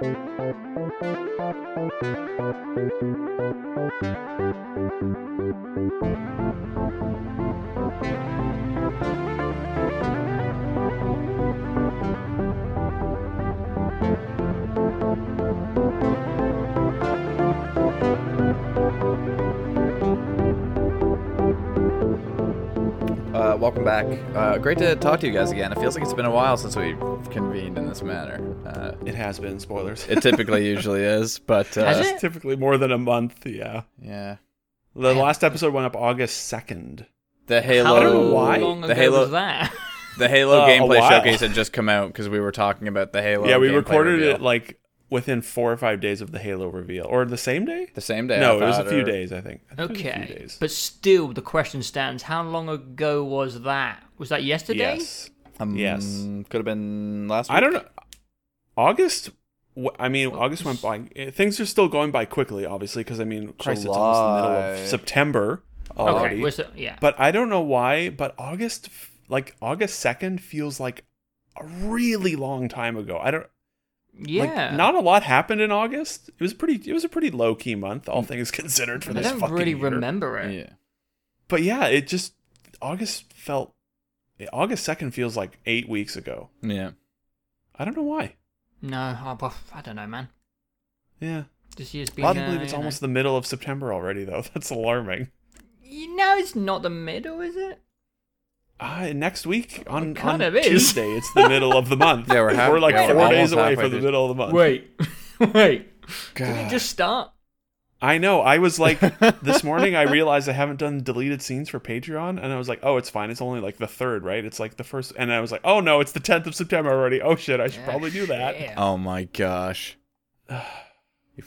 Uh, welcome back. Uh, great to talk to you guys again. It feels like it's been a while since we've convened in this manner. Uh, It has been spoilers. it typically usually is, but uh, Has it? It's typically more than a month. Yeah. yeah, The last episode went up August second. the Halo. How I don't know why. long The ago Halo- was that? The Halo Uh, a gameplay showcase had just come out because we were talking about the Halo. yeah, we recorded reveal. it like within four or five days of the Halo reveal, or the same day. the same day. no, I it was a few or- days. I think. I think it few Okay, days. but still, the question stands: How long ago was that? Was that yesterday? yes. Um, Yes. could have been last. Week. I don't know. August. I mean, August went by. eh, Things are still going by quickly, obviously, because I mean, Christ, it's almost the middle of September Okay, already. was it, yeah. But I don't know why. But August, like August second, feels like a really long time ago. I don't. yeah. Like, not a lot happened in August. It was pretty. It was a pretty low key month, all things considered, for I this I don't fucking really year. remember it. Yeah. But yeah, it just August felt. August second feels like eight weeks ago. Yeah. I don't know why. No, I, I don't know, man. Yeah, This year's been. hard to uh, believe it's you know- almost the middle of September already, though. That's alarming. You know, it's not the middle, is it? Uh, next week on, kind on of is. Tuesday, it's the middle of the month. Yeah, we're half- like yeah, we're four days away from the middle of the month. Wait, wait. Did we just start? I know. I was like, this morning I realized I haven't done deleted scenes for Patreon, and I was like, oh, it's fine. It's only like the third, right? It's like the first, and I was like, oh no, it's the tenth of September already. Oh shit, I should probably do that. Yeah. Oh my gosh.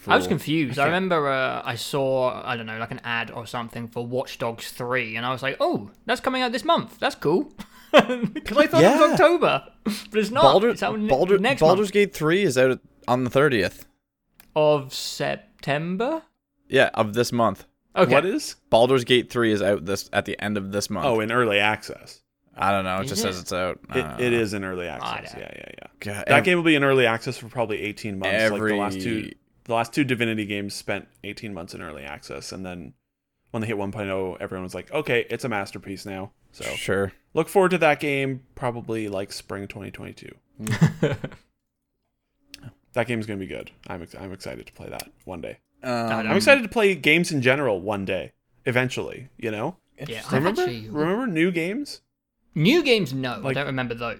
I was confused. I can't- remember uh, I saw, I don't know, like an ad or something for Watch Dogs 3, and I was like, oh, that's coming out this month. That's cool. Because I thought it was October. But it's not. Baldur, it's out ne- Baldur, next Baldur's month Gate 3 is out on the 30th. of September. Yeah, of this month. Okay. What is? Baldur's Gate 3 is out this at the end of this month. Oh, in early access. I don't know. It Is just it? says it's out. I It, don't it know. is in early access. don't- Yeah, yeah, yeah. God, That ev- game will be in early access for probably 18 months. Like the last two, Every- the last two Divinity games spent 18 months in early access, and then when they hit 1.0, everyone was like, "Okay, it's a masterpiece now." So Sure. look forward to that game, probably like spring 2022. That game's gonna be good. I'm ex- I'm excited to play that one day. Um, I'm excited to play games in general one day, eventually. You know, yeah, I've remember actually. remember new games? New games, no. I don't remember those.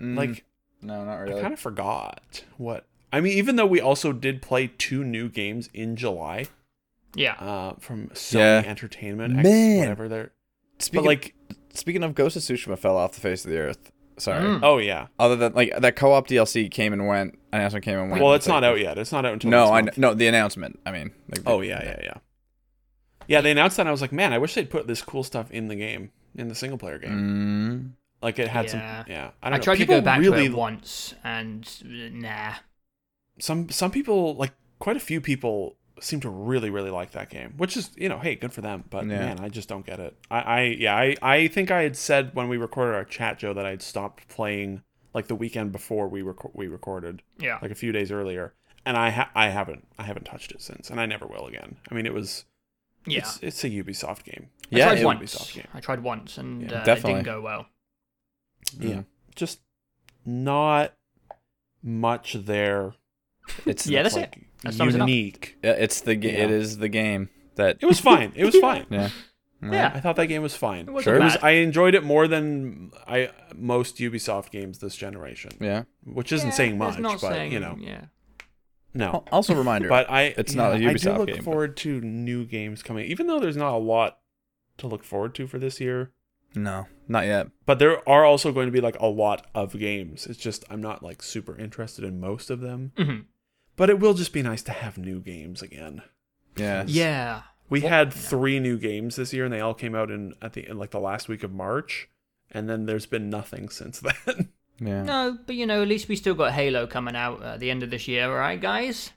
mm, Like no, not really. I kind of forgot what. I mean, even though we also did play two new games in July Yeah. uh, from Sony Yeah. Entertainment, X, Man. whatever they're. Speaking, But like, speaking of Ghost of Tsushima fell off the face of the earth. Sorry. Mm. oh yeah. Other than like that co-op DLC came and went, announcement came and went. Well, it's like- not out yet. It's not out until No, next I month. kn- no the announcement. I mean, like Oh yeah, yeah, yeah. Yeah, they announced that. and I was like, man, I wish they'd put this cool stuff in the game, in the single player game. Mm, Like it had Yeah. some. Yeah, I I, don't know. tried to People go back really, to it once, and uh, nah. Some some people like quite a few people seem to really really like that game, which is you know hey good for them. But Yeah. man, I just don't get it. I, I yeah I I think I had said when we recorded our chat Joe that I'd stopped playing like the weekend before we rec- we recorded Yeah. like a few days earlier, and I ha- I haven't I haven't touched it since, and I never will again. I mean it was Yeah. it's, it's a Ubisoft game. I Yeah, tried it- once. Ubisoft game. I tried once, and Yeah, uh, it definitely. didn't go well. Yeah, just not much there. it's Yeah, that's like it up. unique. Yeah, it's the ga- Yeah. is the game that It was fine. It was fine. yeah Yeah. I thought that game was fine. It Sure. It was. I enjoyed it more than I most Ubisoft games this generation, yeah. which isn't Yeah, saying that's much, not but saying- you know, Yeah. no. Also, reminder. But I, It's not a yeah, I Ubisoft do look game, but- forward to new games coming, even though there's not a lot to look forward to for this year. no, not yet. But there are also going to be like a lot of games. It's just I'm not like super interested in most of them. hmm But it will just be nice to have new games again. Yeah. Yeah. We Well, had yeah. three new games this year, and they all came out in at the in like the last week of March, and then there's been nothing since then. Yeah. No, but you know, at least we still got Halo coming out at the end of this year, all right, guys?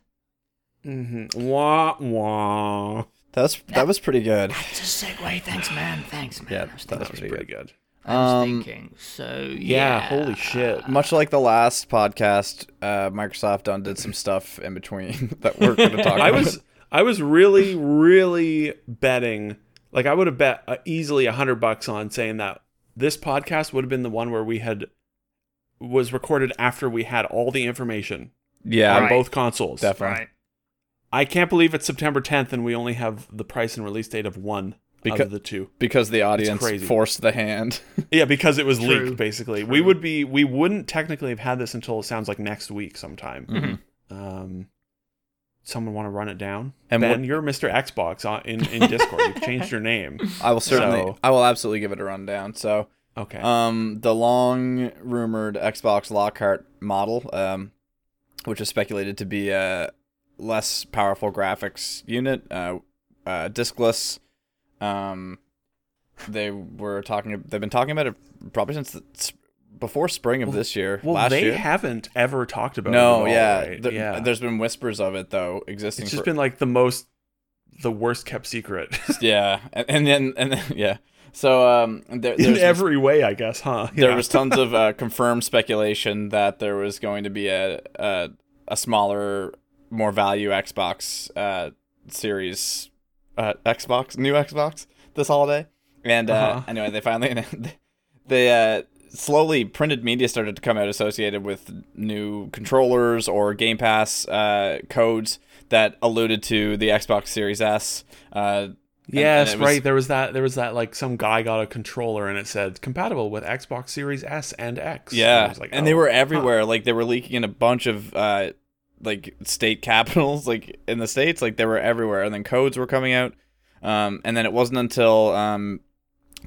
mm-hmm. Wah wah. That's that was pretty good. That's a segue. Thanks, man. Thanks, man. Yeah, that was That was pretty pretty good. I was Um, thinking. So Yeah, yeah, holy shit. Much like the last podcast, uh, Microsoft done did some stuff in between that we're going to talk about. I was I was really really betting like I would have bet uh, easily a hundred bucks on saying that this podcast would have been the one where we had was recorded after we had all the information yeah, on Right. both consoles. Definitely. Right. I can't believe it's September 10th and we only have the price and release date of one Because- of the two. because the audience crazy. forced the hand. Yeah, because it was True. leaked basically. We would be we wouldn't technically have had this until it sounds like next week sometime. Mm-hmm. Um someone want to run it down? And ben, what- you're Mr. Xbox on, in in Discord. You've changed your name. I will certainly, So- I will absolutely give it a rundown. So, Okay. um, the long rumored Xbox Lockhart model, um, which is speculated to be a less powerful graphics unit, uh, uh, diskless. Um, they were talking. They've been talking about it probably since the, before spring of this year. well, they year. haven't ever talked about it. no, yeah, right? There- yeah. There's been whispers of it though existing. It's just for- been like the most the worst kept secret yeah, and, and then and then yeah. So um, there, in every way, I guess, huh? there was tons of uh, confirmed speculation that there was going to be a a, a smaller, more value Xbox uh, series, uh, Xbox new Xbox this holiday, and uh, Uh-huh. anyway, they finally they uh, slowly printed media started to come out associated with new controllers or Game Pass uh, codes that alluded to the Xbox Series S. Uh, Yes, and it was- right. There was that. There was that. Like some guy got a controller and it said compatible with Xbox Series S and X. And Yeah, was like, and they oh, were huh. everywhere. Like they were leaking in a bunch of uh, like state capitals, like in the states. Like they were everywhere, and then codes were coming out. Um, and then it wasn't until um,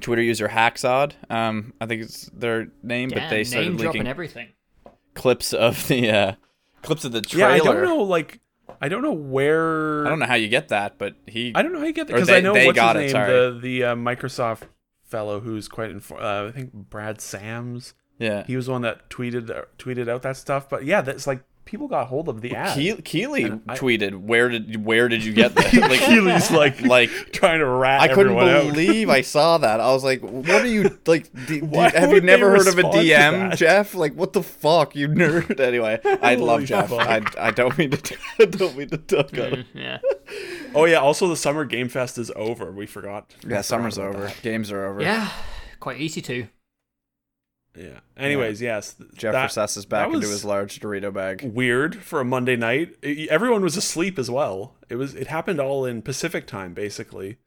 Twitter user Hacksod, um, I think it's their name, but they started name dropping leaking everything. clips of the uh, clips of the trailer Yeah. I don't know. Like, I don't know where. I don't know how you get that, but he. I don't know how you get that because I know they what's got his name, sorry. the the uh, Microsoft fellow who's quite infor- uh, I think Brad Sams. yeah. He was the one that tweeted uh, tweeted out that stuff. But yeah, that's like people got hold of the ad. Keighley, Keighley And I- tweeted, "Where did where did you get that?" Like, Keighley's like like trying to rat I couldn't everyone out. believe I saw that. I was like, "What are you like? D- d- have you never heard of a DM. Geoff? Like, what the fuck, you nerd?" Anyway, I love Geoff. fuck. I, I don't mean to I don't mean to talk on him. Mm, yeah. Oh yeah, also the summer game fest is over. We forgot. Yeah, forgot summer's about over. that. Games are over. Yeah. Quite easy to. Yeah. Anyways, yes. th- Geoff that- Recess is back into his large Dorito bag. weird for a Monday night. Everyone was asleep as well. It was it happened all in Pacific time basically.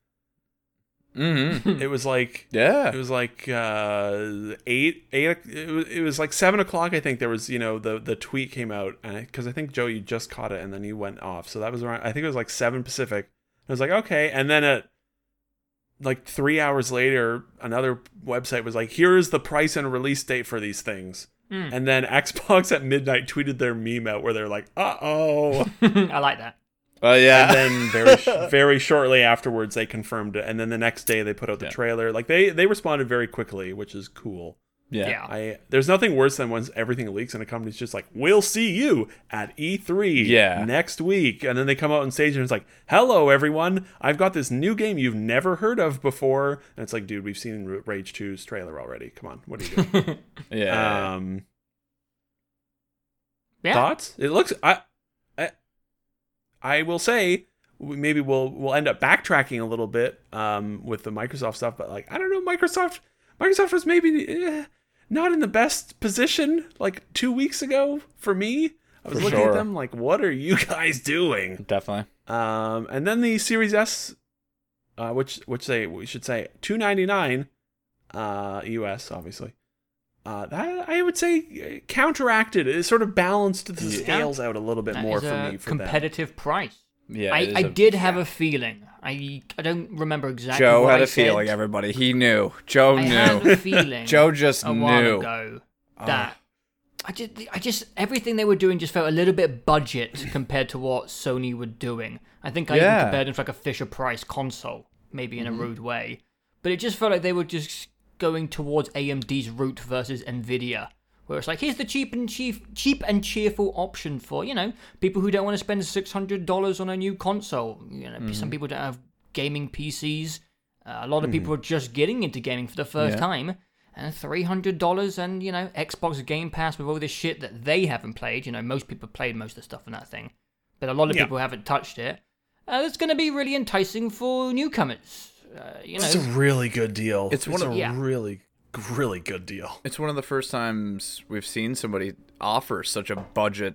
Mm-hmm. It was like Yeah. it was like uh, eight eight. It was, it was like seven o'clock. I think there was you know the the tweet came out and because I, think Joe you just caught it and then you went off. So that was around. I think it was like seven Pacific. I was like okay, and then at like three hours later, another website was like, "Here is the price and release date for these things." Mm. And then Xbox at midnight tweeted their meme out where they're like, "Uh oh." I like that. Oh yeah. and then very sh- very shortly afterwards they confirmed it and then the next day they put out the Yeah. trailer like they they responded very quickly which is cool yeah. Yeah. i there's nothing worse than when everything leaks and a company's just like we'll see you at e3 Yeah. next week and then they come out on stage and it's like hello everyone i've got this new game you've never heard of before and it's like dude we've seen rage 2's trailer already come on what are you doing Yeah. um Yeah. thoughts it looks i i i will say maybe we'll we'll end up backtracking a little bit um with the microsoft stuff but like i don't know microsoft microsoft was maybe eh, not in the best position like two weeks ago for me i was For looking sure. at them like what are you guys doing Definitely. um and then the series s uh which which they we should say 299 uh us obviously uh, that I would say uh, counteracted. It sort of balanced the Yeah. scales out a little bit That more is for a me. For them. competitive price. Yeah. I, it is I a- did have a feeling. I I don't remember exactly. Joe what had I a feeling. Everybody, he knew. Joe I knew. had a feeling. Joe just a while knew. ago uh. that I just I just everything they were doing just felt a little bit budget compared to what Sony were doing. I think I Yeah. even compared them to like a Fisher Price console, maybe in a mm-hmm. rude way. But it just felt like they were just going towards AMD's route versus Nvidia. Where it's like, here's the cheap and cheap, cheap and cheerful option for you know people who don't want to spend six hundred dollars on a new console. You know, some people don't have gaming PCs. Uh, a lot of people are just getting into gaming for the first Yeah. time, and three hundred dollars, and you know Xbox Game Pass with all this shit that they haven't played. You know, most people played most of the stuff in that thing, but a lot of Yeah. people haven't touched it. Uh, it's going to be really enticing for newcomers. Uh, you know, It's a really good deal. It's one a of- Yeah. really, really good deal. It's one of the first times we've seen somebody offer such a budget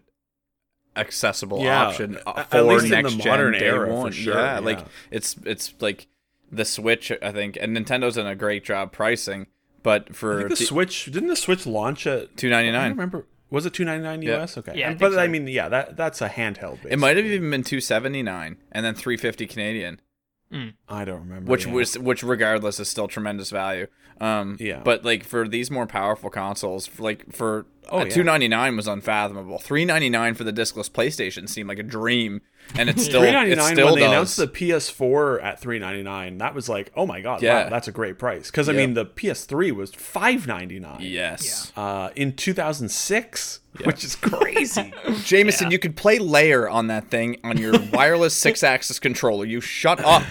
accessible Yeah, option at for least in the next gen modern day era, for one. sure, yeah, like it's it's like the Switch, I think, and Nintendo's done a great job pricing, but I for think the Switch didn't the Switch launch at two ninety nine? I remember. Was it two ninety nine Yeah. US? Okay. Yeah, I And- think but I mean, yeah, that that's a handheld. it might have even been two seventy nine and then three fifty Canadian. I don't remember. which yeah. was which regardless is still tremendous value. Um, Yeah. But like for these more powerful consoles, for, like for Oh, uh, yeah. two ninety nine was unfathomable. Three ninety nine for the discless PlayStation seemed like a dream, and it's still three ninety it nine still when they does. announced the PS4 at three ninety nine. That was like, oh my god, Yeah. wow, that's a great price. Because I Yeah. mean, the PS3 was five ninety nine. yes, Uh, in two thousand six, which is crazy. Jameson, you could play Lair on that thing on your wireless Sixaxis controller. You shut up.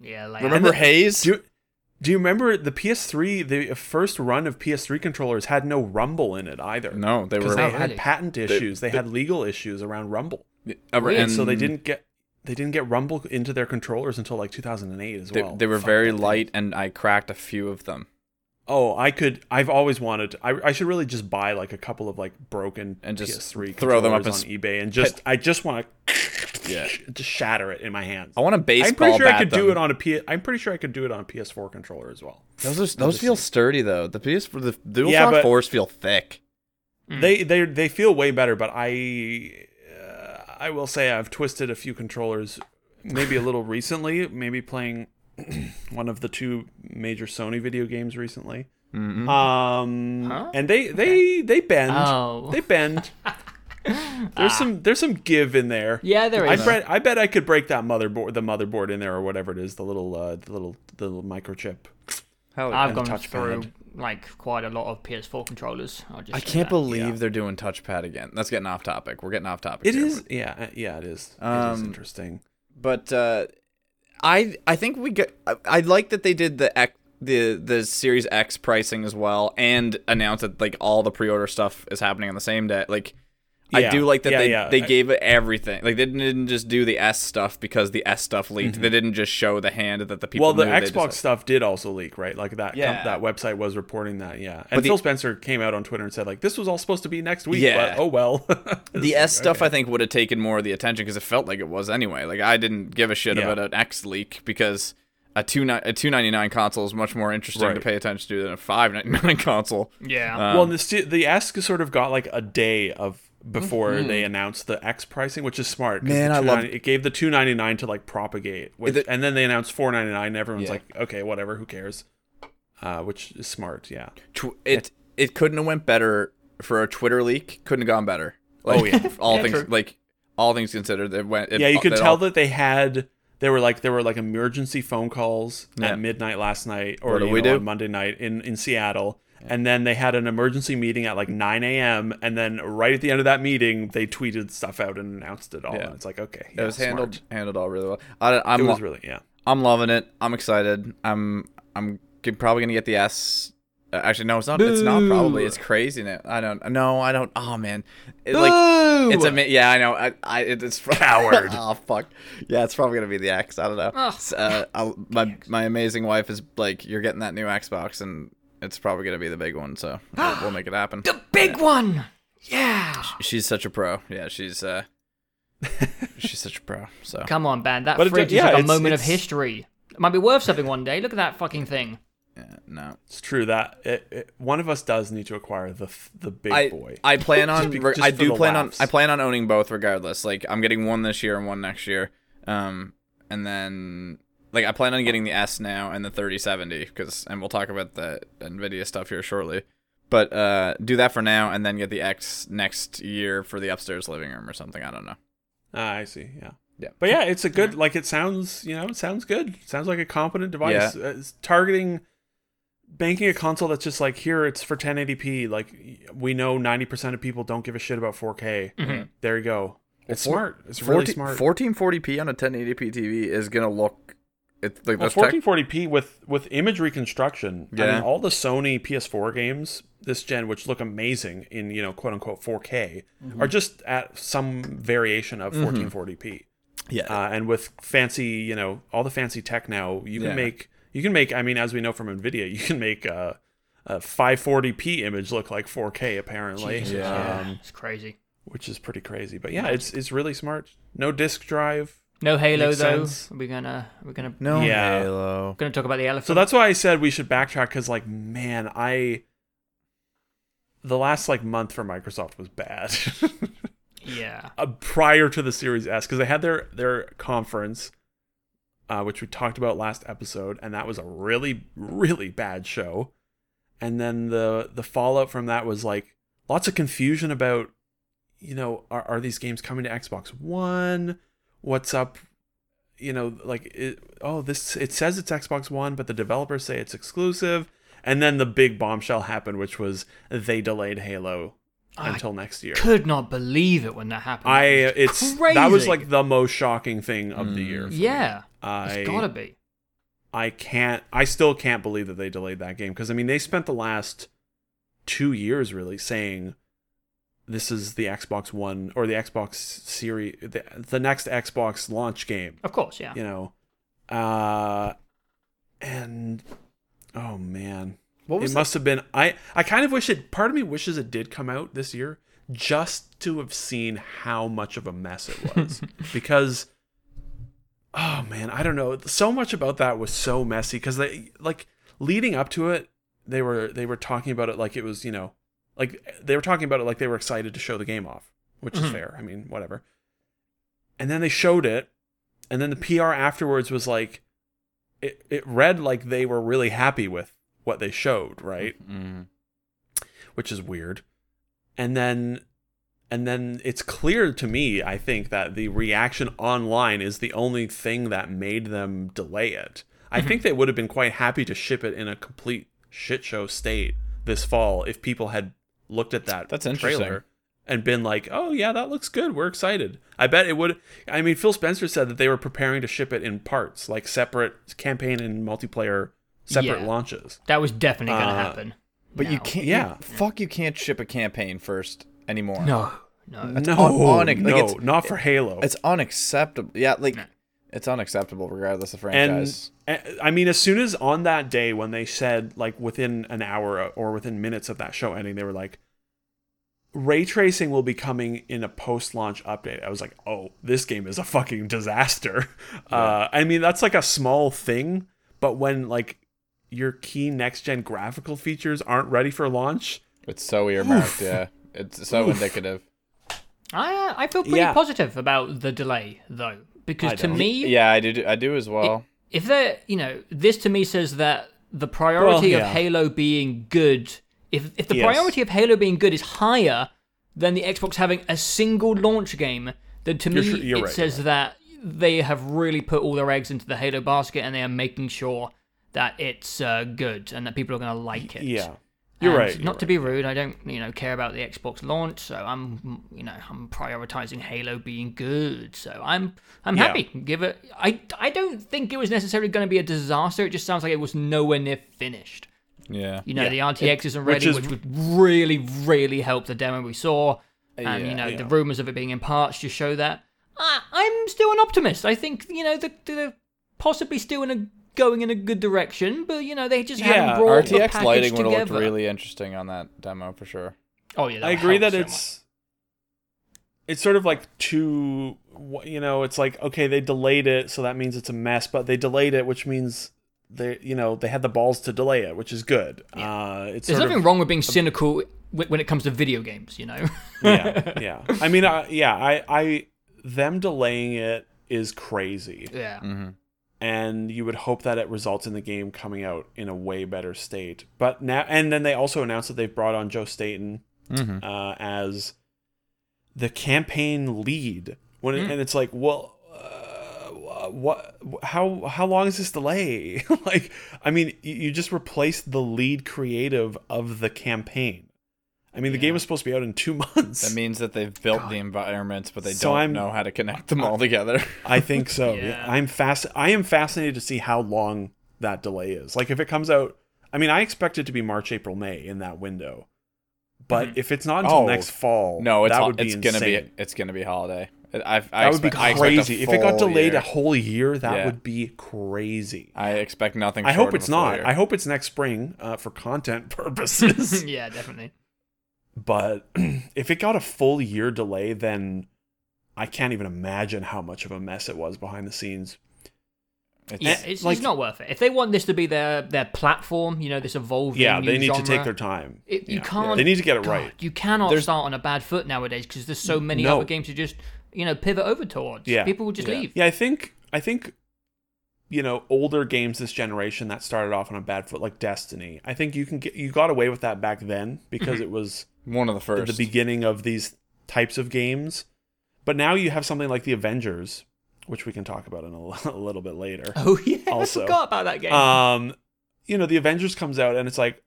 yeah, like Remember Haze? do you, do you remember the PS3? The first run of PS3 controllers had no rumble in it either. no, they were they Oh, had really? patent issues. They, had legal issues around rumble. Uh, Weird. and so they didn't get they didn't get rumble into their controllers until like 2008 as They, well. they were Fuck very that thing. light, and I cracked a few of them. Oh, I could. I've always wanted. I, I should really just buy like a couple of like broken And just PS3 throw them up controllers as on eBay and just. I just want to. Yeah. Just shatter it in my hands. I want a baseball I'm pretty sure bat I could them. do it on a P. I'm pretty sure I could do it on a PS4 controller as well. Those are, those feel sturdy though. The PS for the Dual Yeah, Shock but- fours feel thick. They they they feel way better, but I I will say I've twisted a few controllers, maybe a little recently. Maybe playing one of the two major Sony video games recently. Mm-hmm. Um, Huh? and they they they bend. Oh. They bend. There's some there's some give in there. yeah, there I bet I bet I could break that motherboard, the motherboard in there or whatever it is, the little uh, the little the little microchip. Hell I've gone touchpad. through like quite a lot of PS4 controllers. I'll just I can't that. believe Yeah. they're doing touchpad again. That's getting off topic. We're getting off topic. It here. is yeah uh, yeah it is. it is Um, interesting. but uh, I I think we get. I, I like that they did the X, the the Series X pricing as well, and announced that like all the pre-order stuff is happening on the same day. Like. I do like that Yeah, they, yeah. they gave it everything. Like they didn't, didn't just do the S stuff because the S stuff leaked. They didn't just show the hand that the people. Mm-hmm. Well, the knew. They just, Xbox like- stuff did also leak, right? Like that com- Yeah. that website was reporting that, yeah. And the- Phil Spencer came out on Twitter and said like this was all supposed to be next week, Yeah. but oh well. the S stuff I think would have taken more of the attention because it felt like it was anyway. Like I didn't give a shit Yeah. about an X leak because a two ni- a two ninety nine console is much more interesting to pay attention to than a five ninety nine console. Yeah. Um, well, the st- the S sort of got like a day of before they announced the X pricing, which is smart. 'cause Mm-hmm. Man, I love- it gave the two ninety nine to like propagate, which, it- and then they announced four ninety nine. Everyone's Yeah. like, okay, whatever, who cares? Uh, which is smart, yeah. It it couldn't have went better for a Twitter leak. Couldn't have gone better. Like, Oh, yeah. all Yeah, things true. like all things considered, it went. It, yeah, you could tell all- that they had there were like there were like emergency phone calls Yeah. at midnight last night or What do you we know, do? on Monday night in in Seattle. And then they had an emergency meeting at like 9 a.m. And then right at the end of that meeting, they tweeted stuff out and announced it all. Yeah. And it's like, okay, It was handled smart. handled all really well. I, I'm It lo- was really, yeah. I'm loving it. I'm excited. I'm I'm g- probably gonna get the S. Uh, actually, no, it's not. It's not probably. It's crazy. Now. I don't. No, I don't. Oh man, it, like it's a yeah. I know. I, I it's Coward. oh fuck. Yeah, it's probably gonna be the X. I don't know. Ugh. S- Uh, I'll, my my amazing wife is like, you're getting that new Xbox, and it's probably gonna be the big one. So we'll, we'll make it happen. the big one. Yeah. She's such a pro. Yeah, she's uh, she's such a pro. So Come on, man. That But it- fridge yeah, is like a it's- moment of history. It might be worth something one day. Look at that fucking thing. yeah, no. It's true that it, it, one of us does need to acquire the the big I, boy. I plan on be- re- just I do plan laughs. on I plan on owning both regardless. Like I'm getting one this year and one next year. Um and then like I plan on getting the S now and the 3070 cuz and we'll talk about the Nvidia stuff here shortly. But uh do that for now and then get the X next year for the upstairs living room or something. I don't know. Ah, I see. Yeah. Yeah. But yeah, it's a good like it sounds, you know, it sounds good. It sounds like a competent device. Uh, It's targeting banking a console that's just like here it's for 1080p. Like we know 90% of people don't give a shit about 4K. There you go. It's four- smart. It's really smart. 1440p on a 1080p TV is going to look it's like Well, that's tech- 1440p with with image reconstruction. I Yeah. mean, all the Sony PS4 games this gen, which look amazing in you know quote unquote 4K, Mm-hmm. are just at some variation of 1440p. yeah. Uh, and with fancy, you know, all the fancy tech now, you can Yeah. make you can make. I mean, as we know from Nvidia, you can make a, a 540p image look like 4K apparently. Jesus, Yeah. Um, it's crazy. which is pretty crazy. But yeah, it's it's really smart. No disk drive. No Halo Makes though. sense. Are we gonna we're gonna no yeah. Halo. gonna talk about the elephant. So that's why I said we should backtrack because, like, man, I the last like month for Microsoft was bad yeah. uh, prior to the Series S because they had their their conference, uh, which we talked about last episode, and that was a really really bad show. And then the the fallout from that was like lots of confusion about, you know, are are these games coming to Xbox One? What's up? You know, like it, oh, this it says it's Xbox One, but the developers say it's exclusive. And then the big bombshell happened, which was they delayed Halo I until next year. I could not believe it when that happened. I It it's that was like the most shocking thing of the year. yeah. I It's gotta be. I can't I still can't believe that they delayed that game because I mean they spent the last 2 years really saying this is the Xbox One or the Xbox series the, the next Xbox launch game, Of course, yeah. you know. Uh and oh man. What it was must have been I I kind of wish it part of me wishes it did come out this year just to have seen how much of a mess it was because oh man I don't know so much about that was so messy cuz they like leading up to it they were they were talking about it like it was you know like they were talking about it like they were excited to show the game off which is Mhm. fair I mean whatever and then they showed it and then the PR afterwards was like it, it read like they were really happy with what they showed, right? Mm. Which is weird. And then and then it's clear to me, I think, that the reaction online is the only thing that made them delay it. I Mm-hmm. think they would have been quite happy to ship it in a complete shit show state this fall if people had looked at that That's interesting. trailer and been like, "Oh yeah, that looks good. We're excited." I bet it would. I mean, Phil Spencer said that they were preparing to ship it in parts, like separate campaign and multiplayer, separate Yeah. launches. That was definitely gonna Uh, happen. But you can't. Yeah. you- fuck, you can't ship a campaign first anymore. No. No. That's no, un- unex- like, no, it's- not for Halo. It's unacceptable. Yeah, like No. It's unacceptable regardless of franchise. and- I mean, as soon as on that day when they said like within an hour or within minutes of that show ending, they were like, "Ray tracing will be coming in a post-launch update." I was like, "Oh, this game is a fucking disaster." Uh, I mean, that's like a small thing, but when like your key next-gen graphical features aren't ready for launch, it's so earmarked. Yeah, it's so indicative. I uh, I feel pretty Yeah. positive about the delay though, because I to don't. me, Yeah, I do. I do as well. if there, you know, this to me says that the priority Well, of. Halo being good, if if the Yes. priority of Halo being good is higher than the Xbox having a single launch game, then to You're me sure- you're it right, says you're that they have really put all their eggs into the Halo basket and they are making sure that it's uh, good and that people are going to like it. yeah, you're right. Not you're to be rude, I don't, you know, care about the Xbox launch, so I'm, you know, I'm prioritizing Halo being good. So I'm, I'm Yeah. happy. Give it. I, I don't think it was necessarily going to be a disaster. It just sounds like it was nowhere near finished. Yeah. You know, Yeah. the RTX isn't which ready, is- which would really, really help the demo we saw. And Yeah, you know, the rumors of it being in parts just show that. I, I'm still an optimist. I think you know the, the possibly still in a going in a good direction, but you know they just Yeah, haven't brought the RTX package lighting would have looked really interesting on that demo for sure. Oh yeah, I agree that so much. it's it's sort of like too wh- you know it's like okay they delayed it so that means it's a mess but they delayed it which means they you know they had the balls to delay it which is good uh it's There's nothing of, wrong with being cynical when it comes to video games, you know. yeah yeah i mean uh, yeah i i them delaying it is crazy yeah. Mm-hmm. And you would hope that it results in the game coming out in a way better state but now and then they also announced that they've brought on joe staten Mm-hmm. uh, as the campaign lead when Hmm. and it's like well uh, what how how long is this delay like i mean you just replaced the lead creative of the campaign I mean, the game is supposed to be out in two months. That means that they've built the environments, but they So don't I'm- know how to connect them all together. I think so. Yeah. yeah. I'm fast. I am fascinated to see how long that delay is. Like if it comes out, I mean, I expect it to be March, April, May in that window. But if it's not until Oh, next fall, no, it's that would be it's insane. gonna be it's gonna be holiday. I, I, that would be expect- I crazy. If it got delayed year. a whole year, that Yeah. would be crazy. I expect nothing. I short hope of it's a not. year. I hope it's next spring uh, for content purposes. yeah, definitely. But if it got a full year delay, then I can't even imagine how much of a mess it was behind the scenes. It's- Yeah, it's, like- it's not worth it. If they want this to be their their platform, you know, this evolving. Yeah, they need to take their time. It, you Yeah. can't. They need to get it God, right. You cannot There's- start on a bad foot nowadays because there's so many No. other games to just you know pivot over towards. Yeah. people will just Yeah. leave. Yeah, I think I think you know older games this generation that started off on a bad foot, like Destiny. I think you can get you got away with that back then because Mm-hmm. it was one of the first. the beginning of these types of games. But now you have something like the Avengers, which we can talk about in a, a little bit later. Oh yeah, Also, I forgot about that game. Um, you know, the Avengers comes out and it's like,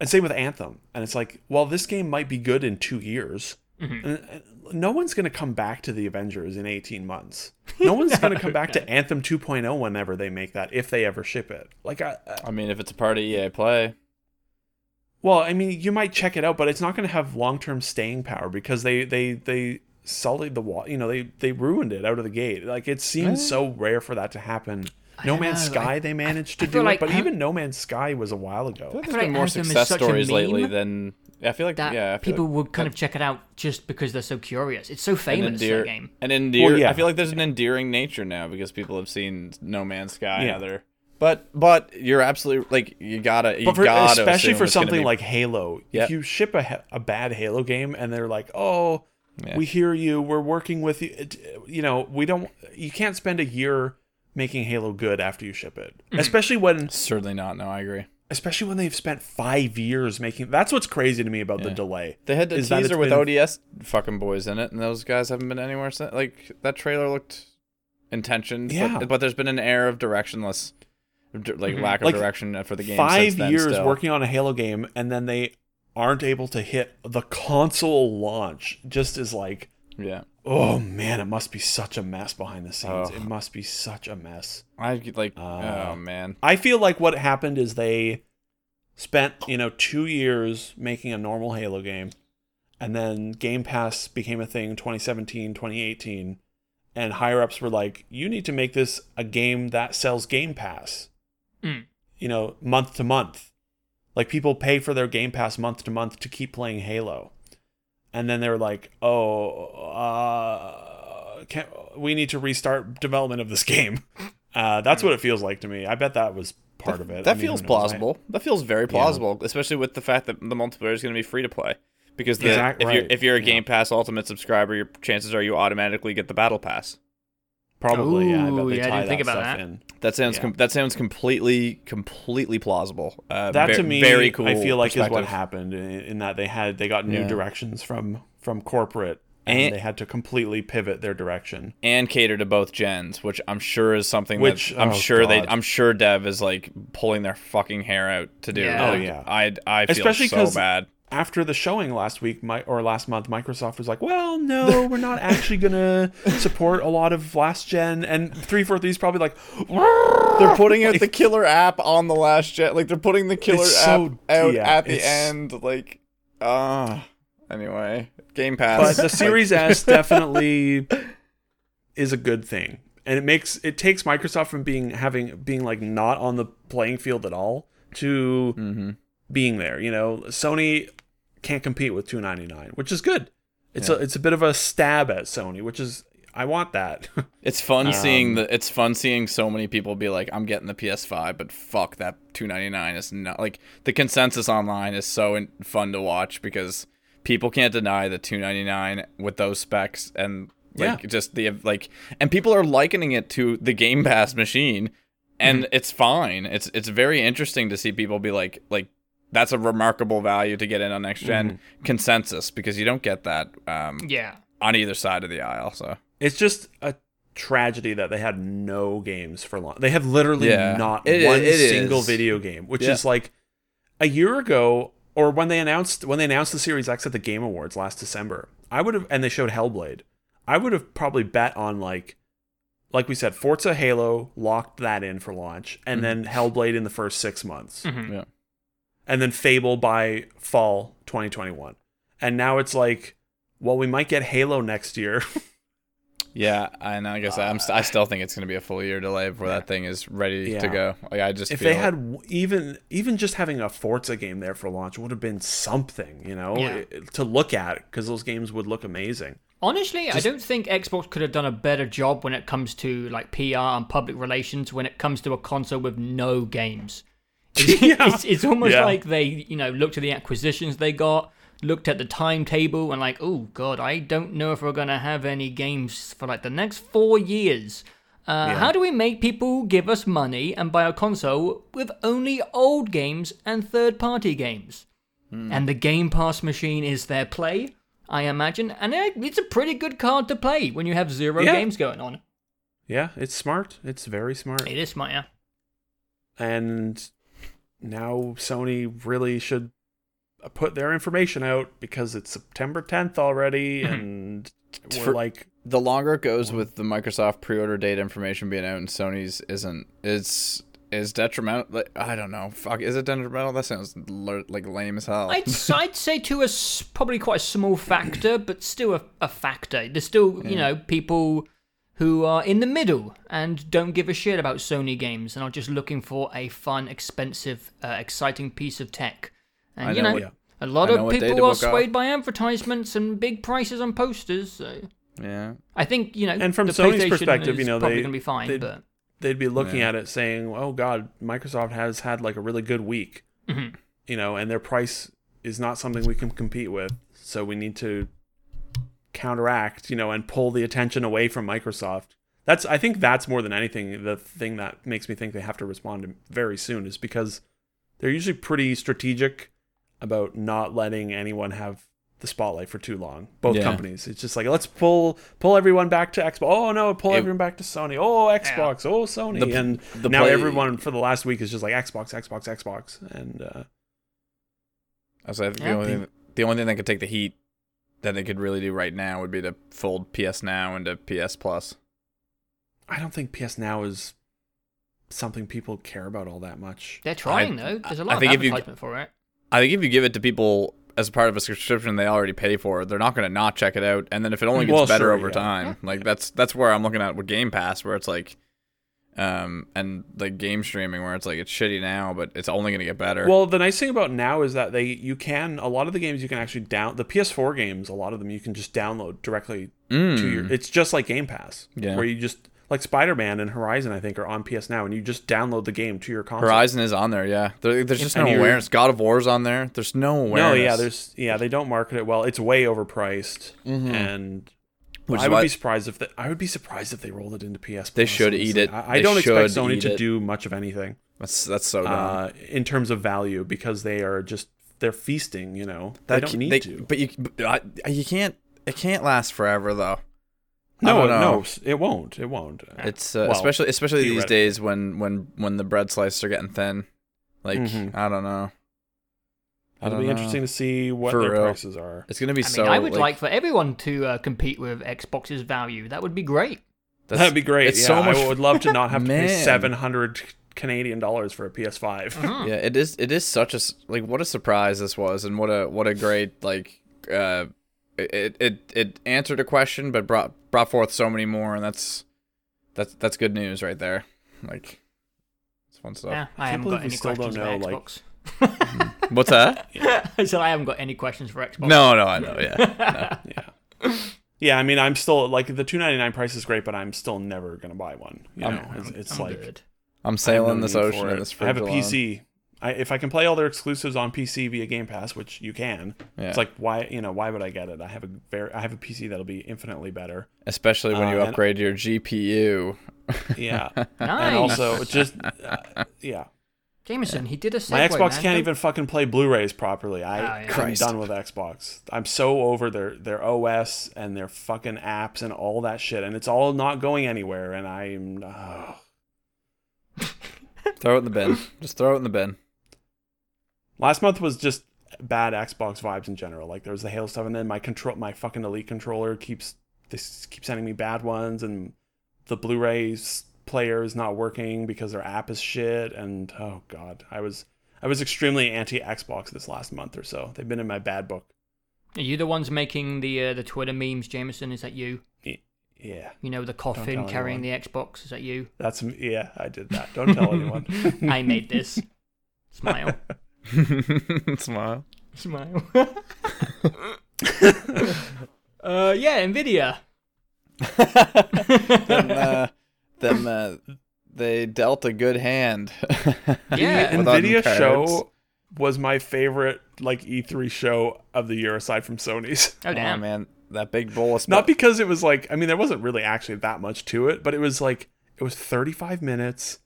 and same with Anthem, and it's like, well, this game might be good in two years. Mhm. And, and no one's going to come back to the Avengers in 18 months. No one's going to come back to Anthem 2.0 whenever they make that, if they ever ship it. Like, I, I- I mean, if it's a part of EA Play, well, I mean, you might check it out, but it's not going to have long term staying power because they they they sullied the wall. You know, they they ruined it out of the gate. Like, it seems so rare for that to happen. No Man's know, Sky, I- they managed to do like it, but An- even No Man's Sky was a while ago. I feel like there's been more Anthem success stories lately than. Yeah, I feel like that yeah, I feel people like would kind that- of check it out just because they're so curious. It's so an famous endear, that game. an endear. Well, yeah. I feel like there's an endearing nature now because people have seen No Man's Sky and Yeah. other. But but you're absolutely like you gotta you but for, gotta especially for something be- like Halo, Yep. if you ship a, a bad Halo game and they're like, "Oh, Yeah. we hear you, we're working with you," it, you know, we don't. You can't spend a year making Halo good after you ship it, Mm-hmm. especially when certainly not. No, I agree. Especially when they've spent five years making. That's what's crazy to me about the delay. They had the is teaser with been- ODS fucking boys in it, and those guys haven't been anywhere since. Like that trailer looked intentioned, Yeah. but, but there's been an air of directionless, like Mhm. lack of Like, direction for the game. Five since then years still. working on a Halo game, and then they aren't able to hit the console launch. Just as like, Yeah, oh man, it must be such a mess behind the scenes. Oh. It must be such a mess. I like. Uh, oh man. I feel like what happened is they spent, you know, two years making a normal Halo game, and then Game Pass became a thing 2017, 2018, and higher ups were like, you need to make this a game that sells Game Pass, Mm. you know, month to month. Like people pay for their Game Pass month to month to keep playing Halo. And then they were like, oh, uh, can't, we need to restart development of this game. Uh, that's what it feels like to me. I bet that was part of it. That I mean, feels? I- plausible. that feels very plausible, especially with the fact that the multiplayer is going to be free to play. Because the, Exact- if you're if you're a yeah. Game Pass Ultimate subscriber, your chances are you automatically get the Battle Pass. Probably, yeah. I bet they yeah, I tie didn't think about stuff that. in. That sounds Yeah. com- that sounds completely completely plausible. Uh, That ve- to me, very cool. I feel like is what happened in, in that they had they got new Yeah. directions from from corporate, and, And- they had to completely pivot their direction. and cater to both gens, which I'm sure is something Which- that I'm oh, sure they I'm sure Dev is like pulling their fucking hair out to do. Yeah. Oh, yeah. I I feel Especially so bad. After the showing last week, my or last month, Microsoft was like, "Well, no, we're not actually gonna support a lot of last gen." And three four three is probably like, They're putting out the killer app on the last gen. Like they're putting the killer app so- out yeah, at the end. Like, ah. anyway, Game Pass. but the Series S definitely is a good thing, and it makes it takes Microsoft from being having being like not on the playing field at all to hmm being there. You know, Sony can't compete with two ninety nine, which is good. It's a it's a bit of a stab at Sony, which is I want that. It's fun seeing Um, the. It's fun seeing so many people be like, "I'm getting the PS5," but fuck that 299 is not like the consensus online is so in, fun to watch because people can't deny the 299 with those specs and like Yeah. just the like, and people are likening it to the Game Pass machine, and Mm-hmm. it's fine. It's it's very interesting to see people be like like. That's a remarkable value to get in on next gen Mm-hmm. consensus because you don't get that um, Yeah. on either side of the aisle. So it's just a tragedy that they had no games for long. They have literally Yeah. not It- one it single is. video game, which Yeah. is like a year ago. or when they announced when they announced the Series X at the Game Awards last December, I would have and they showed Hellblade. I would have probably bet on like like we said, Forza Halo locked that in for launch, and then Hellblade in the first six months, Yeah. And then Fable by fall 2021. And now it's like, well, we might get Halo next year. Yeah, and I guess I'm st- I still think it's going to be a full year delay before that thing is ready to go. Like I just if feel they had even even just having a Forza game there for launch would have been something, you know, Yeah. to look at because those games would look amazing. Honestly, I don't think Xbox could have done a better job when it comes to like PR and public relations when it comes to a console with no games. It's, Yeah. it's, it's almost Yeah. like they, you know, looked at the acquisitions they got, looked at the timetable, and like, oh god, I don't know if we're gonna have any games for like the next four years. Uh, Yeah. How do we make people give us money and buy a console with only old games and third-party games? And the Game Pass machine is their play, I imagine, and it's a pretty good card to play when you have zero games going on. Yeah, it's smart. It's very smart. It is smart, yeah. and now Sony really should put their information out because it's September 10th already, mm-hmm. and we're For- like, the longer it goes with the Microsoft pre-order date information being out and Sony's isn't is is detrimental. Like, I don't know. Fuck, is it detrimental? That sounds l- like lame as hell. I'd, I'd say to a s- probably quite a small factor, but still a, a factor. There's still, you know, people who are in the middle and don't give a shit about Sony games and are just looking for a fun, expensive, uh, exciting piece of tech. And, I you know know, what- a lot of people are book off. swayed by advertisements and big prices on posters. So yeah. I think, you know, And from the Sony's perspective, you know, probably they- going to be fine, they'd- but they'd be looking Yeah. at it saying, "Oh God, Microsoft has had like a really good week," Mhm. you know, and their price is not something we can compete with, so we need to counteract, you know, and pull the attention away from Microsoft. That's I think that's more than anything the thing that makes me think they have to respond very soon is because they're usually pretty strategic about not letting anyone have the spotlight for too long. Both Yeah. companies. It's just like let's pull pull everyone back to Xbox. Oh no, pull It- everyone back to Sony. Oh Xbox. Oh Sony. The- and the now play- everyone for the last week is just like Xbox, Xbox, Xbox, and uh, So I think Yeah. the only thing, the only thing that could take the heat that they could really do right now would be to fold PS Now into PS Plus. I don't think PS Now is something people care about all that much. they're trying, though. There's a I lot of think if you- for it. I think if you give it to people as part of a subscription they already pay for, they're not going to not check it out. And then if it only gets Well, better sure, over yeah. time, like that's that's where I'm looking at with Game Pass, where it's like, um, and like game streaming, where it's like it's shitty now, but it's only going to get better. Well, the nice thing about now is that they you can a lot of the games you can actually down the PS4 games. A lot of them you can just download directly Mm. to your. It's just like Game Pass, Yeah. where you just like Spider Man and Horizon. I think are on PS Now, and you just download the game to your console. Horizon is on there, yeah. There, there's just no And you're- awareness. God of War's on there. There's no awareness. No, yeah, there's yeah they don't market it well. It's way overpriced, and Which I would why- be surprised if they, I would be surprised if they rolled it into PS. They should eat it. I, I don't expect Sony to it. do much of anything that's that's so dumb. uh, in terms of value because they are just they're feasting. You know, they don't need they- to. But you, but I, you can't. It can't last forever though. No, no, it won't. It won't. It's uh, Well, especially especially these days when when when the bread slices are getting thin. Like Mhm. I don't know. I It'll be know. interesting to see what For their real. prices are. It's gonna be I mean, so. I would like, for everyone to uh, compete with Xbox's value. That would be great. that's- That'd be great. it's yeah, so much- I would love to not have to pay seven hundred Canadian dollars for a PS5. Yeah, it is. It is such a like what a surprise this was, and what a what a great like. uh It it it answered a question, but brought brought forth so many more, and that's that's that's good news right there. Like, it's fun stuff. Yeah, I can't haven't believe got we any still questions don't for know, like- Xbox. What's that? I said I haven't got any questions for Xbox. No, no, I know. Yeah, yeah. Yeah, I mean, I'm still like the two ninety nine price is great, but I'm still never gonna buy one. You know, I'm- it's, it's I'm like good. I'm sailing no this ocean for in this I have a alone. PC. I, if I can play all their exclusives on PC via Game Pass, which you can, Yeah. it's like why you know why would I get it? I have a very I have a PC that'll be infinitely better. especially when you Uh, and- upgrade your GPU. Yeah, Nice. and also just uh, yeah, Jameson, he did a segue, my Xbox man. can't even fucking play Blu-rays properly. I Oh, yeah. I'm done with Xbox. I'm so over their their OS and their fucking apps and all that shit, and it's all not going anywhere. And I'm oh. throw it in the bin. Just throw it in the bin. last month was just bad Xbox vibes in general. Like there's the Halo stuff, and then my control, my fucking Elite controller keeps this keeps sending me bad ones, and the Blu-rays player is not working because their app is shit. And oh god, I was I was extremely anti Xbox this last month or so. They've been in my bad book. Are you the ones making the uh, the Twitter memes, Jameson? Is that you? Yeah, You know, the coffin tell carrying the Xbox. Is that you? that's yeah. I did that. Don't tell anyone. I made this. Smile. Smile. Smile. uh, yeah, Nvidia. them, uh, them, uh, they dealt a good hand. Yeah. Nvidia show was my favorite like E3 show of the year aside from Sony's. Oh Oh damn. man, that big bowl of Not because it was like I mean there wasn't really actually that much to it, but it was like it was 35 minutes.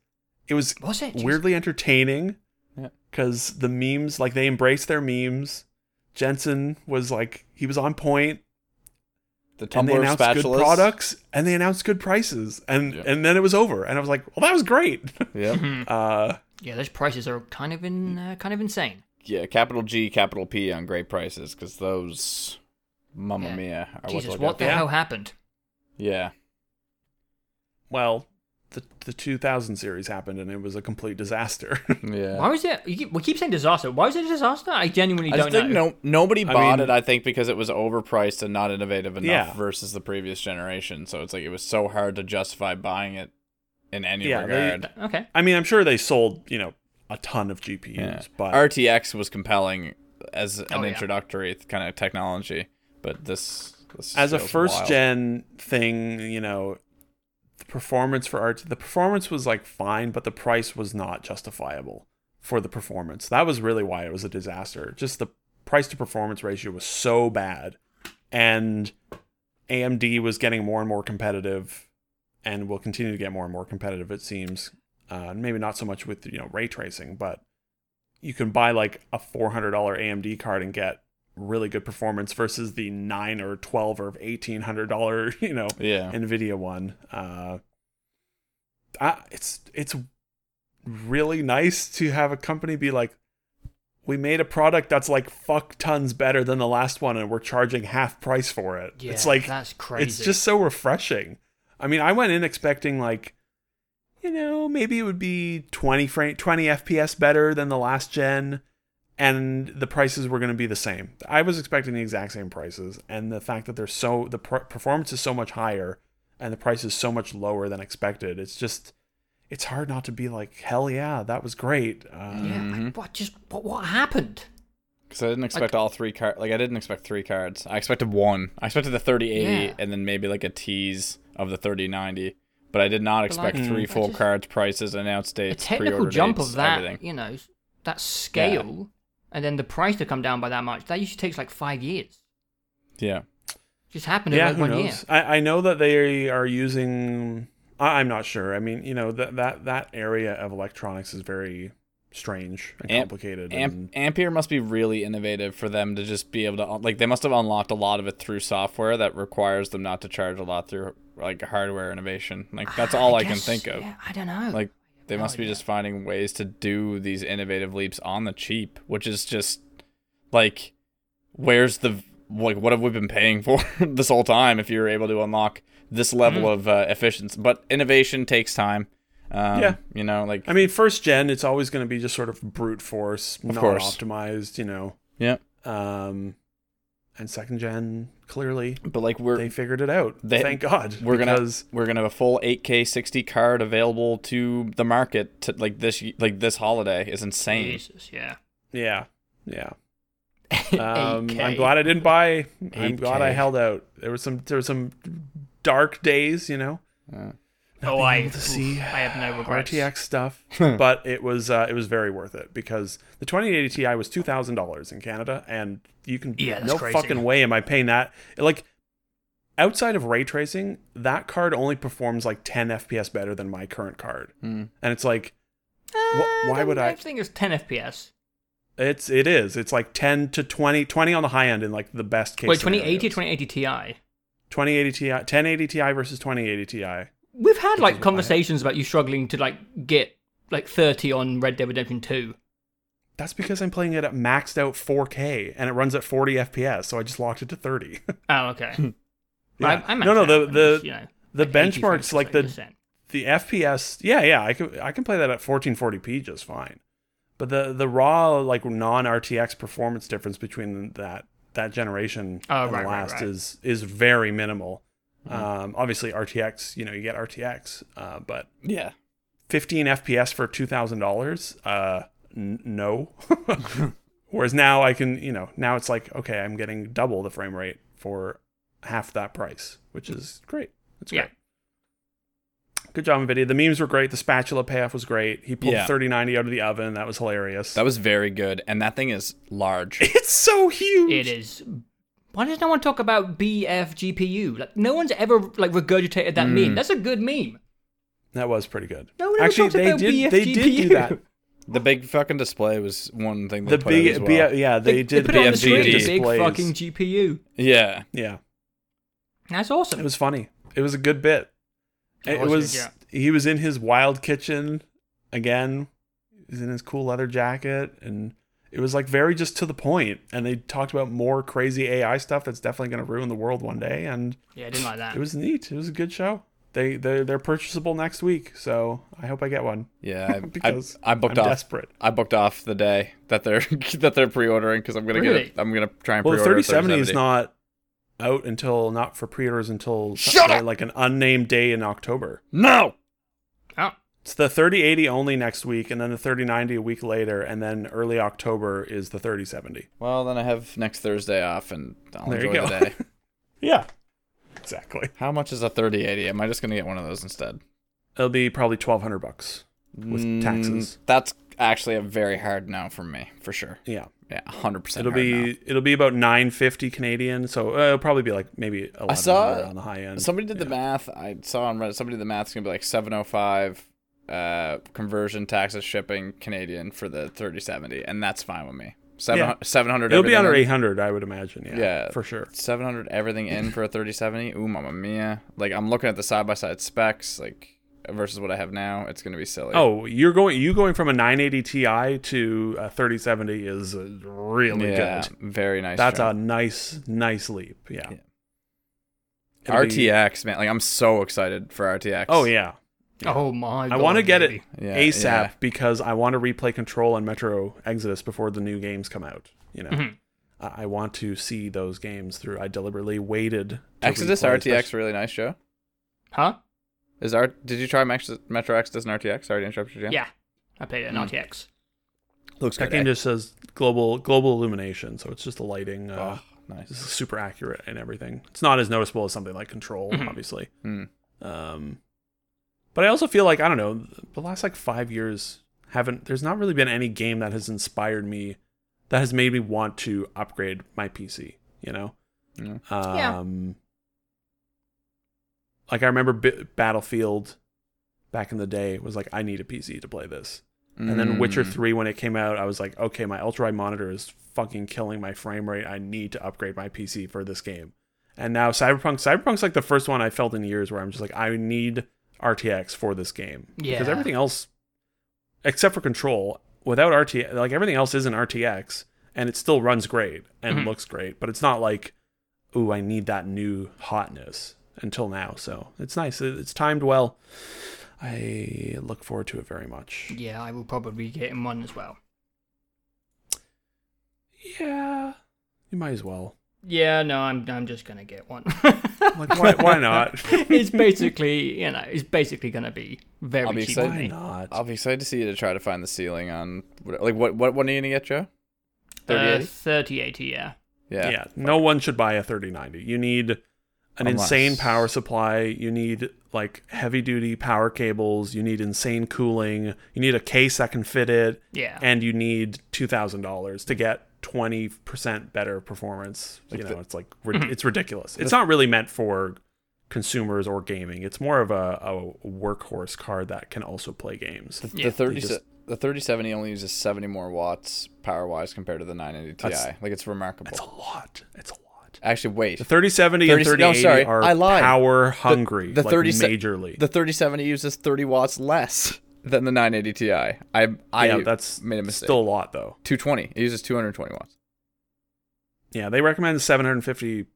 It was Was it? Weirdly entertaining Yeah. because the memes like they embraced their memes. Jensen was like he was on point the and they announced spatulas. good products and they announced good prices and Yeah. and then it was over and I was like well that was great. Yep. uh Yeah, those prices are kind of in uh, kind of insane. yeah, capital G, capital P on great prices because those, mamma Yeah. mia, are Jesus, what, what the hell happened? Yeah, well the the 2000 series happened and it was a complete disaster. yeah. Why was it? You keep, we keep saying disaster. Why was it a disaster? I genuinely I don't just think know. no nobody I bought mean- it. I think because it was overpriced and not innovative enough Yeah. versus the previous generation. So it's like it was so hard to justify buying it in any Yeah, they- regard. Okay. I mean, I'm sure they sold, you know, a ton of GPUs, yeah. but RTX was compelling as an Oh, yeah. introductory kind of technology, but this, this as a first wild. gen thing, you know, the performance for art, the performance was like fine, but the price was not justifiable for the performance. That was really why it was a disaster. Just the price to performance ratio was so bad, and AMD was getting more and more competitive, and will continue to get more and more competitive. It seems, uh, maybe not so much with you know ray tracing, but you can buy like a four hundred dollar AMD card and get really good performance versus the nine or twelve or eighteen hundred dollar you know Yeah. Nvidia one. Uh, I, it's it's really nice to have a company be like, we made a product that's like fuck tons better than the last one, and we're charging half price for it. Yeah, it's like that's crazy. it's just so refreshing. I mean, I went in expecting like, you know, maybe it would be 20 frame, 20 FPS better than the last gen, and the prices were going to be the same. I was expecting the exact same prices, and the fact that they're so the pr- performance is so much higher and the price is so much lower than expected. It's just, it's hard not to be like, hell yeah, that was great. Uh, yeah. Mhm. What just what what happened? Because I didn't expect all three cards. Like I didn't expect three cards. I expected one. I expected the 3080 Yeah. and then maybe like a tease of the 3090. But I did not expect like, three I full just- cards, prices, announced A dates, technical pre-order jump dates, of that, everything. you know, that scale, and then the price to come down by that much. That usually takes like five years. Yeah. Just happened yeah, in who like one year. knows? I, I know that they are using. I, I'm not sure. I mean, you know that that that area of electronics is very strange and Amp- complicated. Amp- and, Ampere must be really innovative for them to just be able to like they must have unlocked a lot of it through software that requires them not to charge a lot through like hardware innovation. Like that's all I, can guess, think of. Yeah, I don't know. Like they no must be idea. just finding ways to do these innovative leaps on the cheap, which is just like where's the like what have we been paying for this whole time if you're able to unlock this level Mm-hmm. of uh, efficiency but innovation takes time um, Yeah. you know like I mean, first gen, it's always going to be just sort of brute force, not course. optimized. You know. yeah Um, and second gen, clearly but like we're they figured it out. They- Thank God. we're gonna we're gonna have a full 8k 60 card available to the market to like this like this holiday is insane Jesus, yeah. Yeah. Yeah. Um, 8K. I'm glad I didn't buy. I'm glad I held out. There was some there were some dark days, you know. Uh, not Oh, I to see I have no regrets. RTX stuff, but it was uh, it was very worth it because the 2080 Ti was two thousand dollars in Canada, and you can Yeah, no crazy. fucking way am I paying that. Like outside of ray tracing, that card only performs like 10 FPS better than my current card, mm. and it's like Uh, why would I- I think it's 10 FPS. it's it is it's like 10 to 20 20 on the high end in like the best case. Wait, 2080 or scenarios. 2080 Ti? 2080 Ti, 1080 Ti versus 2080 Ti. We've had like conversations about you struggling to like get like 30 on Red Dead Redemption 2. That's because I'm playing it at maxed out 4K and it runs at 40 FPS, so I just locked it to 30. Oh, okay. Hmm. Yeah. I, I'm no, no, actually- the the you know, the like benchmarks like the the FPS. Yeah, yeah, I can I can play that at 1440p just fine. But the the raw like non RTX performance difference between that that generation Oh, and right, the right, last right. is is very minimal. Um, obviously RTX, you know, you get RTX, uh, but Yeah. 15 FPS for two thousand dollars, uh, n- no. Whereas now I can, you know, now it's like okay, I'm getting double the frame rate for half that price, which is great. It's Yeah. great. Good job, Nvidia. The memes were great. The spatula payoff was great. He pulled Yeah. 3090 out of the oven. That was hilarious. That was very good, and that thing is large. it's so huge. It is. Why does no one talk about BFGPU? Like, no one's ever like regurgitated that meme. Mm. That's a good meme. That was pretty good. No one ever Actually, talks they about did. They did do that. The big fucking display was one thing they The put out big, as well. B- yeah, they, did. put it on the BFGD screen, the big fucking GPU. yeah, Yeah, That's awesome. it was funny. It was a good bit. It It, was was. good, He was in his wild kitchen again. He was in his cool leather jacket, and it was like very just to the. And they talked about more crazy AI stuff that's definitely going to ruin the world one day. And yeah, I didn't like that. it was neat. It was a good show. They they they're purchasable next week, so I hope I get one. yeah. I, Because I, I booked I'm off. desperate. I booked off the day that they're that they're pre-ordering because I'm gonna Really? get. A, I'm gonna try and Well, the pre-order. a 3070 is not out until not for pre-orders until Shut up! like an unnamed day in October. No. Oh, It's the 3080 only next week, and then the 3090 a week later, and then early October is the 3070. Well, then I have next Thursday off, and I'll There you enjoy go. the day. Yeah, exactly. How much is a 3080? Am I just gonna get one of those instead? It'll be probably 1200 bucks with Mm, taxes. That's actually a very hard no for me, for sure. Yeah, Yeah, 100. percent it'll be it'll be about 950 Canadian, so uh, it'll probably be like maybe 1100 saw- on the high end. Somebody did the math. I saw on Reddit. Somebody did the math. It's gonna be like 705 uh, conversion, taxes, shipping, Canadian for the 3070, and that's fine with me. Seven Yeah. 700. It'll be under in. 800, I would imagine. Yeah, Yeah. for sure. 700 everything in for a 3070. Ooh, mamma mia! Like I'm looking at the side by side specs, like versus what I have now. It's gonna be silly. Oh, you're going you going from a 980 Ti to a 3070 is uh, really yeah, good. very nice. That's jump. a nice nice leap. Yeah. Yeah. It'll be- RTX, man. Like I'm so excited for RTX. oh yeah. Oh my! I want to get it Yeah, ASAP yeah. because I want to replay Control and Metro Exodus before the new games come out. You know, Mhm. I I want to see those games through. I deliberately waited. to Exodus replay, RTX especially- really nice show. Huh? Is art? Did you try Mex- Metro Exodus and RTX? Sorry to interrupt you. Jan. Yeah, I played it in Hmm. RTX. looks That good. game eh? just says global global illumination, so it's just the lighting. Uh, oh, nice. This is super accurate and everything. It's not as noticeable as something like Control, Mhm. obviously. Hmm. Um, but I also feel like I don't know the last like five years haven't. There's not really been any game that has inspired me, that has made me want to upgrade my PC. You know. Yeah. Yeah. Um, like I remember B- Battlefield back in the day was like I need a PC to play this. And then Witcher Mm. 3 when it came out, I was like, okay, my ultra wide monitor is fucking killing my frame rate. I need to upgrade my PC for this game. And now Cyberpunk, Cyberpunk's like the first one I felt in years where I'm just like, I need RTX for this game. Because everything else, except for Control, without RTX, like everything else isn't RTX and it still runs great and Mhm. looks great. But it's not like, ooh, I need that new hotness until now. So it's nice. It's timed well. I look forward to it very much. Yeah, I will probably be getting one as well. Yeah, you might as well. Yeah, no, I'm I'm just gonna get one. Like, why, why not? it's basically, you know, it's basically gonna be very I'll be cheap. excited. why not? I'll be excited to see you to try to find the ceiling on like what what what are you gonna get, Joe? Uh, 3080? 3080, yeah. Yeah. yeah, no one should buy a 3090. You need an Unless- insane power supply. You need like heavy duty power cables. You need insane cooling. You need a case that can fit it, Yeah. and you need two thousand dollars to get twenty percent better performance. you know, the- it's like mm-hmm. it's ridiculous. It's not really meant for consumers or gaming. It's more of a, a workhorse card that can also play games. The, Yeah. the thirty They just- the thirty seventy only uses seventy more watts power wise compared to the nine eighty Ti. Like it's remarkable. It's a lot. It's a lot. Actually, wait. The 3070 30 and no, sorry, are I lied. power hungry, the like 30 majorly. The thirty seventy uses thirty watts less than the 980 Ti. I I yeah, that's made a mistake. Still a lot though. 220. It uses 220 watts. Yeah, they recommend 750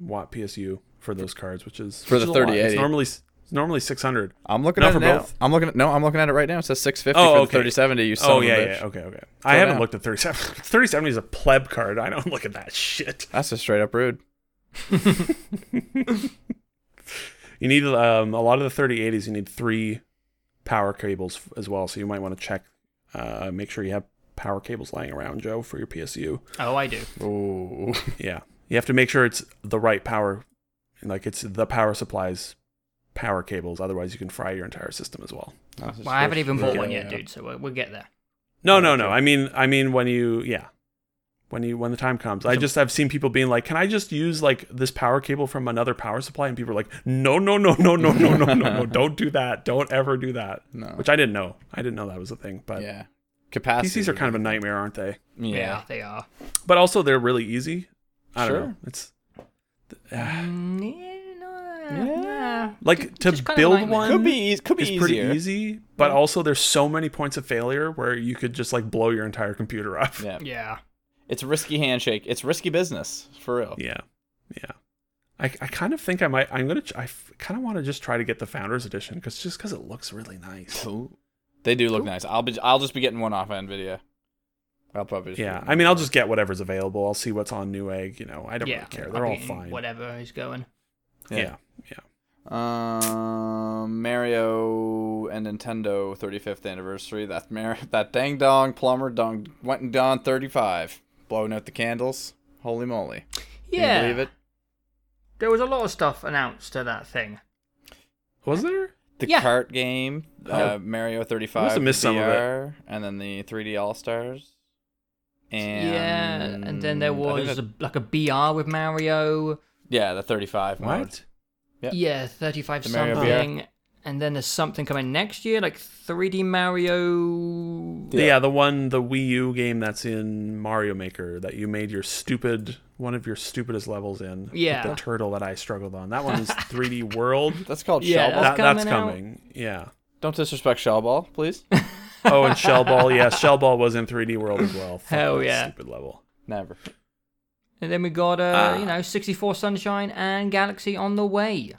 watt PSU for those cards, which is For which the is 3080. It's normally it's normally 600. I'm looking Not at for it now. both? I'm looking at no. I'm looking at it right now. It says 650 Oh, for okay. the 3070. You Oh yeah, yeah, okay, okay. I haven't looked at 37. 3070 is a pleb card. I don't look at that shit. That's just straight up rude. You need um, a lot of the 3080s. You need three power cables as well, so you might want to check, uh, make sure you have power cables lying around, Joe, for your PSU. Oh, I do. Ooh. Yeah, you have to make sure it's the right power, like it's the power supplies power cables. Otherwise, you can fry your entire system as well. Well, I haven't even bought one yet, dude. So we'll, we'll get there. No, no, no. I mean, I mean when you, yeah, when you when the time comes. I just I've seen people being like, "Can I just use like this power cable from another power supply?" And people are like, "No, no, no, no, no, no, no, no, no! Don't do that! Don't ever do that!" No. Which I didn't know. I didn't know that was a thing. But yeah. Capacity. PCs are kind of a nightmare, aren't they? Yeah, Yeah. they are. But also they're really easy. I don't Sure. know. It's Mm, yeah, no, Yeah. like to build one Could be. Could be is easier. pretty easy, but also there's so many points of failure where you could just like blow your entire computer up. Yeah. Yeah. It's a risky handshake. It's risky business for real. Yeah, yeah. I, I kind of think I might. I'm gonna. ch- I kind of want to just try to get the Founders Edition because just because it looks really nice. Ooh. They do look nice. I'll be. I'll just be getting one off Nvidia. I'll probably. Just Yeah, I mean, I'll just get whatever's available. I'll see what's on Newegg. You know, I don't yeah. really care. They're be all fine. Whatever is going. Yeah, yeah. Um, Mario and Nintendo 35th anniversary. That Mar- that dang dong plumber dong went and done 35, blowing out the candles. Holy moly! Can Yeah. you believe it? There was a lot of stuff announced to that thing. Was there? The Yeah. kart game, uh, Mario 35 must have missed some of it. And then the 3D All Stars. And yeah, and then there was that- a, like a BR with Mario. yeah the 35 mode. What? Yep. Yeah, 35 The Mario something. And then there's something coming next year, like 3D Mario. Yeah. Yeah. the one, the Wii U game that's in Mario Maker that you made your stupid, one of your stupidest levels in. with Yeah. the turtle that I struggled on. That one is 3D World. That's called Yeah, Shell Ball. that, That's that's coming out. coming. Yeah. Don't disrespect Shell Ball, please. Oh, and Shell Ball. Yeah, Shell Ball was in 3D World as well. Fuck Hell yeah. Stupid level. Never. And then we got, uh, Ah. you know, 64 Sunshine and Galaxy on the way.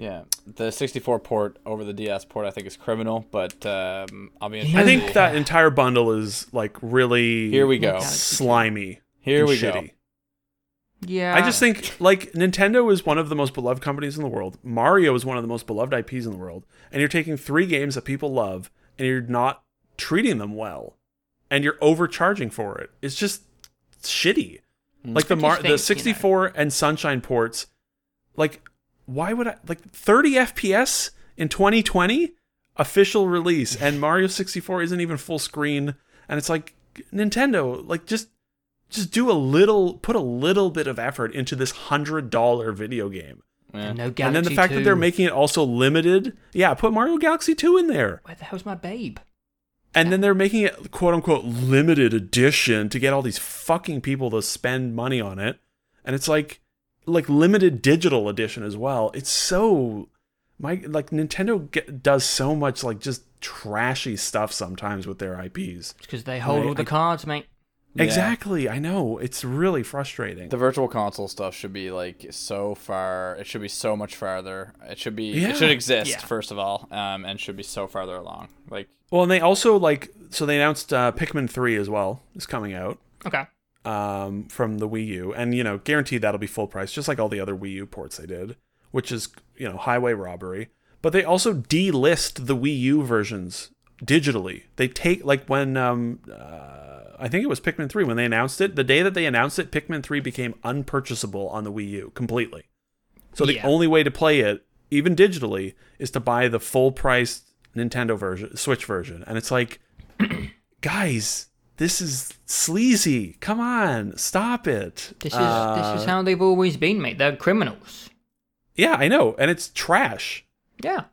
Yeah, the 64 port over the DS port I think is criminal, but um, I'll be. You I know- think that entire bundle is like really Here we go. Slimy. Here and we go. Yeah. I just think like Nintendo is one of the most beloved companies in the world. Mario is one of the most beloved IPs in the world. And you're taking three games that people love and you're not treating them well. And you're overcharging for it. It's just shitty. Like the Mar- think, the you know- 64 and Sunshine ports like why would I like 30 FPS in 2020 official release and Mario 64 isn't even full screen and it's like Nintendo like just just do a little put a little bit of effort into this hundred dollar video game Yeah. And no Galaxy and then the fact that they're making it also limited yeah put mario galaxy 2 in there Where the hell's my babe? and then they're making it quote unquote limited edition to get all these fucking people to spend money on it and it's like like limited digital edition as well it's so my like nintendo get, does so much like just trashy stuff sometimes with their ips Because they hold I- all the I- cards, mate. Yeah. exactly i know it's really frustrating The virtual console stuff should be like so far. It should be so much farther. It should be. Yeah. It should exist Yeah. first of all, um, and should be so farther along. Like Well, and they also like so they announced uh, Pikmin three as well is coming out Okay. Um, from the Wii U, and you know guaranteed that'll be full price, just like all the other Wii U ports they did, which is you know highway robbery. But they also delist the Wii U versions digitally. They take like when um, uh, I think it was Pikmin three when they announced it. The day that they announced it, Pikmin three became unpurchasable on the Wii U completely. So the Yeah. only way to play it, even digitally, is to buy the full price Nintendo version, Switch version. And it's like, guys, this is sleazy. Come on, stop it. This is Uh, this is how they've always been, mate. They're criminals. Yeah, I know, and it's trash. Yeah.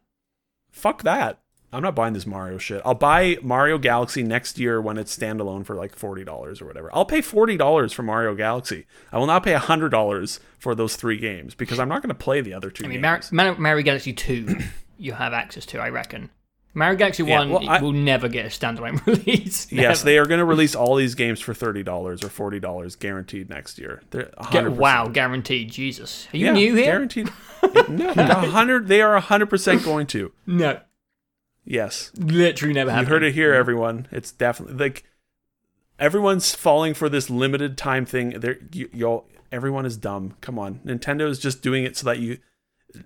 Fuck that. I'm not buying this Mario shit. I'll buy Mario Galaxy next year when it's standalone for like forty dollars or whatever. I'll pay forty dollars for Mario Galaxy. I will not pay hundred dollars for those three games because I'm not going to play the other two I mean, games. Mar- Mar- Mario Galaxy 2, you have access to, I reckon. Mario Galaxy Yeah, One well, I- will never get a standalone release. Yes, they are going to release all these games for thirty dollars or forty dollars guaranteed next year. They're Get, 100%. wow, guaranteed. Jesus, are you Yeah, new here? Guaranteed. no, hundred. They are hundred percent going to. No, Yes, literally never you heard it here, everyone. It's definitely like everyone's falling for this limited time thing. They're y'all. Everyone is dumb. Come on, Nintendo is just doing it so that you.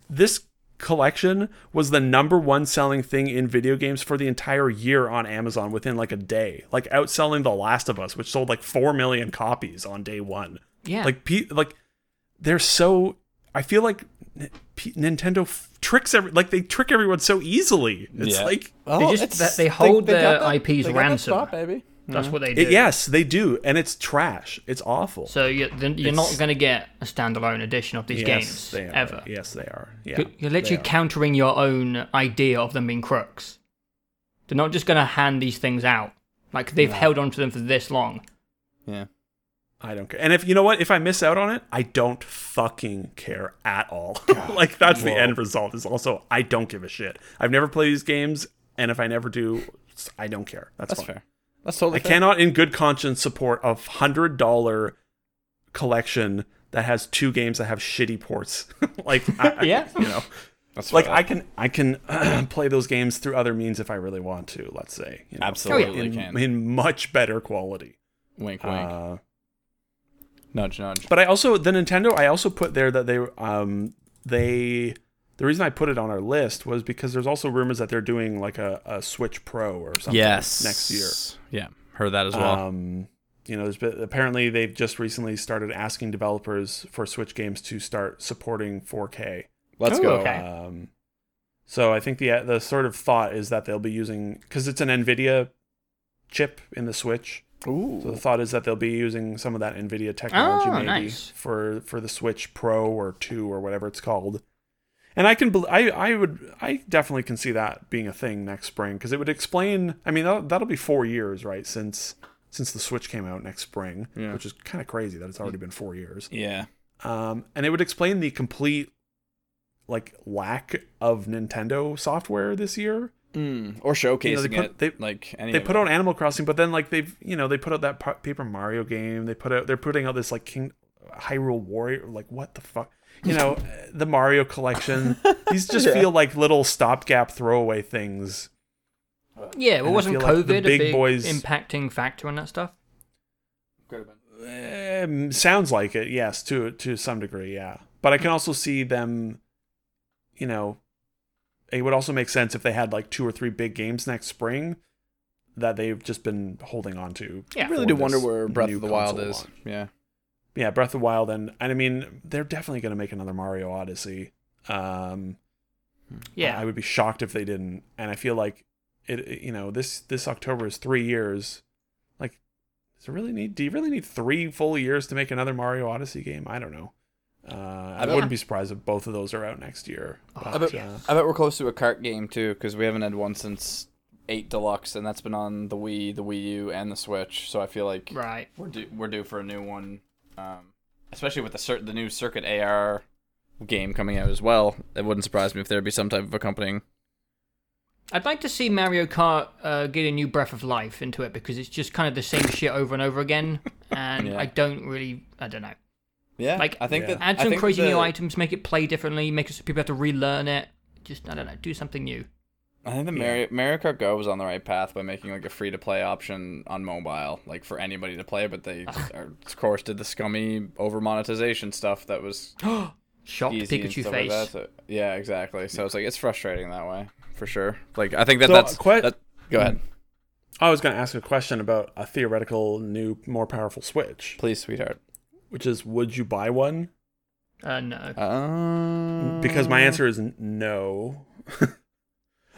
This collection was the number one selling thing in video games for the entire year on Amazon within like a day, like outselling The Last of Us, which sold like four million copies on day one. Yeah, Like, pe- like they're so. I feel like N- P- Nintendo f- tricks every like they trick everyone so easily. It's Yeah. like Oh, just- it's- that they hold got their that- IPs they got that ransom. spot, baby. That's mm-hmm. what they do. it- yes, they do, and it's trash. It's awful. So you're, you're not going to get a standalone edition of these yes, games they are. ever. Yes, they are. Yeah, You're, you're literally countering your own idea of them being crooks. They're not just going to hand these things out. Like they've held on to them for this long. Yeah. I don't care. And if you know what, if I miss out on it, I don't fucking care at all. like that's the end result. Is also I don't give a shit. I've never played these games, and if I never do, I don't care. That's, That's fine. fair. That's totally I fair. cannot, in good conscience, support a hundred dollar collection that has two games that have shitty ports. like, I, I- Yeah. you know, That's like fair. I can, I can play those games through other means if I really want to. Let's say, you know, absolutely in, can. in much better quality. wink, wink. Uh, nudge, nudge. but I also the Nintendo, I also put there that they, um, they. The reason I put it on our list was because there's also rumors that they're doing like a, a Switch Pro or something yes. next year. Yeah, heard that as well. Um, you know, there's been, apparently they've just recently started asking developers for Switch games to start supporting 4K. Let's Ooh, go. okay. Um, so I think the the sort of thought is that they'll be using because it's an Nvidia chip in the Switch. Ooh. So the thought is that they'll be using some of that Nvidia technology Oh, maybe nice. for for the Switch Pro or two or whatever it's called. And I can I I would I definitely can see that being a thing next spring because it would explain. I mean that'll, that'll be four years right since since the Switch came out next spring, Yeah. which is kind of crazy that it's already been four years. Yeah. Um, and it would explain the complete like lack of Nintendo software this year. Mm. Or showcasing they put- it. they- like any they put it. out Animal Crossing, but then like they've you know they put out that Paper Mario game. They put out they're putting out this like King Hyrule Warrior. Like what the fuck? You know the Mario collection. These just Yeah. feel like little stopgap throwaway things. Yeah, And well, wasn't feel like COVID the a big big boys- impacting factor in that stuff? Um, sounds like it, yes, to to some degree, yeah. But I can also see them, you know, it would also make sense if they had like two or three big games next spring that they've just been holding on to. Yeah. I really do wonder where Breath of the Wild is. launch. Yeah. Yeah, Breath of the Wild, and and I mean they're definitely going to make another Mario Odyssey. Um, Yeah. I would be shocked if they didn't. And I feel like it, it- you know, this this October is three years. Like, does it really need? Do you really need three full years to make another Mario Odyssey game? I don't know. Uh, I bet- wouldn't be surprised if both of those are out next year. But, I bet, yes. I bet we're close to a kart game too, because we haven't had one since eight deluxe, and that's been on the Wii, the Wii U, and the Switch. So I feel like right. we're due, we're due for a new one, um, especially with the cir- the new Circuit AR game coming out as well. It wouldn't surprise me if there'd be some type of accompanying. I'd like to see Mario Kart uh, get a new breath of life into it because it's just kind of the same shit over and over again, and Yeah. I don't really, I don't know. Yeah, Like, I think Yeah. that Add some crazy the- new items, make it play differently, make it so people have to relearn it. Just I don't know, do something new. I think the Mario, Mario Kart Go was on the right path by making like a free to play option on mobile, like for anybody to play. But they, are, of course, did the scummy over monetization stuff that was Shocked easy and Pikachu stuff face. like that. So, yeah, exactly. So it's like it's frustrating that way for sure. Like I think that So, that's que- that, go ahead, I was going to ask a question about a theoretical new, more powerful Switch, please, sweetheart. which is, would you buy one? Uh, no. Um, because my answer is n- no.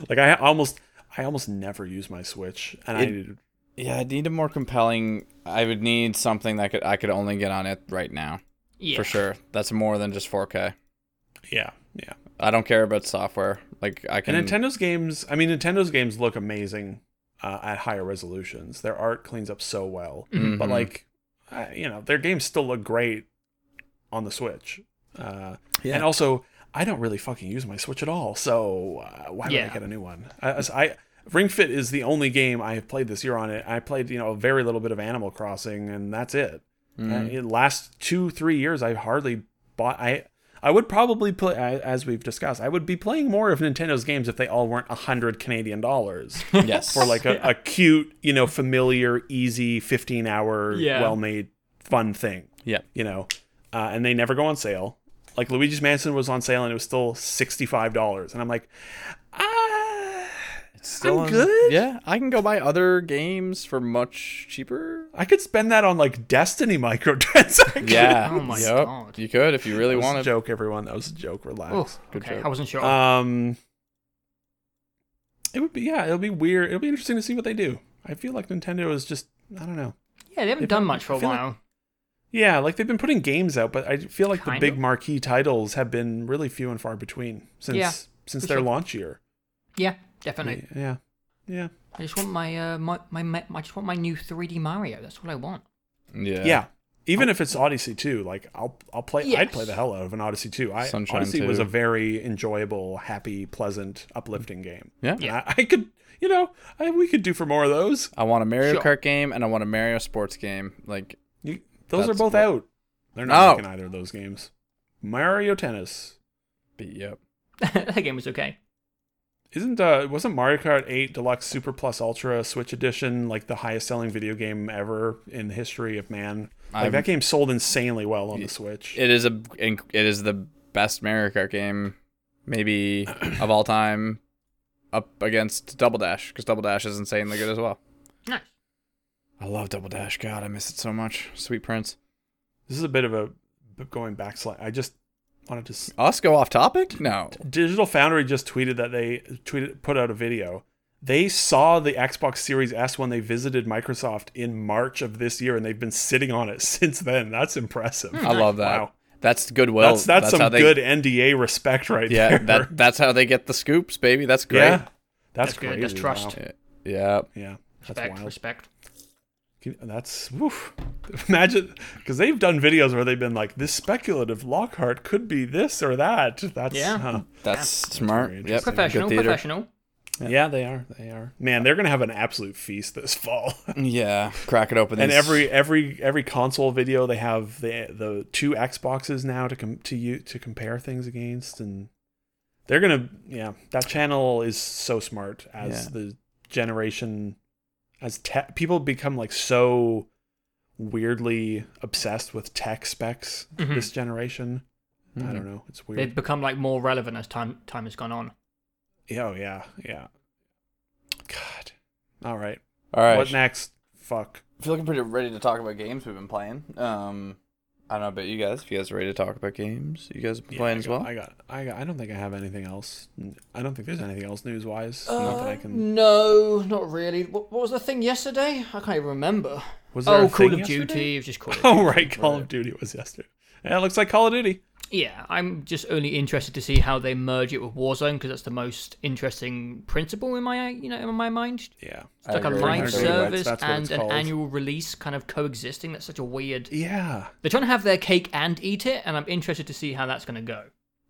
like I almost I almost never use my Switch, and It- yeah, I need a more compelling. I would need something that could I could only get on it right now Yeah. for sure. That's more than just 4K. yeah yeah. I don't care about software. Like I can. And Nintendo's games, I mean Nintendo's games look amazing uh, at higher resolutions. Their art cleans up so well, Mm-hmm. but like uh, you know their games still look great on the Switch. Uh, Yeah. And also, I don't really fucking use my Switch at all, so uh, why would I get a new one? I, I Ring Fit is the only game I have played this year on it. I played you know a very little bit of Animal Crossing, and that's it. Mm-hmm. Uh, in the last two three years, I hardly bought. I I would probably play I- as we've discussed. I would be playing more of Nintendo's games if they all weren't a hundred Canadian dollars yes. for like a, a cute, you know, familiar, easy, fifteen hour, Yeah. well made, fun thing yeah. you know, uh, and they never go on sale. Like Luigi's Mansion was on sale and it was still sixty five dollars, and I'm like, ah, it's Still I'm on- good. Yeah, I can go buy other games for much cheaper. I could spend that on like Destiny microtransactions. Yeah. Oh my Yep. God. You could if you really that was a wanted. joke, everyone. That was a joke. Oh, Relax. Good okay. joke. I wasn't sure. Um, it would be yeah, it'll be weird. It'll be interesting to see what they do. I feel like Nintendo is just I don't know. yeah, they haven't if done I- much for a feel like- while. Yeah, like they've been putting games out, but I feel like Kind the big of. marquee titles have been really few and far between since Yeah, since their sure. launch year. Yeah, definitely. Yeah, yeah. I just want my uh my, my my I just want my new 3D Mario. That's what I want. Yeah. Yeah. Even if it's Odyssey 2, like I'll I'll play I'd play the hell out of an Odyssey 2. I Sunshine Odyssey 2. was a very enjoyable, happy, pleasant, uplifting game. Yeah. And I, I could, you know, I, we could do for more of those. I want a Mario Sure. Kart game and I want a Mario sports game. Like, You, those are both what- out. They're not No. making either of those games. Mario Tennis. but yep. that game was okay. Isn't uh wasn't Mario Kart 8 Deluxe Super Plus Ultra Switch Edition like the highest selling video game ever in the history of man? Like I've- that game sold insanely well on the Switch. It is a. It is the best Mario Kart game, maybe of all time, up against Double Dash because Double Dash is insanely good as well. Nice. I love Double Dash. God, I miss it so much. Sweet Prince. This is a bit of a going back slide. I just wanted to s- Us go off topic? No. Digital Foundry just tweeted that they tweeted put out a video. They saw the Xbox Series S when they visited Microsoft in March of this year, and they've been sitting on it since then. That's impressive. I love that. Wow. That's goodwill. that's that's, how some they, good NDA respect right Yeah, there. that that's how they get the scoops, baby. That's great. yeah, that's, That's good. crazy. That's trust. Wow. Yeah. Yeah, that's Respect, wild. respect. Can- That's woof. Imagine because they've done videos where they've been like, "This speculative Lockhart could be this or that." That's Yeah. huh. That's smart. very Yep. Professional, Good theater. professional. Yeah, they are. They are. Man, they're gonna have an absolute feast this fall. Yeah. Crack it open. and these- every every every console video they have the the two Xboxes now to com- to you to compare things against, and they're gonna yeah that channel is so smart as Yeah. the generation as tech people become like so weirdly obsessed with tech specs Mhm. this generation. I Mhm. don't know, it's weird. They've become like more relevant as time time has gone on. Yeah, oh yeah, yeah. God. All right. All right. What next? Fuck. I feel like I'm pretty ready to talk about games we've been playing. Um, I don't know about you guys. If you guys are ready to talk about games, you guys have been Yeah, playing I as well. I got, I got. I don't think I have anything else. I don't think there's anything else news wise. Uh, Not that I can. No, not really. What, what was the thing yesterday? I can't even remember. Was there Oh, a Call thing of yesterday? Duty. It was just Call of Duty. Oh right, Call of Duty was yesterday. Yeah, it looks like Call of Duty. Yeah, I'm just only interested to see how they merge it with Warzone because that's the most interesting principle in my you know in my mind. Yeah. It's like a live service That's what and an called. annual release kind of coexisting. That's such a weird. Yeah. They're trying to have their cake and eat it, and I'm interested to see how that's going to go.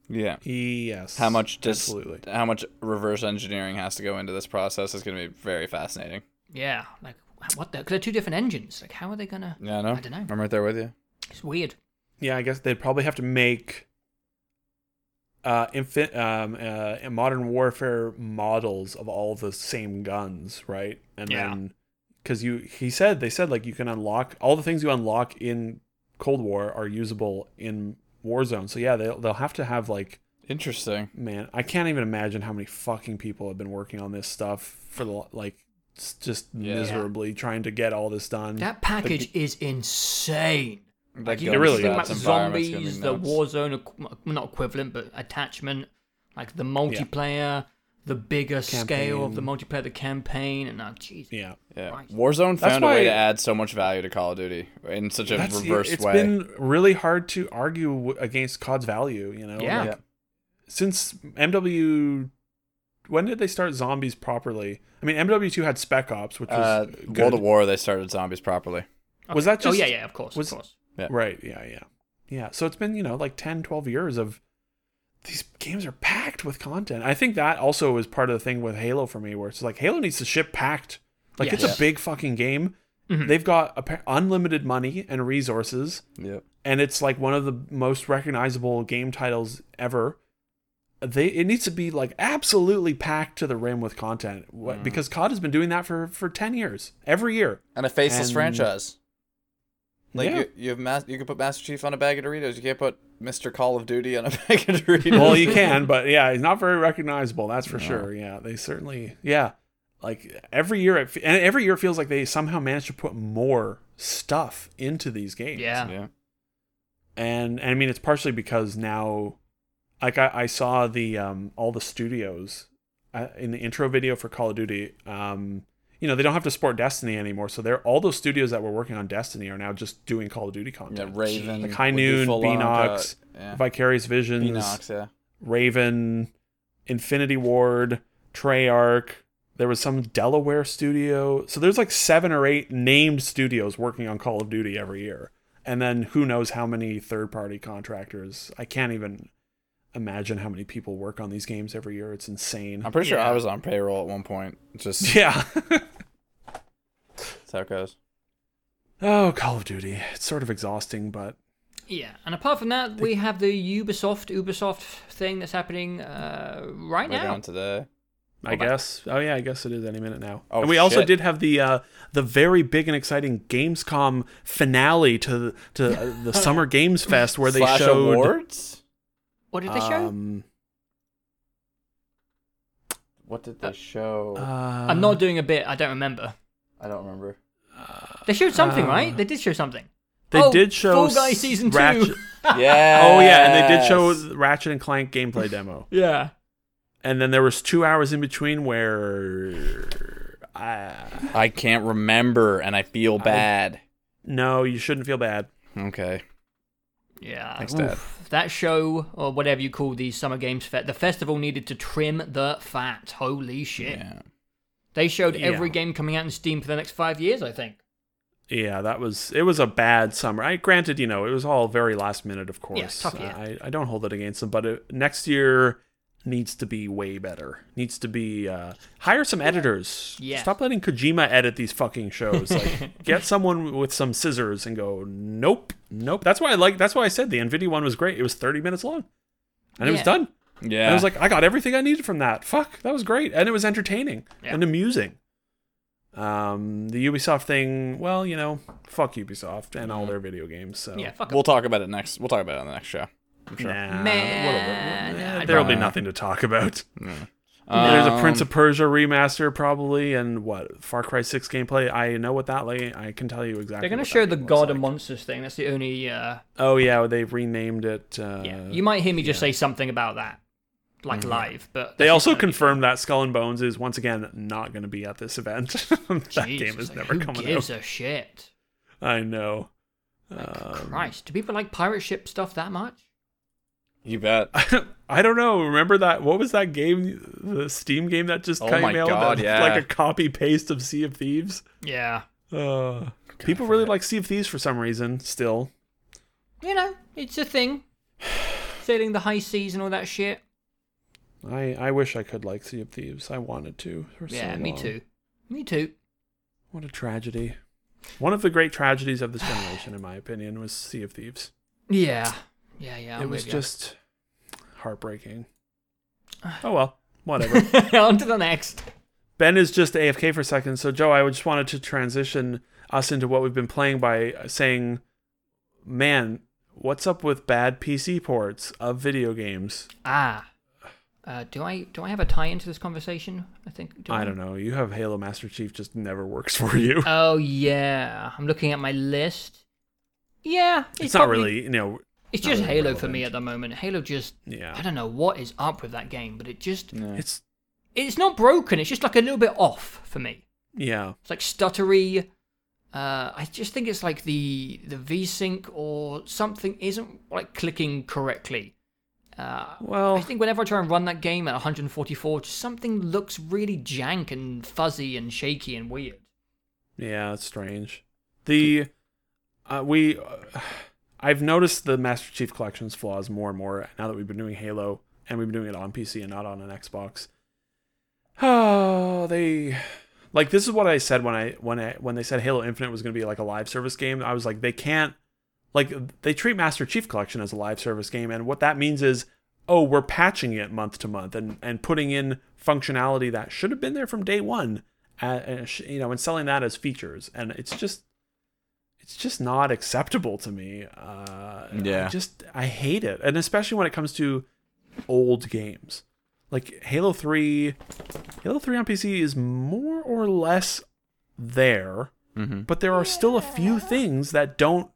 Yeah. Yes. How much does Absolutely. how much reverse engineering has to go into this process is going to be very fascinating. Yeah, like what the? Because they're two different engines. Like, how are they gonna? Yeah, I know. I dunno. I'm right there with you. It's weird. Yeah, I guess they'd probably have to make uh, infin- um, uh, modern warfare models of all the same guns, right? And Yeah. then because you, he said they said like you can unlock all the things you unlock in Cold War are usable in Warzone. So yeah, they'll they'll have to have like Interesting. man, I can't even imagine how many fucking people have been working on this stuff for the like just Yeah. miserably trying to get all this done. That package is insane. Like Like you It really think about stats environment's gonna be zombies, the. Warzone, equ- not equivalent, but attachment, like the multiplayer, the bigger scale of the multiplayer, the campaign, and oh, jeez. yeah. Yeah. Right. Warzone That's found a way why- to add so much value to Call of Duty in such a That's reverse it's way. It's been really hard to argue against COD's value, you know. Yeah. Like, Yeah. Since MW when did they start zombies properly? I mean, MW2 had Spec Ops, which was Uh, good. World at War, they started zombies properly. Was that oh just- yeah, yeah, of course, was- of course. Yeah. Right, yeah, yeah. Yeah. So it's been, you know, like 10, 12 years of these games are packed with content. I think that also is part of the thing with Halo for me, where it's like Halo needs to ship packed. Like Yes. it's a big fucking game. Mhm. They've got appa- unlimited money and resources, Yep. and it's like one of the most recognizable game titles ever. They it needs to be like absolutely packed to the rim with content What- Mm. because COD has been doing that for for ten years, every year. And a faceless And- franchise. Like Yeah. you, you have mas- you can put Master Chief on a bag of Doritos. You can't put Mr. Call of Duty on a bag of Doritos. well, you can, but yeah, he's not very recognizable. That's for No. sure. Yeah, they certainly. Yeah, like every year, it, fe- and every year it feels like they somehow manage to put more stuff into these games. Yeah. yeah. and, and I mean it's partially because now, like I, I saw the um all the studios uh, in the intro video for Call of Duty. Um, you know they don't have to support Destiny anymore, so they're all those studios that were working on Destiny are now just doing Call of Duty Yeah, content. Raven. Like High would do Noon, full-on, Beenox, uh, yeah. Vicarious Visions, Beenox, yeah. Raven, Infinity Ward, Treyarch. There was some Delaware studio. So there's like seven or eight named studios working on Call of Duty every year. And then who knows how many third party contractors. I can't even imagine how many people work on these games every year. It's insane. I'm pretty sure Yeah. I was on payroll at one point. Just Yeah. that's how it goes. oh, Call of Duty. It's sort of exhausting, but Yeah, and apart from that, we have the Ubisoft Ubisoft thing that's happening uh, right Later now. today. I but- guess. Oh yeah, I guess it is any minute now. Oh, and we also did have the uh, the very big and exciting Gamescom finale to to uh, the Summer Games Fest where they Slash showed awards. What did they show? um, What did they show? uh, I'm not doing a bit. I don't remember. I don't remember. They showed something, uh, right? They did show something. They Oh, did show Fall Guys s- season two. Ratchet- Yeah. Oh yeah, and they did show Ratchet and Clank gameplay demo, Yeah. and then there was two hours in between where. I, I can't remember, and I feel bad. no, you shouldn't feel bad. Okay. Yeah. Thanks, Dad. oof. That show, or whatever you call these Summer Games Fest, the festival needed to trim the fat. Holy shit. Yeah. They showed every game coming out in Steam for the next five years, I think. Yeah, that was it. Was a bad summer. I granted, you know, it was all very last minute, of course. Yeah, tough year. I, I don't hold it against them, but it, next year needs to be way better. Needs to be uh, hire some editors. Yeah. Stop letting Kojima edit these fucking shows. Like, get someone with some scissors and go. Nope, nope. That's why I like. That's why I said the Nvidia one was great. It was thirty minutes long, and it was done. Yeah. And I was like, I got everything I needed from that. Fuck, that was great, and it was entertaining Yeah. and amusing. Um, the Ubisoft thing, well, you know, fuck Ubisoft and all their video games. So Yeah, fuck 'em. we'll talk about it next. We'll talk about it on the next show. I'm sure. nah, Man, whatever. I there'll be nothing to talk about. Yeah. There's a Um, Prince of Persia remaster probably, and what Far Cry Six gameplay. I know what that like. I can tell you exactly. They're going to what show that the God like. and Monsters thing. That's the only. Uh, Oh yeah, they've renamed it. Uh, yeah. You might hear me just yeah. say something about that, like live, but. They also just be- confirmed that Skull and Bones is once again not going to be at this event. that Jeez, game is like, never who coming gives out. a shit? I know. Like, Um, Christ, do people like pirate ship stuff that much? You bet. I don't know. Remember that? What was that game? The Steam game that just Oh came my out? God, that- yeah. Like a copy paste of Sea of Thieves. Yeah. Uh, people really like Sea of Thieves for some reason. Still, You know, it's a thing. Sailing the high seas and all that shit. I I wish I could like Sea of Thieves. I wanted to. For so Yeah, me long. too. Me too. What a tragedy. One of the great tragedies of this generation, in my opinion, was Sea of Thieves. Yeah. Yeah, yeah. it I'm was just heartbreaking. Oh well, whatever. On to the next. Ben is just AFK for a second. So, Joe, I just wanted to transition us into what we've been playing by saying, man, what's up with bad PC ports of video games? Ah. Uh, do I do I have a tie into this conversation? I think. do I don't know. You have Halo Master Chief just never works for you. Oh yeah, I'm looking at my list. Yeah, it's, it's not probably- really, you know, It's just really Halo for me at the moment. Halo just yeah. I don't know what is up with that game, but it just Yeah. It's, it's not broken. It's just like a little bit off for me. yeah. It's like stuttery. Uh, I just think it's like the the VSync or something isn't like clicking correctly. Uh, Well, I think whenever I try and run that game at 144, just something looks really jank and fuzzy and shaky and weird. Yeah, it's strange. The uh, we uh, I've noticed the Master Chief Collection's flaws more and more now that we've been doing Halo. and we've been doing it on PC and not on an Xbox. Oh, they like this is what I said when I when I when they said Halo Infinite was going to be like a live service game. I was like, they can't like they treat Master Chief Collection as a live service game, and what that means is, oh, we're patching it month to month and and putting in functionality that should have been there from day one, uh, uh, you know, and selling that as features, and it's just. It's just not acceptable to me. Uh, Yeah. I just I hate it, and especially when it comes to old games like Halo 3 Halo 3 on PC is more or less there Mm-hmm. but there are still a few things that don't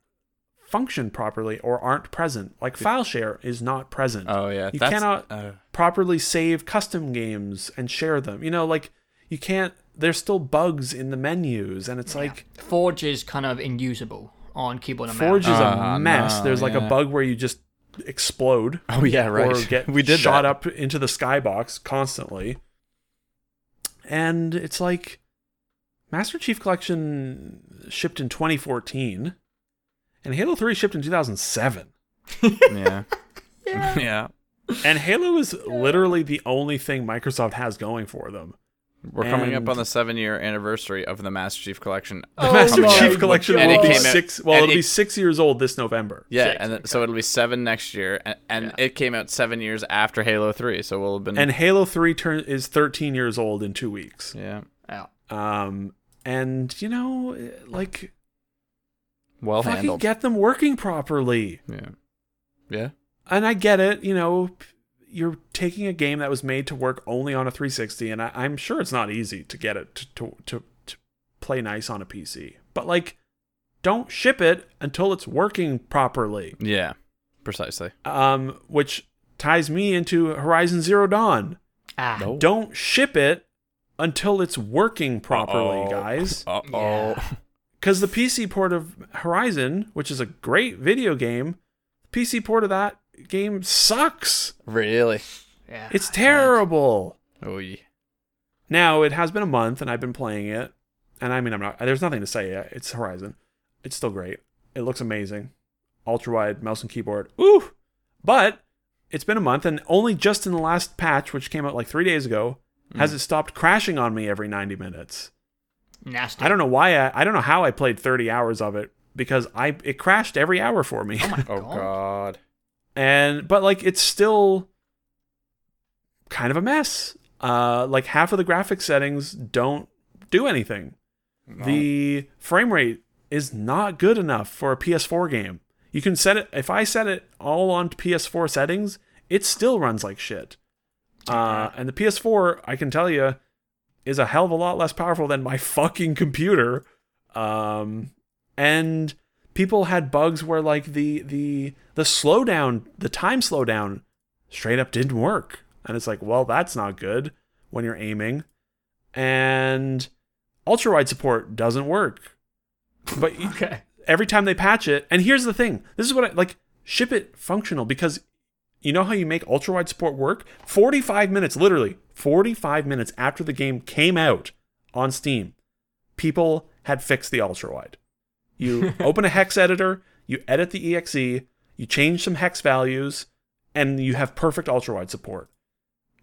function properly or aren't present like file share is not present Oh yeah, You that's, cannot- Uh, properly save custom games and share them you know like you can't there's still bugs in the menus and it's like Forge is kind of unusable on keyboard and mouse. Forge is Ah, a mess no, there's like a bug where you just explode oh yeah, right. or get we did shot that. up into the skybox constantly. And it's like Master Chief Collection shipped in 2014 and Halo 3 shipped in 2007. Yeah. yeah. And Halo is literally the only thing Microsoft has going for them. We're coming up on the seven year anniversary of the Master Chief Collection. The Oh Master my Chief Collection And will it be 6 well it'll be 6 years old this November. Yeah, Six, and then, okay. so it'll be seven next year, and, and Yeah. it came out seven years after Halo Three, so we'll have been And Halo 3 turn is 13 years old in 2 weeks. yeah, Yeah. Um and you know like well fucking handled. get them working properly. yeah, yeah, and I get it, you know, p- you're taking a game that was made to work only on a 360, and I, I'm sure it's not easy to get it to, to, to, to play nice on a PC. But, like, don't ship it until it's working properly. yeah, precisely. Um, which ties me into Horizon Zero Dawn. Ah. No. Don't ship it until it's working properly, Uh-oh. guys. Uh oh. Because the PC port of Horizon, which is a great video game, PC port of that game sucks. Really? Yeah. It's terrible. Oh yeah. Now it has been a month and I've been playing it, and I mean I'm not. There's nothing to say. yet. It's Horizon. It's still great. It looks amazing. Ultra wide mouse and keyboard. Ooh, but it's been a month and only just in the last patch, which came out like three days ago, hmm. has it stopped crashing on me every 90 minutes. Nasty. I don't know why. I, I don't know how I played 30 hours of it because I it crashed every hour for me. Oh my Oh god. And but like it's still kind of a mess. Uh like half of the graphic settings don't do anything. The frame rate is not good enough for a ps4 game. You can set it if i set it all on ps4 settings it still runs like shit. Uh and the ps4 i can tell you is a hell of a lot less powerful than my fucking computer. Um and people had bugs where like the the the slowdown the time slowdown straight up didn't work. And it's like well that's not good when you're aiming. And ultra wide support doesn't work. But Okay. every time they patch it and here's the thing. This is what i like ship it functional because you know how you make ultra wide support work? 45 minutes literally 45 minutes after the game came out on steam people had fixed the ultra wide you open a hex editor you edit the exe you change some hex values and you have perfect ultra wide support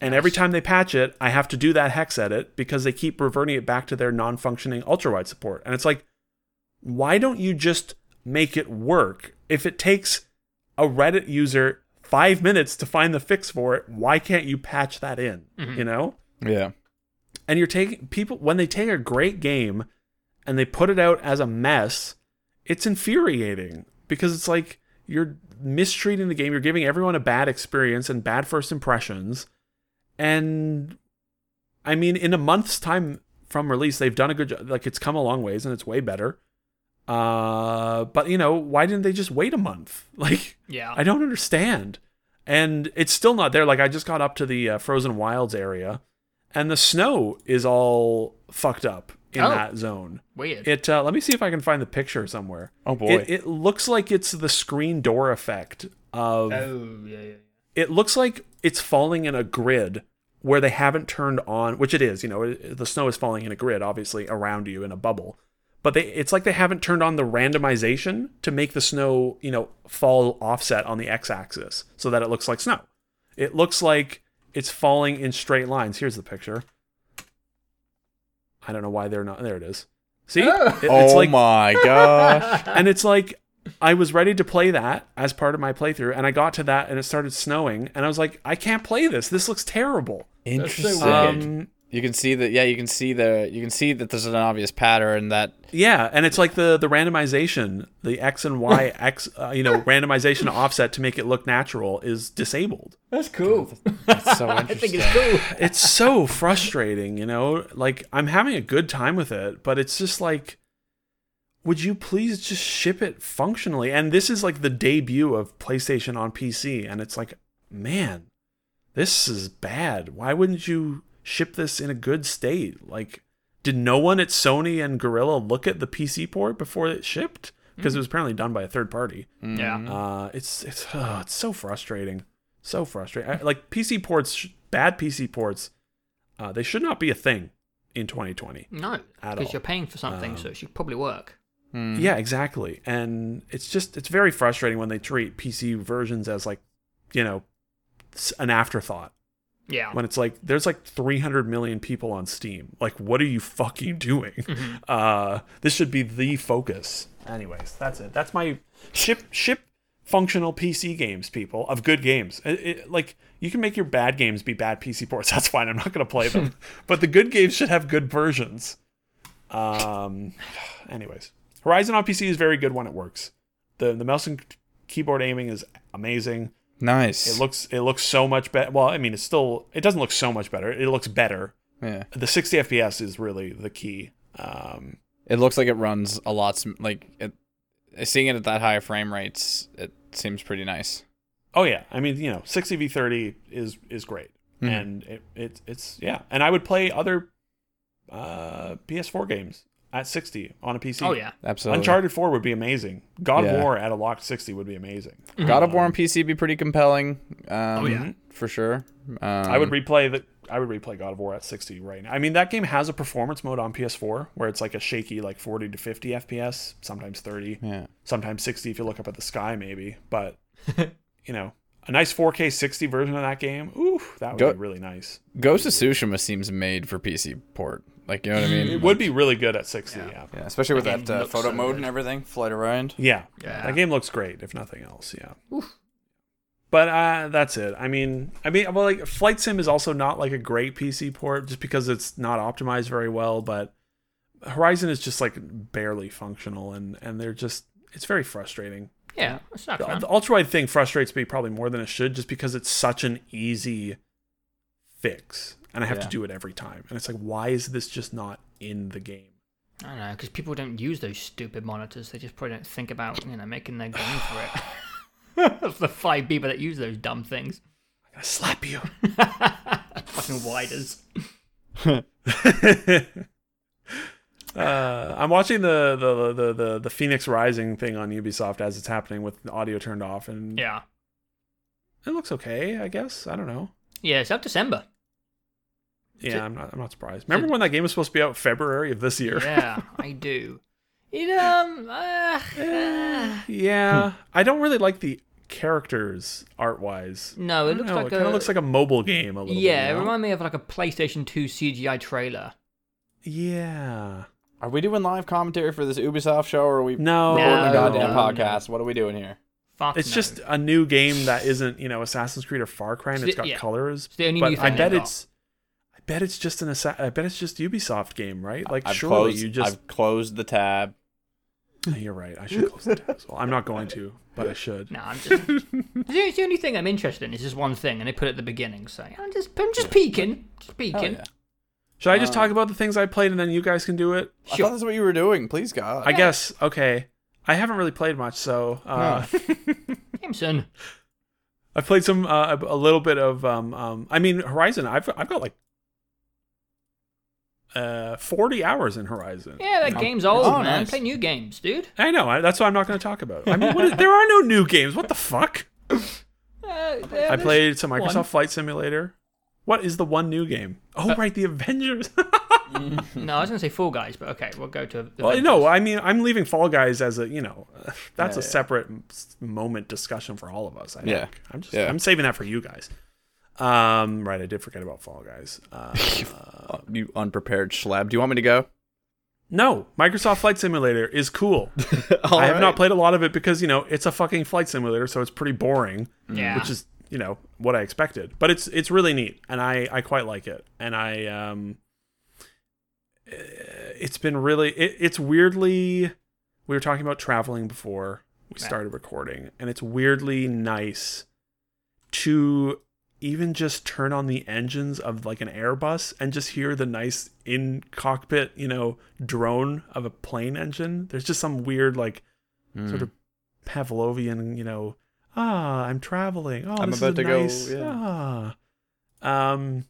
and every time they patch it i have to do that hex edit because they keep reverting it back to their non-functioning ultra wide support and it's like why don't you just make it work? If it takes a Reddit user five minutes to find the fix for it, why can't you patch that in? Mhm. You know? Yeah. And you're taking people when they take a great game and they put it out as a mess, it's infuriating because it's like you're mistreating the game, you're giving everyone a bad experience and bad first impressions. And I mean, in a month's time from release, they've done a good job. Like it's come a long ways and it's way better. Uh, but you know, why didn't they just wait a month? Like, Yeah. I don't understand. And it's still not there. Like I just got up to the uh, Frozen Wilds area, and the snow is all fucked up in Oh. that zone. Weird. It. Uh, let me see if I can find the picture somewhere. Oh boy. It, it looks like it's the screen door effect of. oh yeah, yeah. It looks like it's falling in a grid where they haven't turned on, which it is. You know, it, the snow is falling in a grid, obviously around you in a bubble. But they, it's like they haven't turned on the randomization to make the snow, you know, fall offset on the x-axis so that it looks like snow. It looks like it's falling in straight lines. Here's the picture. I don't know why they're not. There it is. See, It- it's oh like my gosh. and it's like I was ready to play that as part of my playthrough, and I got to that, and it started snowing, and I was like, I can't play this. This looks terrible. Interesting. Um, you can see that. Yeah, you can see the. You can see that there's an obvious pattern that. yeah, and it's like the the randomization, the x and y x, uh, you know, randomization offset to make it look natural is disabled. That's cool. That's so interesting. I think it's cool. It's so frustrating, you know. Like I'm having a good time with it, but it's just like. Would you please just ship it functionally? And this is like the debut of PlayStation on PC, and it's like, man, this is bad. Why wouldn't you ship this in a good state? Like, did no one at Sony and Guerrilla look at the PC port before it shipped? Because it was apparently done by a third party. Yeah. Uh, it's it's oh, it's so frustrating, so frustrating. I, like PC ports, bad PC ports, uh, they should not be a thing in 2020. No, because you're paying for something, so it should probably work. Mm. Yeah, exactly. And it's just it's very frustrating when they treat PC versions as like, you know, an afterthought. Yeah. When it's like there's like 300 million people on Steam. Like, what are you fucking doing? Mm-hmm. Uh, this should be the focus. Anyways, that's it. That's my ship ship functional PC games, people of good games. It- it- like you can make your bad games be bad PC ports. That's fine. I'm not going to play them. but the good games should have good versions. Um. Anyways, Horizon on PC is very good when it works. the The mouse and keyboard aiming is amazing. Nice. It looks it looks so much better. Well, I mean, it's still it doesn't look so much better. It looks better. yeah. The 60 FPS is really the key. Um, It looks like it runs a lot. sm- Like it. Seeing it at that high frame rates, it seems pretty nice. oh yeah, I mean, you know, 60 v 30 is is great, Mhm. and it, it it's yeah. And I would play other uh, PS4 games at 60 on a PC. Oh yeah. Absolutely. Uncharted 4 would be amazing. God Yeah. of War at a locked 60 would be amazing. God of War on PC would be pretty compelling. Um, Oh, yeah. for sure. Um, I would replay the I would replay God of War at 60 right now. I mean, that game has a performance mode on PS4 where it's like a shaky like 40 to 50 FPS, sometimes 30, Yeah. sometimes 60 if you look up at the sky maybe, but you know, a nice 4K 60 version of that game, ooh, that would Go- be really nice. Ghost of Tsushima seems made for PC port. Like you know what I mean? It would be really good at 60, yeah. Yeah, especially with That that, uh, photo so mode good. and everything. Flight around. Yeah. Yeah. That game looks great if nothing else, yeah. But uh, that's it. I mean, I mean, well, like Flight Sim is also not like a great PC port just because it's not optimized very well. But Horizon is just like barely functional, and and they're just it's very frustrating. Yeah. It's not The, fun. the ultra wide thing frustrates me probably more than it should, just because it's such an easy fix, and I have Yeah. to do it every time. And it's like, why is this just not in the game? I don't know, because people don't use those stupid monitors. They just probably don't think about, you know, making their game for it. That's the five people that use those dumb things. I'm gonna slap you. Fucking widers. Uh, I'm watching the, the the the the Phoenix Rising thing on Ubisoft as it's happening with the audio turned off, and Yeah. it looks okay. I guess I don't know. Yeah, it's out December. Yeah, I'm not. I'm not surprised. Remember when that game was supposed to be out February of this year? Yeah, I do. It um uh, uh, Yeah, I don't really like the characters art wise. no, it looks like it a kind of looks like a mobile game a little yeah. bit. It know? reminded me of like a PlayStation 2 CGI trailer. Yeah. Are we doing live commentary for this Ubisoft show, or are we No. recording No, a goddamn no, podcast? What are we doing here? Fuck It's no. just a new game that isn't, you know, Assassin's Creed or Far Cry, and It's it's the- got yeah. colors. It's the only but I bet it's, I bet it's just an Assa- I bet it's just Ubisoft game, right? Like I've surely closed. you just. I've closed the tab. You're right. I should close the tab as well. I'm not going to, but I should. No, I'm just. it's the only thing I'm interested in is just one thing, and they put it at the beginning. So I'm just, I'm just peeking, just peeking. yeah. Should I just Uh, talk about the things I played and then you guys can do it? I Sure. thought that's what you were doing. Please, God. I guess. Okay. I haven't really played much, so uh, Jameson. I've played some uh, a little bit of um um. I mean Horizon. I've I've got like uh 40 hours in Horizon. Yeah, that Oh, game's old, oh, man. nice. Play new games, dude. I know. I, that's why I'm not going to talk about it. I mean, what is, there are no new games. What the fuck? Uh, there- I played some Microsoft one. Flight Simulator. What is the one new game? Oh, Uh, right, the Avengers. No, I was gonna say Fall Guys, but okay, we'll go to. well, no, I mean, I'm leaving Fall Guys as a, you know, that's Yeah, a yeah. separate m- moment discussion for all of us. I Yeah. think. I'm just, Yeah. I'm saving that for you guys. Um, right, I did forget about Fall Guys. Uh, you unprepared schlab. Do you want me to go? no, Microsoft Flight Simulator is cool. I have not played a lot of it because you know it's a fucking flight simulator, so it's pretty boring. Yeah. which is you know what I expected. But it's it's really neat, and I I quite like it. And I um, eh, it's been really it, it's weirdly we were talking about traveling before we started recording, and it's weirdly nice to even just turn on the engines of like an Airbus and just hear the nice in cockpit, you know, drone of a plane engine. There's just some weird like Mm. sort of Pavlovian, you know, ah, I'm traveling. Oh, I'm this about is to go, nice. yeah. Ah. Um,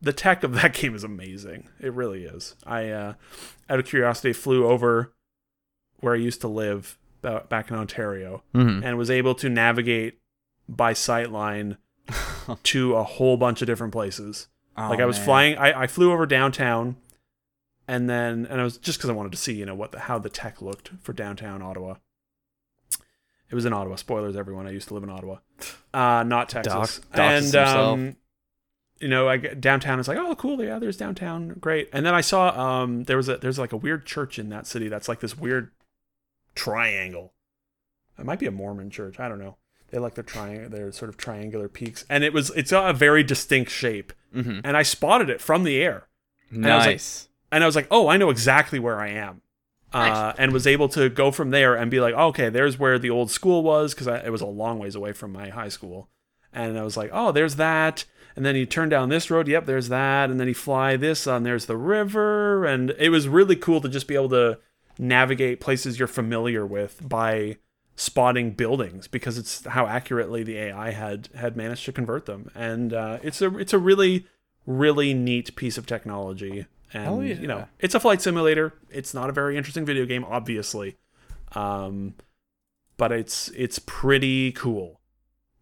the tech of that game is amazing. It really is. I, uh, out of curiosity, flew over where I used to live ba- back in Ontario Mhm. and was able to navigate by sightline to a whole bunch of different places like Oh, I was man. flying I, I flew over downtown and then and I was just because I wanted to see you know what the how the tech looked for downtown Ottawa. It was in Ottawa. Spoilers, everyone. I used to live in Ottawa, uh, not Texas. Doxes and um, you know, I get downtown. It's like, oh, cool. Yeah, there's downtown. Great. And then I saw um, there was a there's like a weird church in that city that's like this weird triangle. It might be a Mormon church. I don't know. They like their triangle, their sort of triangular peaks, and it was it's a very distinct shape Mhm. and I spotted it from the air. I was like- Nice. And I was like, oh, I know exactly where I am. Uh, and was able to go from there and be like, okay, there's where the old school was because it was a long ways away from my high school. And I was like, oh, there's that. And then you turn down this road, yep, there's that. And then you fly this on, there's the river. And it was really cool to just be able to navigate places you're familiar with by spotting buildings because it's how accurately the AI had had managed to convert them. And uh, it's a it's a really really neat piece of technology. And Hell you know, it's a flight simulator. It's not a very interesting video game, obviously, um, but it's it's pretty cool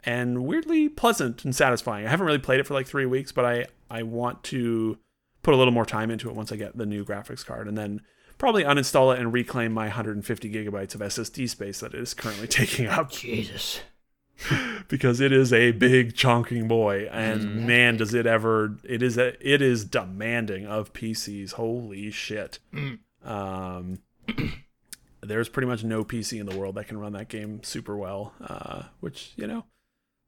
and weirdly pleasant and satisfying. I haven't really played it for like three weeks, but I I want to put a little more time into it once I get the new graphics card, and then probably uninstall it and reclaim my 150 gigabytes of SSD space that it is currently taking up Jesus. because it is a big chunking boy and Mm. man does it ever it is a, it is demanding of PCs holy shit Mm. um there's pretty much no PC in the world that can run that game super well uh which you know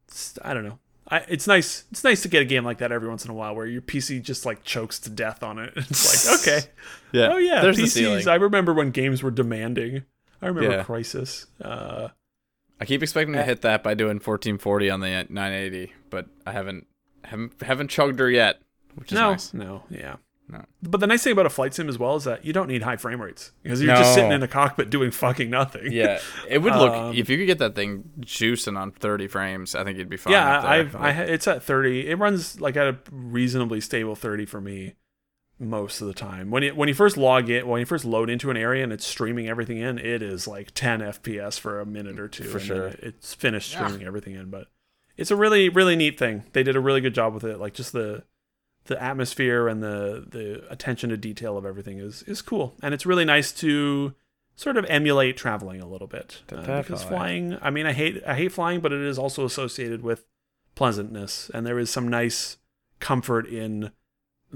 it's, I don't know I, it's nice it's nice to get a game like that every once in a while where your PC just like chokes to death on it it's like okay Yeah. oh yeah There's the PCs ceiling. I remember when games were demanding I remember Yeah. Crysis uh I keep expecting to hit that by doing 1440 on the 980, but I haven't haven't haven't chugged her yet, which is no, nice. no, yeah. No. But the nice thing about a flight sim as well is that you don't need high frame rates because you're just sitting in a cockpit doing fucking nothing. Yeah, it would look Um, if you could get that thing juicing on 30 frames. I think you'd be fine. yeah. I've I it's at 30. It runs like at a reasonably stable 30 for me most of the time. When you when you first log in, when you first load into an area and it's streaming everything in, it is like 10 FPS for a minute or two. For and sure. it's finished Yeah. streaming everything in, but it's a really really neat thing. They did a really good job with it. Like just the the atmosphere and the the attention to detail of everything is is cool, and it's really nice to sort of emulate traveling a little bit uh, because flying. I mean, I hate I hate flying, but it is also associated with pleasantness, and there is some nice comfort in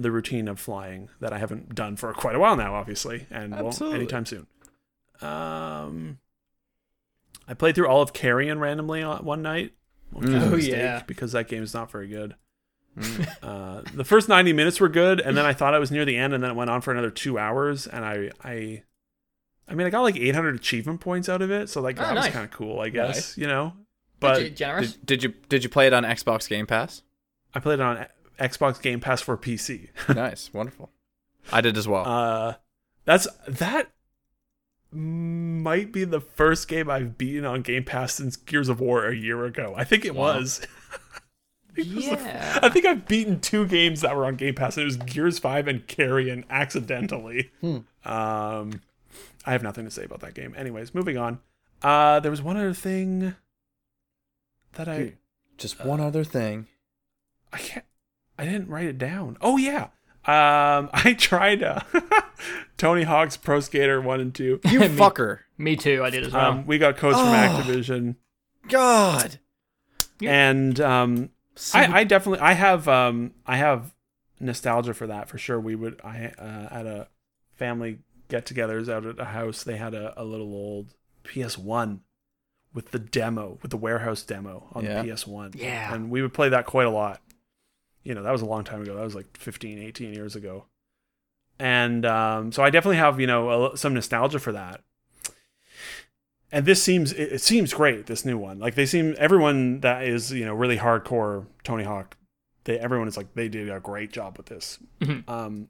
the routine of flying that I haven't done for quite a while now, obviously, and won't anytime soon. Um, I played through all of Carrion randomly one night. which Oh, yeah. because that game is not very good. Mm. Uh, the first 90 minutes were good and then i thought i was near the end and then it went on for another two hours and i i i mean i got like 800 achievement points out of it so like Oh, that was kind of cool i guess Nice. you know But but generous. Did, did you did you play it on Xbox Game Pass? i played it on xbox game pass for pc nice, wonderful. I did as well. uh that's that might be the first game i've beaten on game pass since gears of war a year ago i think it Wow. was I think it was the Yeah. I think I've beaten two games that were on Game Pass, and it was Gears Five and Carrion accidentally. Hmm. Um, I have nothing to say about that game. Anyways, moving on. Uh, there was one other thing that I Just one other thing. I can't I didn't write it down. Oh yeah. Um, I tried uh, Tony Hawk's Pro Skater One and Two. You Me- fucker. Me too. I did as well. Um, we got codes from Oh. Activision, God. And um, I, I definitely I have um I have nostalgia for that for sure. We would I uh, at a family get-togethers out at a house. They had a, a little old PS1 with the demo with the warehouse demo on Yeah. the PS1. Yeah. and we would play that quite a lot. You know, that was a long time ago. That was like 15, 18 years ago. And um, so I definitely have you know a, some nostalgia for that. And this seems it, it seems great. This new one, like they seem everyone that is you know really hardcore Tony Hawk, they everyone is like they did a great job with this. Mhm. Um,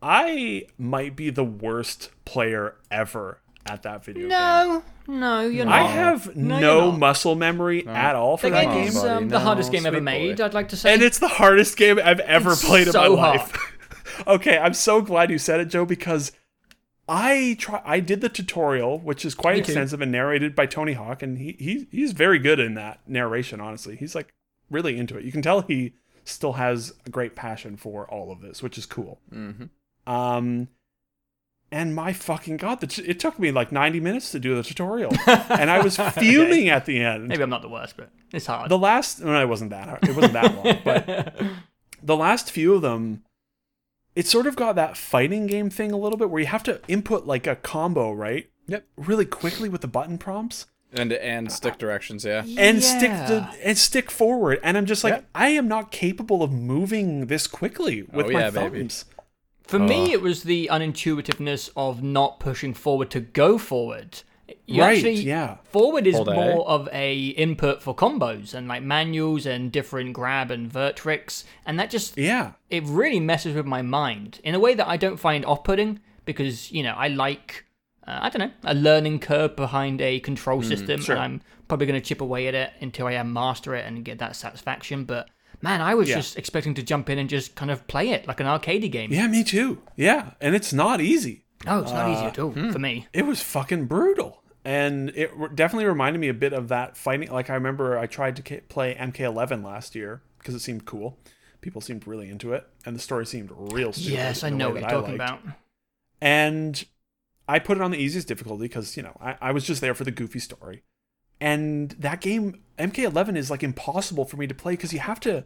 I might be the worst player ever at that video game. No, no, you're not. I have No, no, muscle memory No. at all for The that game game. is buddy, um, the hardest game ever sweet boy. made. I'd like to say. and it's the hardest game I've ever It's played in my so life. okay, I'm so glad you said it, Joe, because I try. I did the tutorial, which is quite Me too. extensive and narrated by Tony Hawk, and he, he he's very good in that narration. Honestly, he's like really into it. You can tell he still has a great passion for all of this, which is cool. hmm Um, and my fucking god, the t- it took me like 90 minutes to do the tutorial, and I was fuming at the end. Maybe I'm not the worst, but it's hard. The last, no, it wasn't that hard. It wasn't that long, but the last few of them, it sort of got that fighting game thing a little bit where you have to input like a combo, right? Yep. Really quickly with the button prompts And and stick directions, yeah. and stick Yeah. the and stick forward. And I'm just like, Yep. I am not capable of moving this quickly with Oh, my yeah, baby. Thumbs. For me, Oh. it was the unintuitiveness of not pushing forward to go forward. You Right, actually, yeah. Forward is Hold A. more of a input for combos and like manuals and different grab and vert tricks, and that just Yeah. it really messes with my mind in a way that I don't find off-putting because you know I like uh, I don't know a learning curve behind a control system, sure. and I'm probably going to chip away at it until I am master it and get that satisfaction. But man, I was Yeah. just expecting to jump in and just kind of play it like an arcade game. Yeah, me too. Yeah. And it's not easy. No, it's not easy at Uh, all hmm. for me. it was fucking brutal and it re- definitely reminded me a bit of that fighting like i remember i tried to k- play mk11 last year because it seemed cool people seemed really into it and the story seemed real stupid Yes, I know what you're talking about. and i put it on the easiest difficulty because you know I, I was just there for the goofy story and that game mk11 is like impossible for me to play because you have to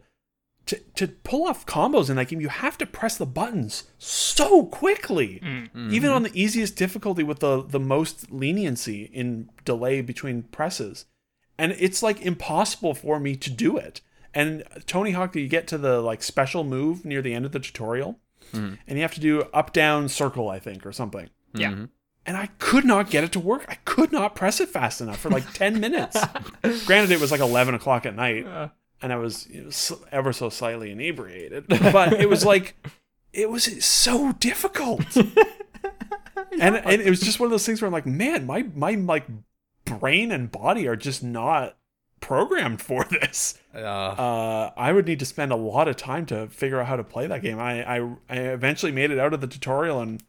to, to pull off combos in that game, you have to press the buttons so quickly. Mm. Mm-hmm. Even on the easiest difficulty with the, the most leniency in delay between presses. And it's like impossible for me to do it. And Tony Hawk, you get to the like special move near the end of the tutorial, mm-hmm. and you have to do up down circle, I think, or something. Yeah. Mm-hmm. And I could not get it to work. I could not press it fast enough for like 10 minutes. Granted, it was like 11 o'clock at night, and I was, know, ever so slightly inebriated. But it was like, it was so difficult. and, and it was just one of those things where I'm like, man, my, my like brain and body are just not programmed for this. Uh, Uh, I would need to spend a lot of time to figure out how to play that game. I, I, I eventually made it out of the tutorial and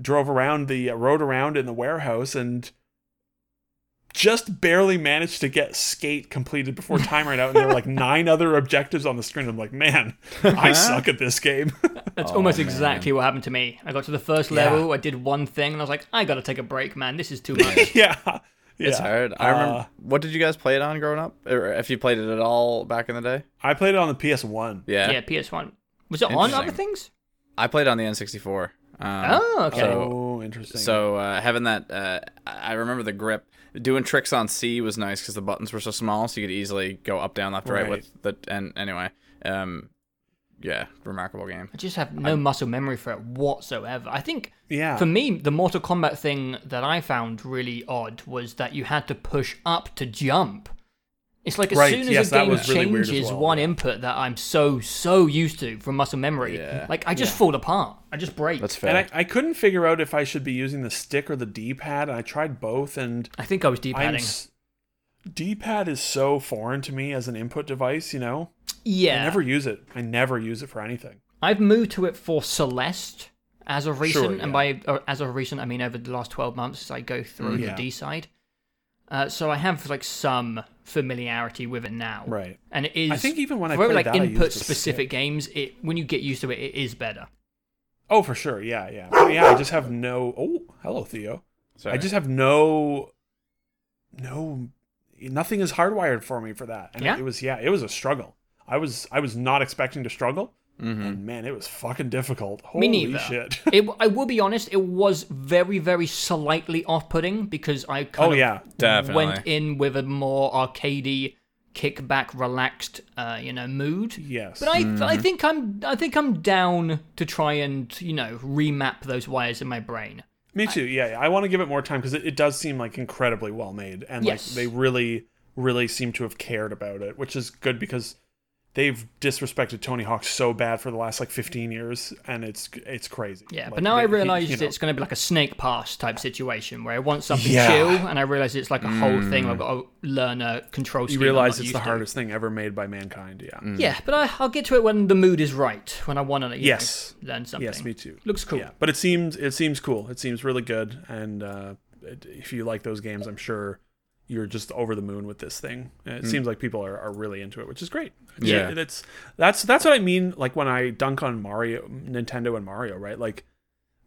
drove around the uh, rode around in the warehouse and just barely managed to get skate completed before time ran out and there were like nine other objectives on the screen i'm like man i suck at this game That's Oh, almost man. exactly what happened to me. I got to the first Yeah. level, I did one thing, and I was like, I gotta take a break, man. This is too much. yeah it's hard. I remember. Uh, what did you guys play it on growing up? Or if you played it at all back in the day? i played it on the ps1 Yeah. yeah, PS1. Was it on other things? I played it on the N64. Um, Oh, okay. oh interesting So uh, having that, uh, I remember the grip. Doing tricks on C was nice because the buttons were so small, so you could easily go up, down, left, right, Right. with the. And anyway, um, yeah, remarkable game. I just have no muscle memory for it whatsoever. I think yeah for me, the Mortal Kombat thing that I found really odd was that you had to push up to jump. It's like as Right, soon as yes, a game really changes well, one input that I'm so so used to from muscle memory, Yeah. like I just Yeah. fall apart. I just break. That's fair. and I, I couldn't figure out if i should be using the stick or the d-pad and i tried both and I think I was I'm d-padding. s- D-pad is so foreign to me as an input device, you know. yeah, I never use it. I never use it for anything. I've moved to it for Celeste as of recent, Sure, and by or as of recent, I mean over the last twelve months as I go through Yeah. the D side. Uh, so I have like some familiarity with it now, Right. And it is. I think even when I for played like that, input the specific stick. games, it when you get used to it, it is better. Oh, for sure. Yeah, yeah. But yeah, I just have no. Oh, hello, Theo. Sorry. I just have no, no nothing is hardwired for me for that. And Yeah? it was yeah, it was a struggle. I was I was not expecting to struggle, Mm-hmm. and man, it was fucking difficult. Me Holy neither. shit! it, I will be honest, it was very, very slightly off-putting because I kind oh of yeah, Definitely. went in with a more arcadey, kickback, relaxed, uh, you know, mood. yes. But I, I think I'm, I think I'm down to try and, you know, remap those wires in my brain. Me too. Yeah, yeah. I want to give it more time because it, it does seem like incredibly well made, and Yes. like they really, really seem to have cared about it, which is good because they've disrespected Tony Hawk so bad for the last like 15 years, and it's it's crazy. Yeah, Like, but now they- I he- realised you know, it's going to be like a snake pass type situation where I want something Yeah. chill, and I realise it's like a whole thing. I've got to learn a control you scheme. I'm realize it's used the to. hardest thing ever made by mankind. Yeah. Yeah, but I, I'll get to it when the mood is right, when I want to Yes. learn something. Yes, me too. Looks cool. Yeah, but it seems it seems cool. It seems really good, and uh, it, if you like those games, I'm sure you're just over the moon with this thing. And It seems like people are, are really into it, which is great. Yeah. that's that's that's what I mean. Like when I dunk on Mario, Nintendo, and Mario, right? Like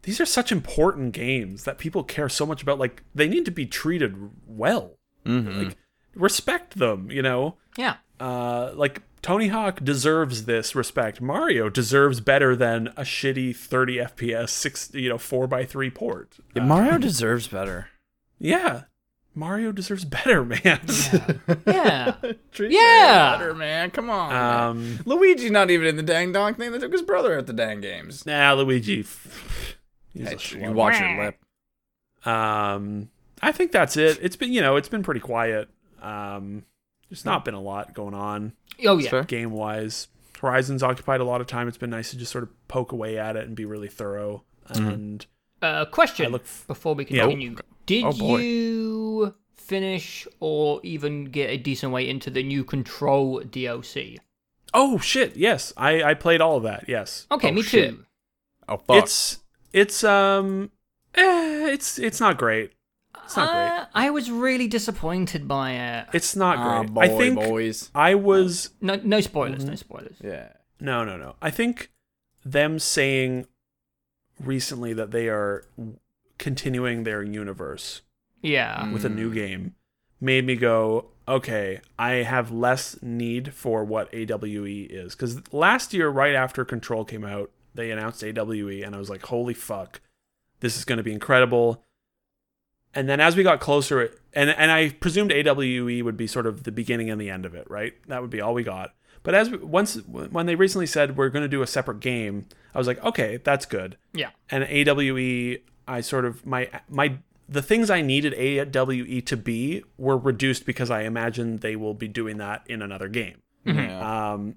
these are such important games that people care so much about. Like they need to be treated well. Mm-hmm. Like respect them. You know Yeah. uh, like Tony Hawk deserves this respect. Mario deserves better than a shitty 30 FPS six, you know, four by three port. Uh, Mario deserves better. yeah, Mario deserves better, man. Yeah. Treat Yeah. Mario better, man. Come on. man. um, Luigi's not even in the dang dong thing. They took his brother at the dang games. nah, Luigi. He's Hey, schlub. you watch your lip. Um, I think that's it. It's been, you know, it's been pretty quiet. Um, there's not been a lot going on Oh yeah. Game wise. Horizon's occupied a lot of time. It's been nice to just sort of poke away at it and be really thorough. And Uh, question I look f- before we Yeah. continue. Did Oh, you finish or even get a decent way into the new Control DLC? Oh shit! Yes, I I played all of that. Yes, Okay, Oh, me shit. too. Oh fuck. it's it's um, eh, it's it's not great. It's not great. Uh, I was really disappointed by it. It's not Ah, great. boy, I think boys. I was No, no spoilers. Mm-hmm. No spoilers. Yeah. no no no. I think them saying recently that they are continuing their universe Yeah. with a new mm. game made me go, okay, I have less need for what AWE is. Because last year, right after Control came out, they announced AWE, and I was like, holy fuck, this is going to be incredible. And then as we got closer, and and I presumed AWE would be sort of the beginning and the end of it, right? That would be all we got. But as we, once when they recently said we're going to do a separate game, I was like, okay, that's good Yeah. and AWE, I sort of my my the things I needed AWE to be were reduced because I imagine they will be doing that in another game. Yeah. Um,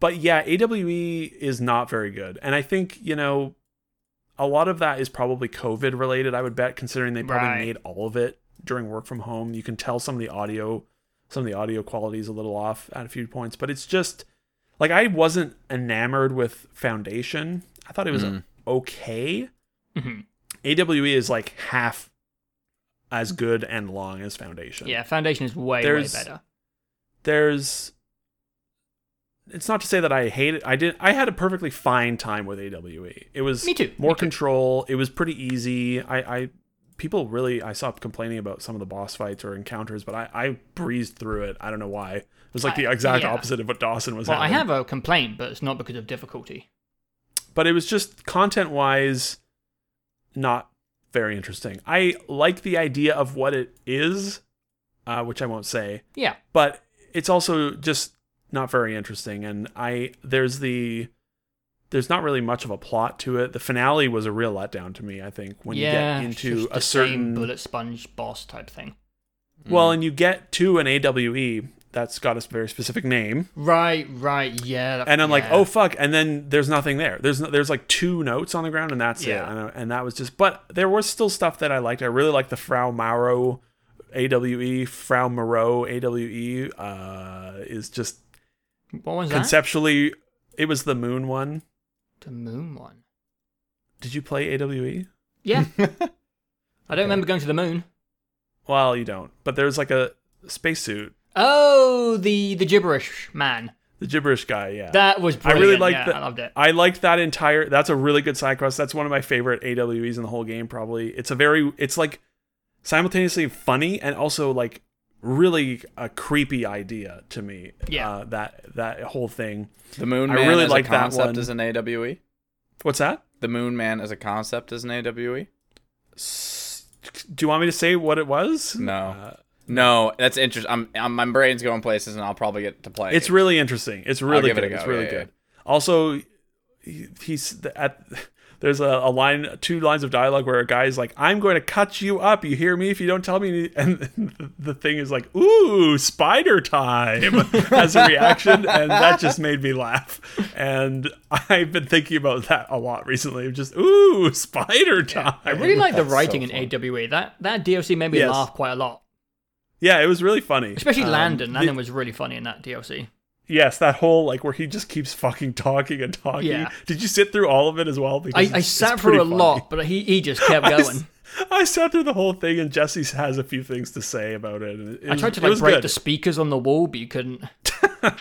but yeah, AWE is not very good, and I think you know a lot of that is probably COVID related. I would bet, considering they probably Right. made all of it during work from home. You can tell some of the audio, some of the audio quality is a little off at a few points, but it's just like I wasn't enamored with Foundation. I thought it was Mm. okay. Mhm. AWE is like half as good and long as Foundation. Yeah. Foundation is way There's- way better. There's it's not to say that I hate it. I did I had a perfectly fine time with AWE. It was Me too, more me too. control. It was pretty easy. I, I people really I saw complaining about some of the boss fights or encounters, but I, I breezed through it. I don't know why. It was like the exact yeah. opposite of what Dawson was Well, I have a complaint, but it's not because of difficulty. but it was just content wise not very interesting. I like the idea of what it is, uh, which I won't say, Yeah. but it's also just not very interesting. And I there's the there's not really much of a plot to it. The finale was a real letdown to me. I think when yeah. you get into a certain bullet sponge boss type thing. well, and you get to an AWE that's got a very specific name, Right. Right. Yeah. that- and I'm like, oh fuck, and then there's nothing there. There's no, there's like two notes on the ground, and that's Yeah. it. And, I- and that was just, but there was still stuff that I liked. I really liked the Frau Mauro AWE, Frau Moreau AWE. Uh, is just What was that? conceptually, it was the moon one. The moon one. Did you play AWE? Yeah. I don't remember going to the moon. Well, you don't. But there's like a spacesuit, Oh, the the gibberish man. the gibberish guy. Yeah, That was I really liked yeah, that- I loved it. I liked that entire. That's a really good side quest. That's one of my favorite AWEs in the whole game. Probably. It's a very. It's like simultaneously funny and also like really a creepy idea to me. Yeah. uh, that that whole thing. The Moon Man I really as like a that concept one. as an AWE. What's that? The Moon Man as a concept as an? AWE. S- Do you want me to say what it was? No. Uh, No, that's interesting. I'm, I'm my brain's going places, and I'll probably get to play. It's really interesting. It's really give it good. It's really Yeah, good. Also, he, he's at. There's a, a line, two lines of dialogue where a guy's like, "I'm going to cut you up. You hear me if you don't tell me." And the thing is like, "Ooh, spider time!" as a reaction, and that just made me laugh. And I've been thinking about that a lot recently. Just, "Ooh, spider time!" I really like the That's so writing in fun. AWE. That that DLC made me Yes. laugh quite a lot. Yeah, it was really funny, Especially Um, Landon. the- Landon was really funny in that DLC. Yes, that whole like where he just keeps fucking talking and talking. Yeah. Did you sit through all of it as well? I, Because I it's sat through a funny. lot, but he, he just kept going. I sat through the whole thing, and Jesse has a few things to say about it. and it I tried to like break good. the speakers on the wall, but you couldn't.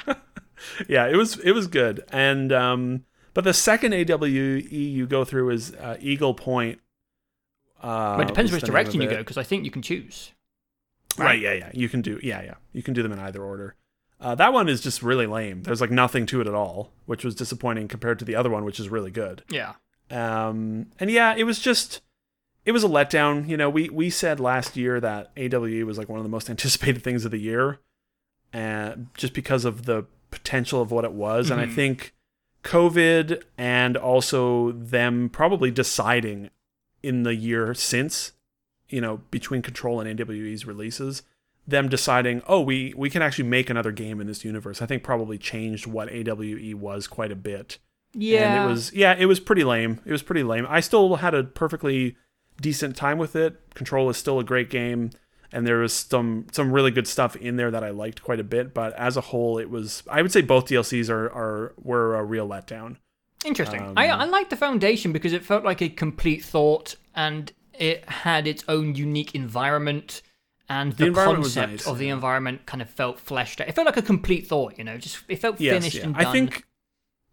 Yeah, it was it was good, and um, but the second AWE you go through is uh, Eagle Point. Uh, But it depends which direction you go, because I think you can choose. Right, yeah, yeah. You can do, yeah, yeah. You can do them in either order. Uh, that one is just really lame. There's like nothing to it at all, which was disappointing compared to the other one, which is really good. Yeah. Um, and yeah, it was just, it was a letdown. You know, we we said last year that AWE was like one of the most anticipated things of the year, and just because of the potential of what it was, and I Mhm. think COVID and also them probably deciding in the year since, you know, between Control and AWE's releases, them deciding, oh, we we can actually make another game in this universe. I think probably changed what AWE was quite a bit. Yeah. And it was yeah, it was pretty lame. It was pretty lame. I still had a perfectly decent time with it. Control is still a great game and there was some some really good stuff in there that I liked quite a bit, but as a whole it was I would say both DLCs are are were a real letdown. Interesting. Um, I, I like the Foundation because it felt like a complete thought and it had its own unique environment and the, environment concept nice, of the yeah. environment kind of felt fleshed out. It felt like a complete thought, you know, just it felt Yes, finished yeah. and done. I think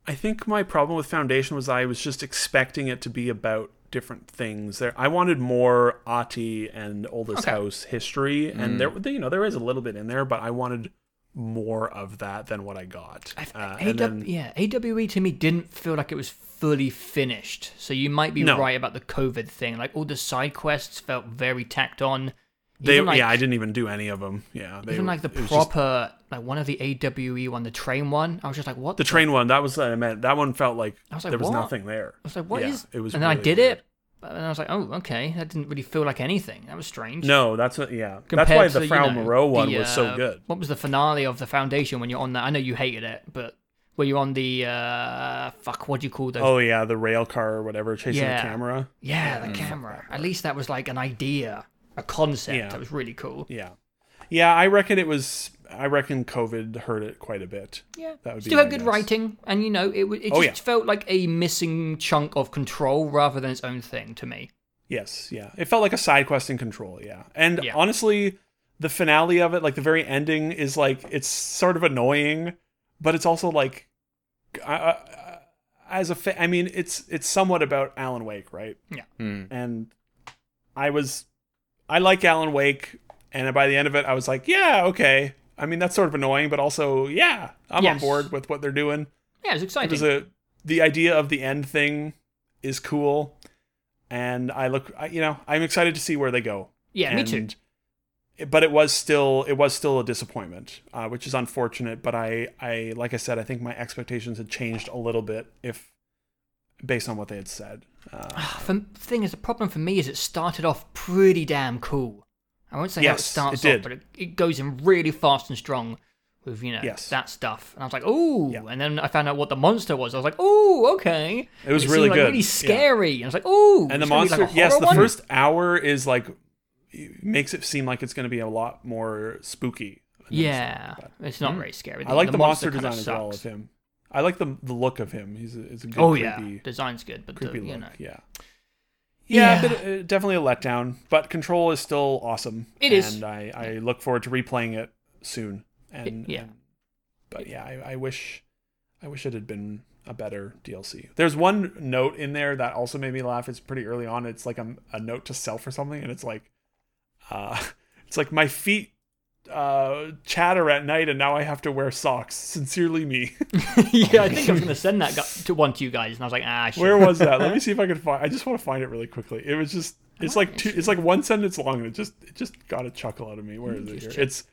I think my problem with Foundation was I was just expecting it to be about different things. There, I wanted more Ahti and Oldest Okay. House history, and mm. there, you know, there is a little bit in there, but I wanted more of that than what I got. Uh, AW, then, yeah, AWE to me didn't feel like it was fully finished. So you might be No. right about the COVID thing. Like all the side quests felt very tacked on. they, like, yeah, I didn't even do any of them. Yeah, they, even like the was just- proper, like one of the AWE one, the train one. I was just like, what? the train one. That was what I meant. That one felt like, I was like, there was what? nothing there. I was like, what yeah, is? it was and then I did weird. it, and I was like, oh, okay, that didn't really feel like anything. That was strange. No, that's what. Yeah, Compared that's why to, the you Frau know, Moreau one the, was so uh, good. What was the finale of the Foundation when you're on that? I know you hated it, but where you're on the uh, fuck, what do you call those? Oh yeah, the rail car or whatever chasing Yeah. the camera. yeah, the camera. At least that was like an idea, a concept. Yeah. That was really cool. Yeah. Yeah, I reckon it was. I reckon COVID hurt it quite a bit. Yeah, That would still had good guess. writing, and you know, it w- it Oh, just felt like a missing chunk of control rather than its own thing to me. Yes, yeah. It felt like a side quest in control, yeah. And Yeah. honestly, the finale of it, like the very ending, is like it's sort of annoying, but it's also like, I, I, as a, fa- I mean, it's it's somewhat about Alan Wake, right? Hmm. And I was, I like Alan Wake, and by the end of it, I was like, yeah, okay. I mean, that's sort of annoying, but also, yeah, I'm on board with what they're doing. Yeah, it's it exciting. was a the idea of the end thing is cool and i look I, you know i'm excited to see where they go yeah, me too. But it was still it was still a disappointment uh, which is unfortunate but i i like i said i think my expectations had changed a little bit if based on what they had said uh, For, the thing is, the problem for me is it started off pretty damn cool. I won't say how it starts it off, but it, it goes in really fast and strong with you know Yes. that stuff. And I was like, ooh, Yeah. and then I found out what the monster was. I was like, ooh, okay. It was And really seemed, like, good, really yeah. scary. And I was like, ooh, and the monster like yes the one? first hour is like makes it seem like it's going to be a lot more spooky Yeah, it's not very scary. Hmm. I like the, monster, kinda design as well of him. I like the the look of him. He's a, it's a good Oh creepy, yeah, design's good, but the, creepy you look. know, Yeah. Yeah. Yeah, but uh, definitely a letdown. But Control is still awesome. It is. and I, I look forward to replaying it soon. And yeah. and- but yeah, I, I wish I wish it had been a better DLC. There's one note in there that also made me laugh. It's pretty early on. It's like a, a note to self or something, and it's like, uh, it's like my feet uh, chatter at night, and now I have to wear socks. Sincerely, me. yeah, I think I was gonna send that to one to you guys, and I was like, ah, shit. Where was that? Let me see if I can find. I just want to find it really quickly. It was just. It's like two. It's like one sentence long, and it just it just got a chuckle out of me. Where is it here? It's.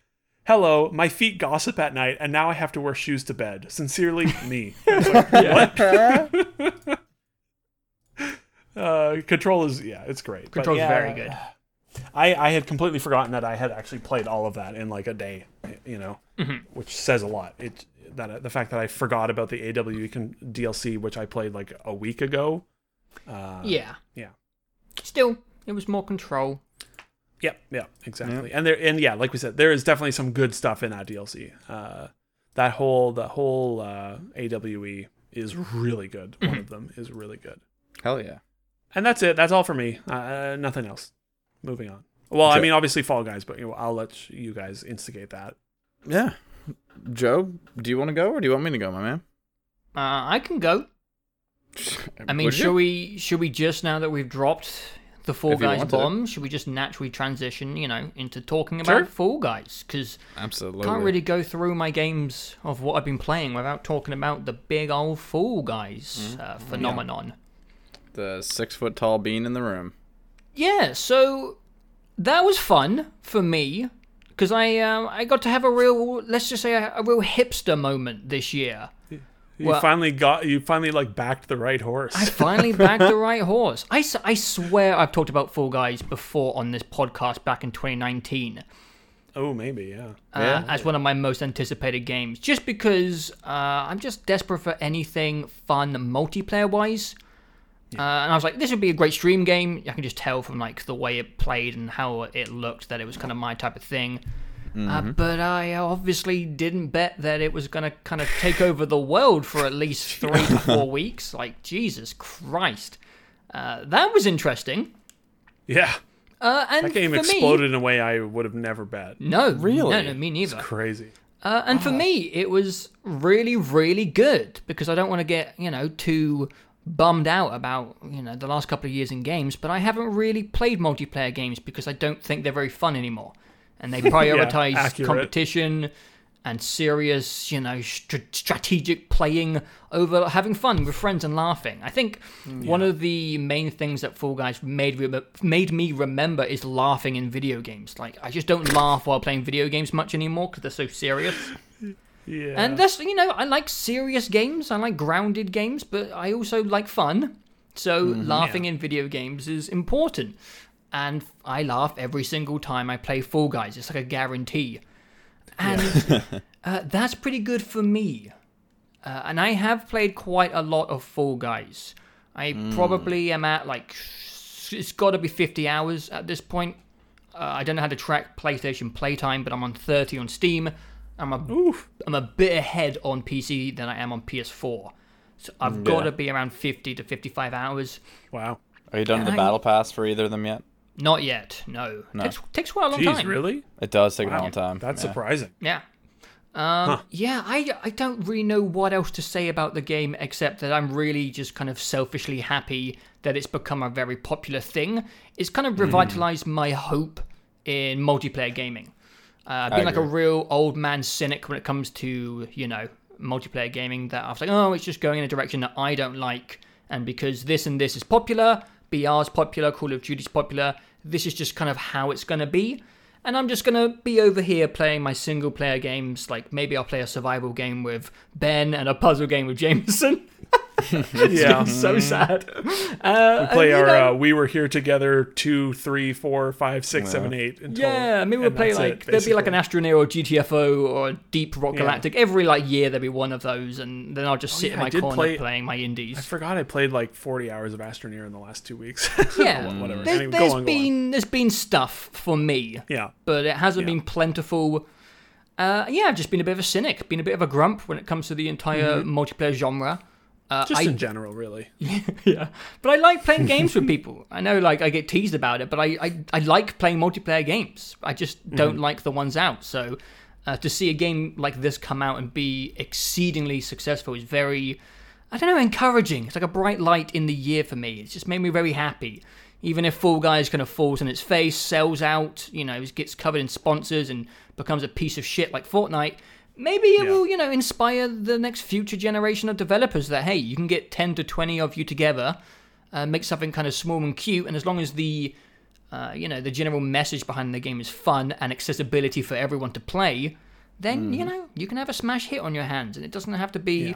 Hello, my feet gossip at night, and now I have to wear shoes to bed. Sincerely, me. Like, what? uh, control is yeah, it's great. Control is yeah, very good. I I had completely forgotten that I had actually played all of that in like a day. You know, Mm-hmm. which says a lot. It that the fact that I forgot about the AWE con- DLC, which I played like a week ago. Uh, Yeah. yeah. Still, it was more control. Yep. Yeah. Exactly. And there and yeah, like we said, there is definitely some good stuff in that DLC. Uh, that whole the whole uh, AWE is really good. One of them is really good. Hell yeah. And that's it. That's all for me. Uh, nothing else. Moving on. Well, I mean, obviously Fall Guys, but you know, I'll let you guys instigate that. Yeah. Joe, do you want to go or do you want me to go, my man? Uh, I can go. I mean, Would you? should we should we just now that we've dropped the Fall If Guys want to. bomb, should we just naturally transition, you know, into talking Sure. about Fall Guys? Because Absolutely. can't really go through my games of what I've been playing without talking about the big old Fall Guys Mm-hmm. uh, phenomenon. The six foot tall bean in the room. Yeah, so that was fun for me because I um, I got to have a real let's just say a, a real hipster moment this year. You Well- finally got you finally like backed the right horse. I finally backed the right horse. I, I swear I've talked about Fall Guys before on this podcast back in 2019 oh, maybe yeah. uh, as one of my most anticipated games. Just because uh, I'm just desperate for anything fun multiplayer wise. Uh, and I was like, this would be a great stream game. I can just tell from like the way it played and how it looked that it was kind of my type of thing. Uh, but I obviously didn't bet that it was going to kind of take over the world for at least three to four weeks. Like, Jesus Christ. Uh, that was interesting. Yeah. Uh, and That game exploded Me, in a way I would have never bet. no, Really? No, no, me neither. It's crazy. Uh, and for me, it was really, really good because I don't want to get, you know, too bummed out about, you know, the last couple of years in games, but I haven't really played multiplayer games because I don't think they're very fun anymore. And they prioritize accurate. competition and serious, you know, str- strategic playing over having fun with friends and laughing. I think mm, one of the main things that Fall Guys made re- made me remember is laughing in video games. Like I just don't laugh while playing video games much anymore because they're so serious. Yeah. And that's you know I like serious games. I like grounded games, but I also like fun. So laughing in video games is important. And I laugh every single time I play Fall Guys. It's like a guarantee. And uh, that's pretty good for me. Uh, and I have played quite a lot of Fall Guys. I probably am at like, it's got to be 50 hours at this point. Uh, I don't know how to track PlayStation playtime, but I'm on 30 on Steam. I'm a, Oof. I'm a bit ahead on PC than I am on PS4. So I've got to be around 50 to 55 hours. Wow. Are you done with the I- battle pass for either of them yet? Not yet, no. no. Takes, takes quite a long Jeez, time. really? It does take a long time. That's yeah. surprising. Yeah. Um, Yeah, I, I don't really know what else to say about the game except that I'm really just kind of selfishly happy that it's become a very popular thing. It's kind of revitalized my hope in multiplayer gaming. Uh, I've been like a real old man cynic when it comes to, you know, multiplayer gaming that I was like, oh, it's just going in a direction that I don't like. And because this and this is popular, BR's popular, Call of Duty's popular, this is just kind of how it's going to be. And I'm just going to be over here playing my single player games. Like maybe I'll play a survival game with Ben and a puzzle game with Jameson. Yeah. so sad. Uh, Play and, our know, uh, we were here together two, three, four, five, six, seven, eight. Until, Yeah, mean, we'll play like it, there'll be like an basically. Astroneer or GTFO or Deep Rock Yeah. Galactic every like year. There'll be one of those, and then I'll just sit yeah, in my corner play- playing my indies. I forgot I played like 40 hours of Astroneer in the last two weeks. Yeah, Whatever. There, Anyway, go has on, go on. been there's been stuff for me, Yeah. but it hasn't Yeah. been plentiful. Uh, yeah, I've just been a bit of a cynic, been a bit of a grump when it comes to the entire multiplayer genre. Uh, Mm-hmm. Just I, in general, really. yeah, but I like playing games with people. I know, like, I get teased about it, but I, I, I like playing multiplayer games. I just don't like the ones out. So, uh, to see a game like this come out and be exceedingly successful is very, I don't know, encouraging. It's like a bright light in the year for me. It's just made me very happy. Even if Fall Guys kind of falls on its face, sells out, you know, gets covered in sponsors and becomes a piece of shit like Fortnite, maybe it Yeah. will, you know, inspire the next future generation of developers that, hey, you can get 10 to 20 of you together, uh, make something kind of small and cute, and as long as the, uh, you know, the general message behind the game is fun and accessibility for everyone to play, then, you know, you can have a smash hit on your hands, and it doesn't have to be Yeah.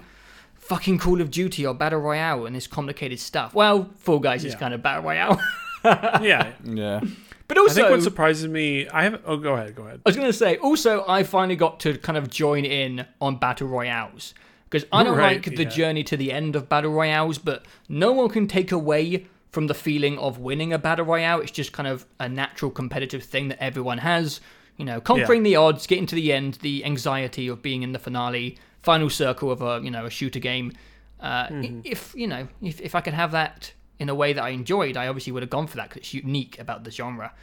fucking Call of Duty or Battle Royale and this complicated stuff. Well, Fall Guys is kind of Battle Royale. yeah. Yeah. But also, I think what surprises me, I have. Oh, go ahead. Go ahead. I was going to say, also, I finally got to kind of join in on Battle Royales. Because I don't Right, like the yeah. journey to the end of Battle Royales, but no one can take away from the feeling of winning a Battle Royale. It's just kind of a natural competitive thing that everyone has. You know, conquering the odds, getting to the end, the anxiety of being in the finale, final circle of a, you know, a shooter game. Uh, Mm-hmm. If, you know, if, if I could have that in a way that I enjoyed, I obviously would have gone for that because it's unique about the genre.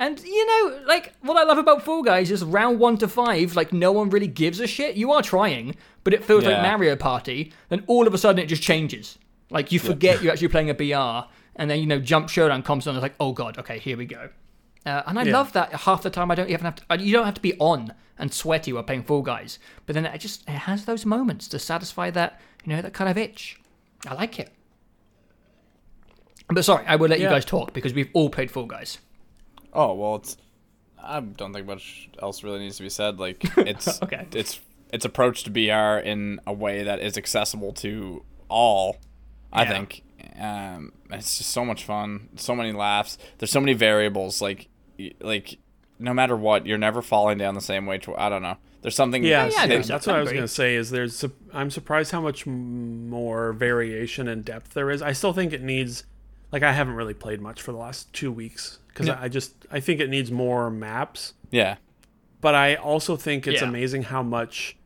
And you know, like what I love about Fall Guys is round one to five, like no one really gives a shit. You are trying, but it feels like Mario Party. Then all of a sudden it just changes. Like you forget you're actually playing a BR, and then you know Jump Showdown comes on. And it's like, oh god, okay, here we go. Uh, and I Yeah. love that half the time I don't even have to. You don't have to be on and sweaty while playing Fall Guys, but then it just it has those moments to satisfy that you know that kind of itch. I like it. But sorry, I will let you guys talk because we've all played Fall Guys. Oh well, it's. I don't think much else really needs to be said. Like it's Okay. it's it's approached to BR in a way that is accessible to all. I think. Um, it's just so much fun. So many laughs. There's so many variables. Like like no matter what, you're never falling down the same way. To I don't know. There's something. Yeah, yeah, I yeah, agree. that's I what I was agree. gonna say. Is there's I'm surprised how much more variation and depth there is. I still think it needs, like I haven't really played much for the last two weeks because Yeah. I, I just I think it needs more maps. Yeah. But I also think it's Yeah. amazing how much.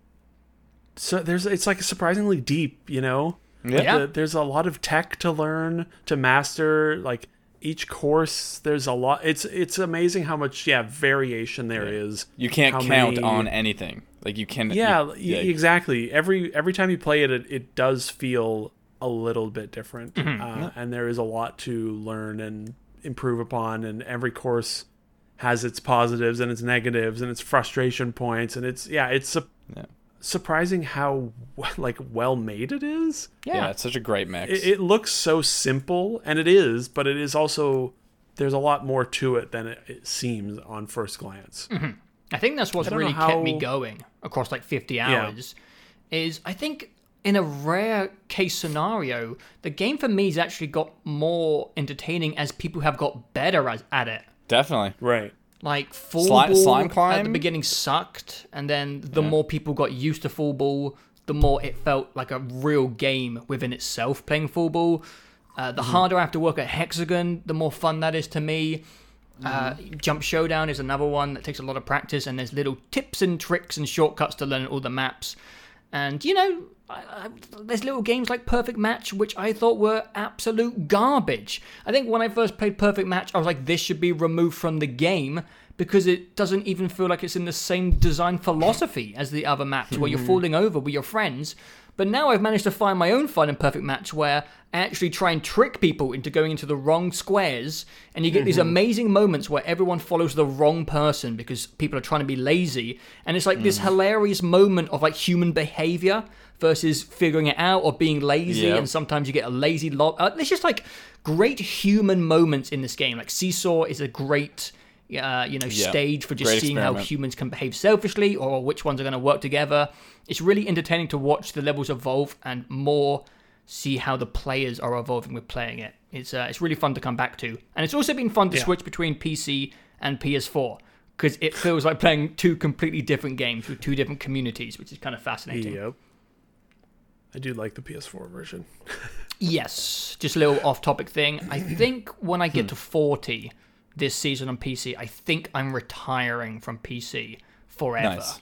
So there's it's like surprisingly deep, you know. Yeah. Yeah. The- there's a lot of tech to learn to master. Like each course, there's a lot. It's it's amazing how much yeah variation there is. You can't count many- on anything. Like you can. Yeah, you- y- yeah. exactly. Every every time you play it, it, it does feel a little bit different, Mm-hmm. uh, and there is a lot to learn and improve upon. And every course has its positives and its negatives and its frustration points, and it's yeah, it's su- Yeah. surprising how like well made it is. yeah. It's such a great mix. It, it looks so simple, and it is, but it is also there's a lot more to it than it, it seems on first glance. I think that's what's I really know kept me going across like 50 hours. Is I think in a rare case scenario, the game for me has actually got more entertaining as people have got better as, at it. Definitely. Right. Like full Slime- ball slime at the beginning sucked, and then the more people got used to Fall Ball, the more it felt like a real game within itself playing Fall Ball. Uh, the harder I have to work at Hex-A-Gone, the more fun that is to me. Uh, Jump Showdown is another one that takes a lot of practice, and there's little tips and tricks and shortcuts to learn all the maps. And you know, I, I, there's little games like Perfect Match, which I thought were absolute garbage. I think when I first played Perfect Match, I was like, this should be removed from the game because it doesn't even feel like it's in the same design philosophy as the other maps where you're hmm. falling over with your friends. But now I've managed to find my own fun in Perfect Match where I actually try and trick people into going into the wrong squares, and you get these amazing moments where everyone follows the wrong person because people are trying to be lazy, and it's like this hilarious moment of like human behavior versus figuring it out or being lazy, Yep. and sometimes you get a lazy lot. Uh, there's just like great human moments in this game. Like Seesaw is a great. Uh, you know, stage for just Great seeing how humans can behave selfishly or which ones are going to work together. It's really entertaining to watch the levels evolve and more see how the players are evolving with playing it. It's uh, it's really fun to come back to, and it's also been fun to Yeah. switch between PC and PS4 because it feels like playing two completely different games with two different communities, which is kind of fascinating. Yep. I do like the PS4 version. Yes, just a little off-topic thing. I think when I Hmm. get to 40 this season on PC, I think I'm retiring from PC forever. Nice.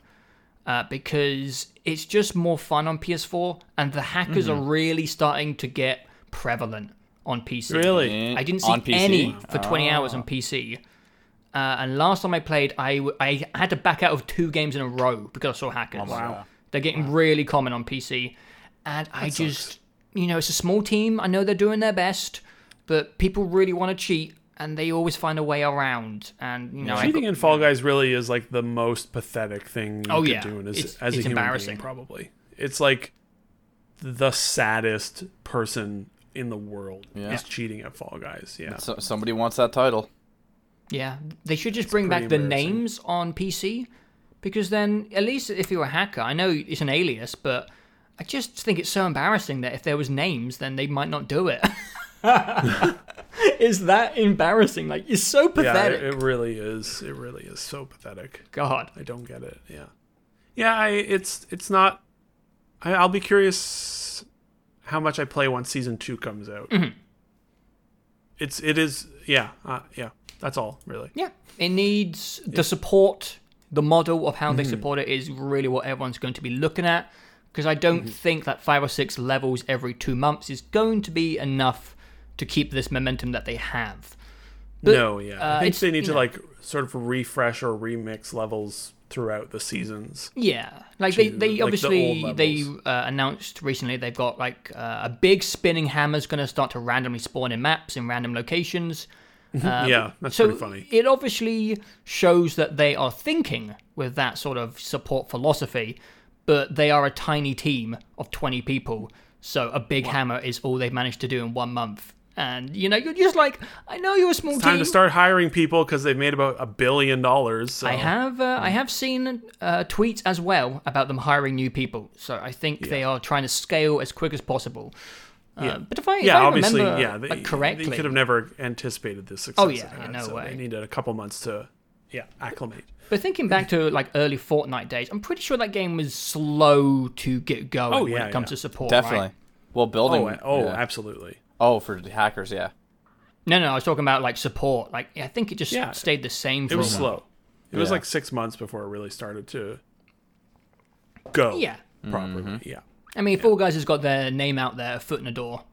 Uh, because it's just more fun on PS4, and the hackers Mm-hmm. are really starting to get prevalent on PC. Really? I didn't see any for 20 hours Ah. on PC. Uh, and last time I played, I, w- I had to back out of two games in a row because I saw hackers. Oh Wow. They're getting really common on PC. And I just, you know, it's a small team. I know they're doing their best, but people really want to cheat. And they always find a way around. And you know, Cheating got- in Fall Guys really is like the most pathetic thing you Oh, could yeah. do as, It's- as a it's human embarrassing. being, probably. It's like the saddest person in the world Yeah. is cheating at Fall Guys. Yeah. So, somebody wants that title. Yeah, they should just bring back the names on PC, because then at least if you're a hacker, I know it's an alias, but I just think it's so embarrassing that if there was names, then they might not do it. is that embarrassing? Like it's so Yeah, pathetic. it, it really is. It really is so pathetic. God. I don't get it. Yeah. Yeah, I it's it's not I, I'll be curious how much I play once season 2 comes out. Mm-hmm. It's it is yeah, uh, yeah. That's all, really. Yeah, it needs the support. The model of how they Mm-hmm. support it is really what everyone's going to be looking at. Because I don't Mm-hmm. think that five or six levels every two months is going to be enough to keep this momentum that they have. But, no, yeah. uh, I think they need to know- like sort of refresh or remix levels throughout the seasons. Yeah, like they, to, they like, the obviously old they uh, announced recently they've got like uh, a big spinning hammer's going to start to randomly spawn in maps in random locations. Uh, yeah, that's so pretty funny. it obviously shows that they are thinking with that sort of support philosophy, but they are a tiny team of 20 people, so a big hammer is all they've managed to do in one month. And you know, you're just like, I know you're a small It's team. time to start hiring people because they've made about a billion dollars. So. I have uh, I have seen uh, tweets as well about them hiring new people, so I think they are trying to scale as quick as possible. Uh, Yeah. But if I if yeah, I obviously, remember, yeah, they, like, correctly, they could have never anticipated this success. Oh, yeah, they've had, no so way. They needed a couple months to, yeah, acclimate. But thinking back to like early Fortnite days, I'm pretty sure that game was slow to get going Oh, when yeah, it comes yeah. to support. Definitely. Right? Well, building. Oh, uh, oh, yeah. absolutely. Oh, for the hackers, yeah. No, no, I was talking about like support. Like I think it just Yeah. stayed the same. For It was a slow. It was like six months before it really started to go. Yeah, properly. Mm-hmm. Yeah. I mean, Fall Guys has got their name out there, a foot in the door.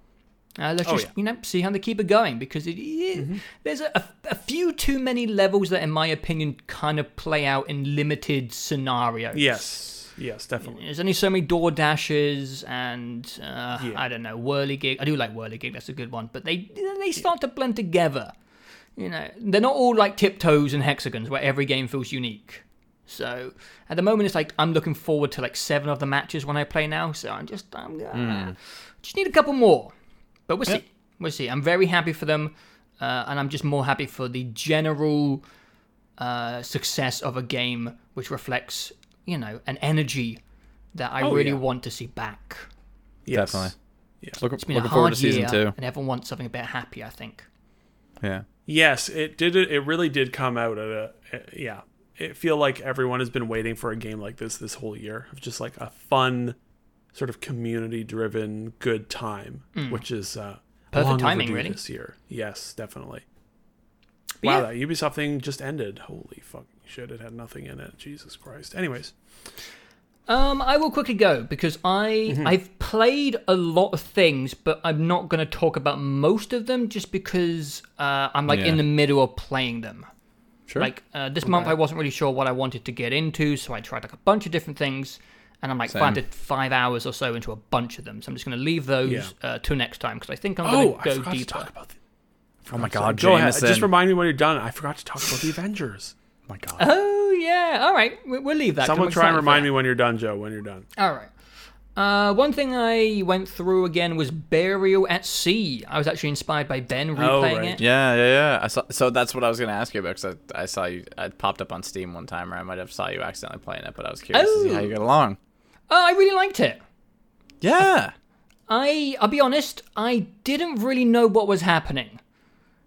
Uh, let's Oh, just yeah. you know see how they keep it going because it, it- Mm-hmm. there's a, a few too many levels that, in my opinion, kind of play out in limited scenarios. Yes. Yes, definitely. There's only so many door dashes and uh, Yeah. I don't know whirligig. I do like whirligig. That's a good one. But they they start to blend together. You know, they're not all like tiptoes and hexagons where every game feels unique. So at the moment, it's like I'm looking forward to like seven of the matches when I play now. So I'm just I'm uh, just need a couple more. But we'll see. We'll see. I'm very happy for them, uh, and I'm just more happy for the general uh, success of a game which reflects, you know, an energy that I Oh, really yeah. want to see back. Yes. Definitely. Yeah. Look, It's been looking a forward hard to season year, two. and everyone wants something a bit happy. I think. Yeah. Yes, it did. It, it really did come out at a, a- yeah. It feel like everyone has been waiting for a game like this this whole year of just like a fun, sort of community-driven good time, which is uh, Perfect long timing, overdue really. this year. Yes, definitely. But wow, yeah. that Ubisoft thing just ended. Holy fucking shit! It had nothing in it. Jesus Christ. Anyways, Um, I will quickly go because I Mm-hmm. I've played a lot of things, but I'm not going to talk about most of them just because uh, I'm like Yeah. in the middle of playing them. Sure. Like uh, this month, I wasn't really sure what I wanted to get into, so I tried like a bunch of different things, and I'm like Same. five to five hours or so into a bunch of them. So I'm just going to leave those Yeah. uh, till next time because I think I'm going oh, to go forgot to deeper. talk about. Oh my Sorry, God, go ahead. Just remind me when you're done. I forgot to talk about the Avengers. Oh my God. Oh yeah, all right, we- we'll leave that. Someone try and remind me when you're done, Joe. When you're done. All right. Uh, one thing I went through again was Burial at Sea. I was actually inspired by Ben replaying oh, right. it. Yeah, yeah, yeah. I saw. So that's what I was gonna ask you about because I, I saw you. I popped up on Steam one time, or I might have saw you accidentally playing it, but I was curious to see how Oh. you got along. Oh, I really liked it. Yeah. I, I'll be honest, I didn't really know what was happening.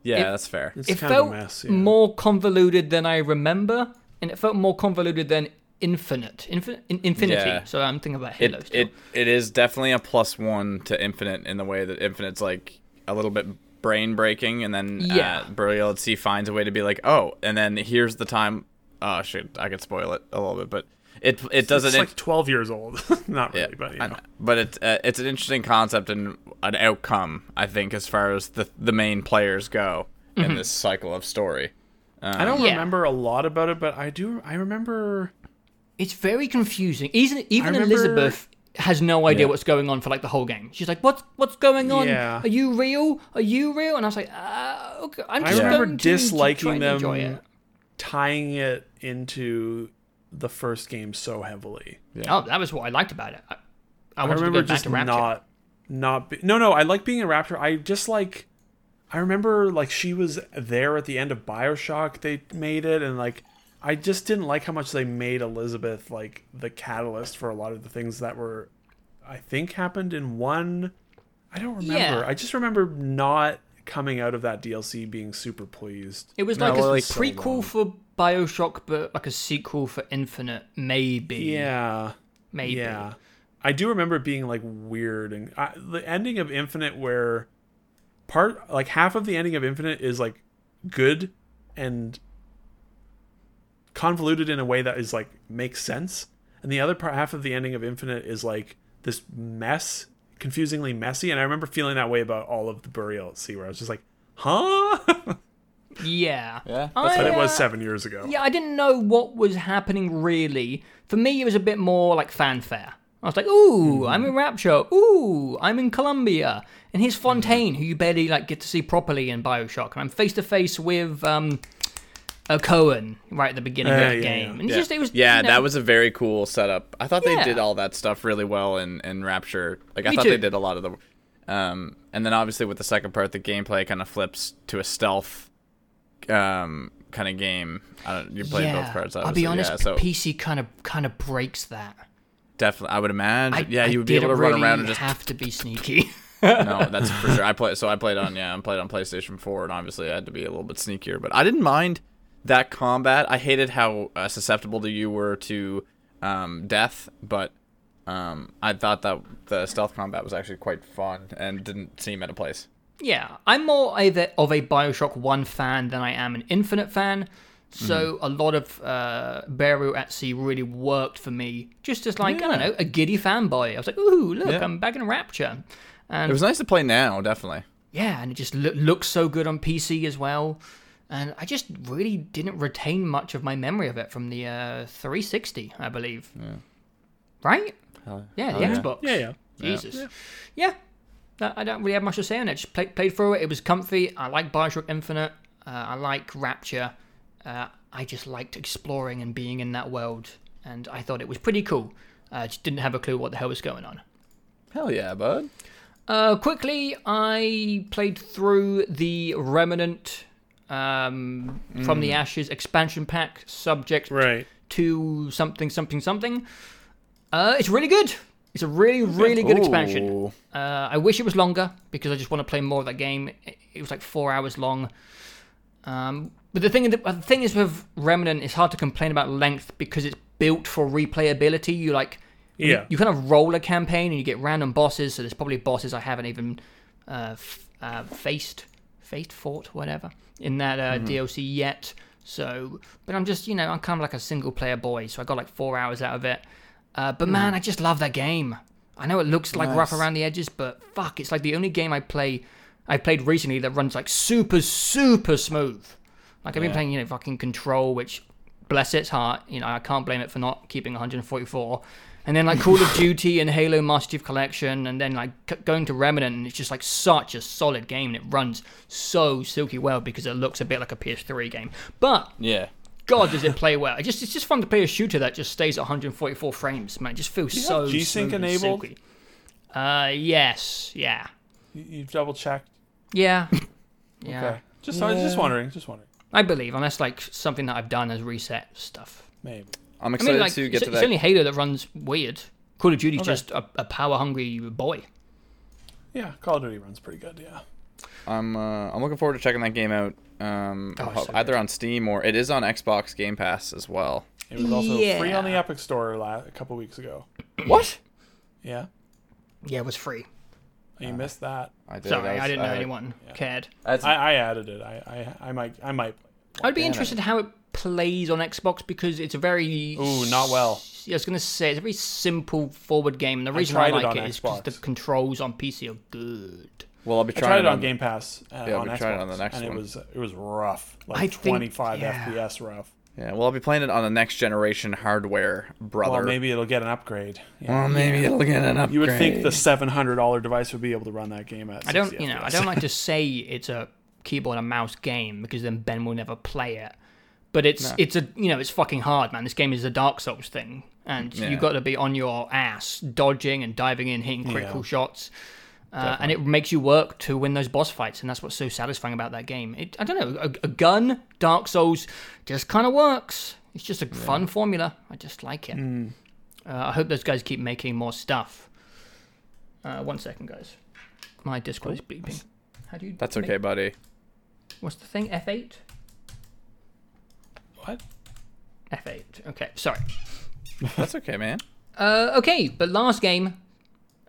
Yeah, It- that's fair. It's it kind felt of a mess. Yeah. more convoluted than I remember, and it felt more convoluted than Infinite, Infin- Infinity. Yeah. So I'm thinking about Halo. It still. it it is definitely a plus one to Infinite in the way that Infinite's like a little bit brain breaking, and then Yeah. uh, Burial at Sea finds a way to be like, oh, and then here's the time. Oh shit, I could spoil it a little bit, but it it doesn't. It's like 12 years old. Not really, Yeah, but you know. know. but it's uh, it's an interesting concept and an outcome, I think, as far as the the main players go in this cycle of story. I don't Yeah. remember a lot about it, but I do. I remember. It's very confusing. Even even remember- Elizabeth has no idea Yeah. what's going on for like the whole game. She's like, "What's what's going on? Yeah. Are you real? Are you real?" And I was like, uh, "Okay, I'm I just remember going to try disliking and enjoy them it." tying it into the first game so heavily. Oh, that was what I liked about it. I, I I remember to go back just to not not be, no no I like being a raptor. I just like I remember like she was there at the end of BioShock they made it and like I just didn't like how much they made Elizabeth like the catalyst for a lot of the things that were I think happened in one I don't remember. Yeah. I just remember not coming out of that DLC being super pleased. It was No, like well, a like- prequel for Bioshock, but like a sequel for Infinite, maybe. Yeah. maybe. Yeah, I do remember it being like weird and I, the ending of Infinite, where part like half of the ending of Infinite is like good and convoluted in a way that is like makes sense, and the other part half of the ending of Infinite is like this mess, confusingly messy. And I remember feeling that way about all of the Burial at Sea, where I was just like, huh? Yeah. Yeah, I, but it was uh, seven years ago. Yeah, I didn't know what was happening really. For me, it was a bit more like fanfare. I was like, ooh, I'm in Rapture. Ooh, I'm in Columbia. And here's Fontaine, who you barely like get to see properly in Bioshock. And I'm face to face with um, a Cohen right at the beginning Uh, of the yeah, game. yeah. And it's yeah, just, it was, yeah you know, that was a very cool setup. I thought they did all that stuff really well in, in Rapture. Like I thought too. they did a lot of the, um, and then obviously with the second part, the gameplay kind of flips to a stealth, um, kind of game. I don't. You played yeah. both parts. I'll be honest, Yeah, so PC kind of kind of breaks that. definitely, I would imagine. I, yeah, I you would be able to run really around and just. have to be sneaky. no, that's for sure. I play. So I played on. Yeah, I played on PlayStation 4, and obviously I had to be a little bit sneakier. But I didn't mind that combat. I hated how uh, susceptible you were to um, death, but um, I thought that the stealth combat was actually quite fun and didn't seem out of place. Yeah, I'm more of a, of a Bioshock 1 fan than I am an Infinite fan. So Mm-hmm. a lot of uh, Burial at Sea really worked for me, just as like I don't know, a giddy fanboy. I was like, ooh, look, Yeah. I'm back in Rapture, and It was nice to play now, definitely. yeah, and it just loo- looks so good on PC as well. And I just really didn't retain much of my memory of it from the uh, 360, I believe. Yeah. Right? Hell- Yeah, the yeah. Xbox. Yeah, yeah. Jesus. Yeah. I don't really have much to say on it. Just play, played through it. It was comfy. I like Bioshock Infinite. Uh, I like Rapture. Uh, I just liked exploring and being in that world. And I thought it was pretty cool. I just didn't have a clue what the hell was going on. Hell yeah, bud. Uh, quickly, I played through the Remnant um, from the Ashes expansion pack, subject Right. to something, something, something. Uh, it's really good. It's a really, really good expansion. Uh, I wish it was longer because I just want to play more of that game. It, it was like four hours long. Um, but the thing, the thing is with Remnant, it's hard to complain about length because it's built for replayability. You like, Yeah. you, kind of roll a campaign and you get random bosses. So there's probably bosses I haven't even uh, f- uh, faced, faced, fought, whatever in that uh, DLC yet. So, but I'm just, you know, I'm kind of like a single player boy, so I got like four hours out of it. Uh, but man, I just love that game. I know it looks like rough around the edges, but fuck, it's like the only game I play, I played recently that runs like super, super smooth. Like I've been Yeah. playing, you know, fucking Control, which bless its heart, you know, I can't blame it for not keeping 144. And then like Call of Duty and Halo Master Chief Collection, and then like c- going to Remnant, and it's just like such a solid game, and it runs so silky well because it looks a bit like a PS3 game. But Yeah. God, does it play well? It just it's just fun to play a shooter that just stays at 144 frames, man. It just feels you so G-Sync enabled? silky. Uh, yes, yeah, You, you double checked. yeah, yeah. Okay. Just I was just wondering. Just wondering. I believe, unless like something that I've done has reset stuff. Maybe. I'm I excited mean, like to it's, get to it's only Halo that runs weird. Call of Duty's Okay. just a, a power hungry boy. Yeah, Call of Duty runs pretty good. Yeah. I'm uh, I'm looking forward to checking that game out. Um, Oh, ho- so either good. on Steam or it is on Xbox Game Pass as well. It was also free on the Epic Store la- a couple weeks ago. What? Yeah. Yeah, it was free. You missed that. I did. Sorry, I, was- didn't know had- anyone yeah. cared. I, I added it. I, I I might I might. I'd be damn it. interested how it plays on Xbox because it's a very Ooh, not well. Yeah, I was gonna say it's a very simple forward game, and the reason I, tried it like on it is because the controls on PC are good. Well, I'll be I trying tried it on on Game Pass uh, Yeah, on we Xbox, tried it on the next and one. it was it was rough. Like I think- 25 yeah. FPS rough. Yeah, well, I'll be playing it on the next generation hardware, brother. Well, maybe it'll get an upgrade. Yeah. Well, maybe it'll get an upgrade. You would think the seven hundred dollar device would be able to run that game at. I don't, 60 you know, I don't like to say it's a keyboard and mouse game because then Ben will never play it. But it's it's a you know it's fucking hard, man. This game is a Dark Souls thing, and Yeah. you got to be on your ass, dodging and diving in, hitting critical Yeah. shots, uh, and it makes you work to win those boss fights, and that's what's so satisfying about that game. It, I don't know, a, a gun, Dark Souls, just kind of works. It's just a fun formula. I just like it. Hmm. Uh, I hope those guys keep making more stuff. Uh, one second, guys. My Discord is beeping. How do you? That's make- okay, buddy. What's the thing? F8. What? F8. Okay, sorry. That's okay, man. Uh, okay, but last game,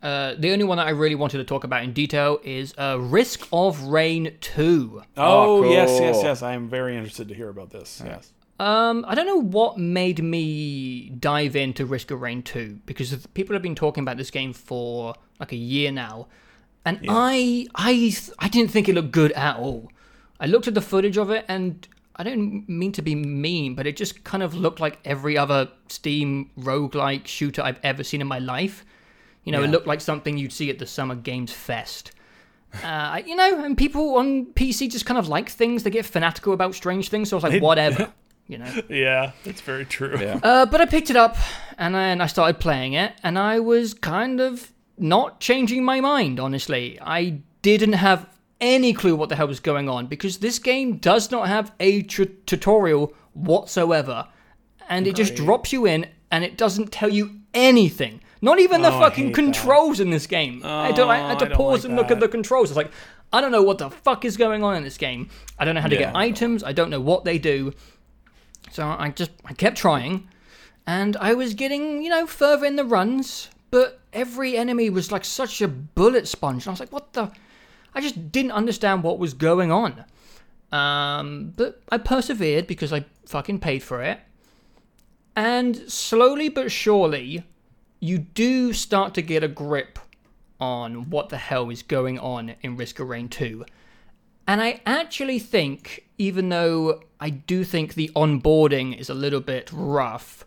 uh, the only one that I really wanted to talk about in detail is uh, Risk of Rain 2. Oh, Oh, yes, yes, yes. I am very interested to hear about this. Yes. Um, I don't know what made me dive into Risk of Rain 2 because people have been talking about this game for like a year now, and I, I, I didn't think it looked good at all. I looked at the footage of it, and I don't mean to be mean, but it just kind of looked like every other Steam roguelike shooter I've ever seen in my life. You know, it looked like something you'd see at the Summer Games Fest. Uh, you know, and people on PC just kind of like things. They get fanatical about strange things. So I was like, whatever. You know. Yeah, that's very true. Yeah. Uh, but I picked it up and then I started playing it, and I was kind of not changing my mind, honestly. I didn't have any clue what the hell was going on because this game does not have a tr- tutorial whatsoever. And it just drops you in and it doesn't tell you anything. Not even the Oh, fucking hate that. controls in this game. I, don't, I had Oh, to I pause like and look at the controls. It's like, I don't know what the fuck is going on in this game. I don't know how to get Yeah. items. I don't know what they do. So I just I kept trying, and I was getting you know further in the runs, but every enemy was like such a bullet sponge. And I was like, what the? I just didn't understand what was going on. Um, but I persevered because I fucking paid for it, and slowly but surely, you do start to get a grip on what the hell is going on in Risk of Rain 2. And I actually think, even though I do think the onboarding is a little bit rough,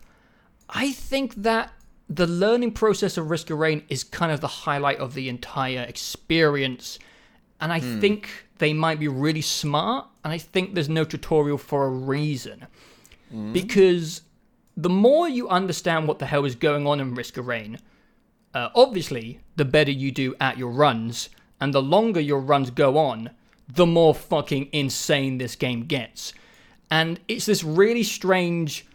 I think that the learning process of Risk of Rain is kind of the highlight of the entire experience. And I hmm. think they might be really smart, and I think there's no tutorial for a reason. Hmm. Because the more you understand what the hell is going on in Risk of Rain, uh, obviously, the better you do at your runs, and the longer your runs go on, the more fucking insane this game gets. And it's this really strange,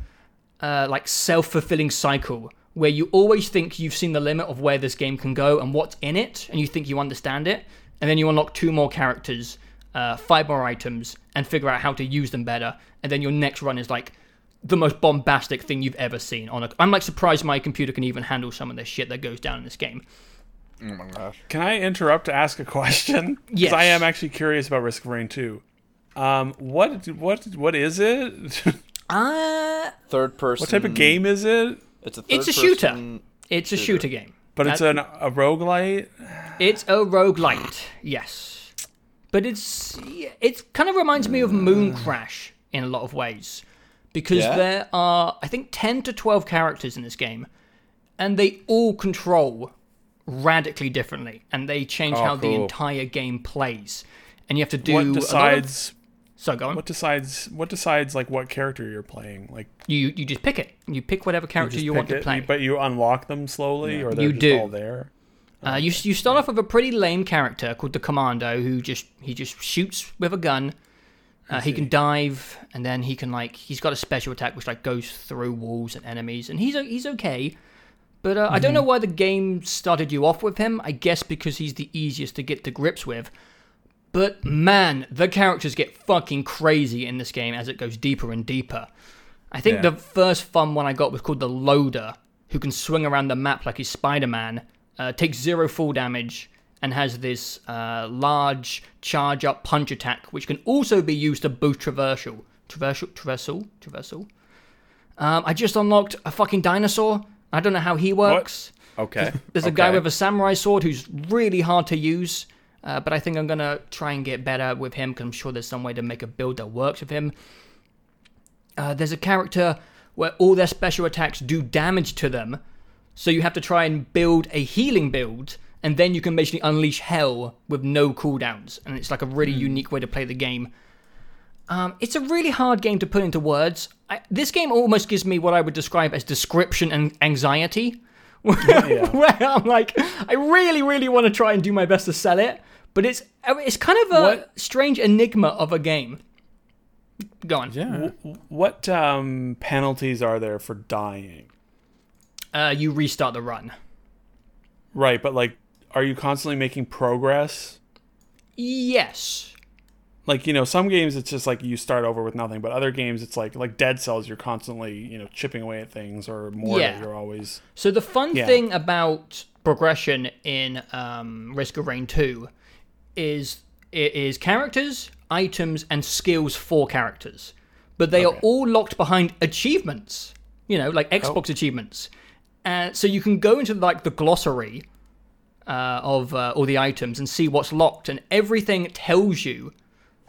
uh, like self fulfilling cycle where you always think you've seen the limit of where this game can go and what's in it, and you think you understand it, and then you unlock two more characters, uh, five more items, and figure out how to use them better, and then your next run is like the most bombastic thing you've ever seen on a I'm like surprised my computer can even handle some of the shit that goes down in this game. Oh my gosh. Can I interrupt to ask a question? Because Yes. I am actually curious about Risk of Rain 2. Um, what what what is it? Uh Third person. what type of game is it? It's a. It's a third shooter. it's a shooter game. But it's That- an, a roguelite. It's a roguelite, yes. But it's it kind of reminds me of Mooncrash in a lot of ways. Because Yeah? there are I think 10 to 12 characters in this game and they all control radically differently and they change Oh, how the entire game plays. And you have to do a What lot of- decides So go on. what decides what decides like what character you're playing? Like You you just pick it. You pick whatever character just you, want pick to play. but you unlock them slowly, or they're You just do. all there. Uh, you you start off with a pretty lame character called the Commando, who just he just shoots with a gun. Uh, he can dive, and then he can like he's got a special attack which like goes through walls and enemies, and he's he's okay. But uh, I don't know why the game started you off with him. I guess because he's the easiest to get to grips with. But man, the characters get fucking crazy in this game as it goes deeper and deeper. I think Yeah. the first fun one I got was called the Loader, who can swing around the map like he's Spider Man, uh, takes zero fall damage, and has this uh, large charge up punch attack, which can also be used to boost traversal. Traversal? Traversal? Traversal? Um, I just unlocked a fucking dinosaur. I don't know how he works. Okay. There's a guy with a samurai sword who's really hard to use, uh, but I think I'm gonna try and get better with him because I'm sure there's some way to make a build that works with him. uh, there's a character where all their special attacks do damage to them, so you have to try and build a healing build, and then you can basically unleash hell with no cooldowns, and it's like a really unique way to play the game. Um, it's a really hard game to put into words. I, this game almost gives me what I would describe as description and anxiety. Where I'm like, I really, really want to try and do my best to sell it, but it's it's kind of a What- strange enigma of a game. Go on. Yeah. What um, penalties are there for dying? Uh, you restart the run. Right, but like, are you constantly making progress? Yes. Like you know, some games it's just like you start over with nothing, but other games it's like like Dead Cells, you're constantly you know chipping away at things, or more Yeah. you're always So the fun Yeah. thing about progression in um, Risk of Rain 2 is it is characters, items, and skills for characters, but they are all locked behind achievements. You know, like Xbox achievements. Uh, so you can go into like the glossary uh, of uh, all the items and see what's locked, and everything tells you.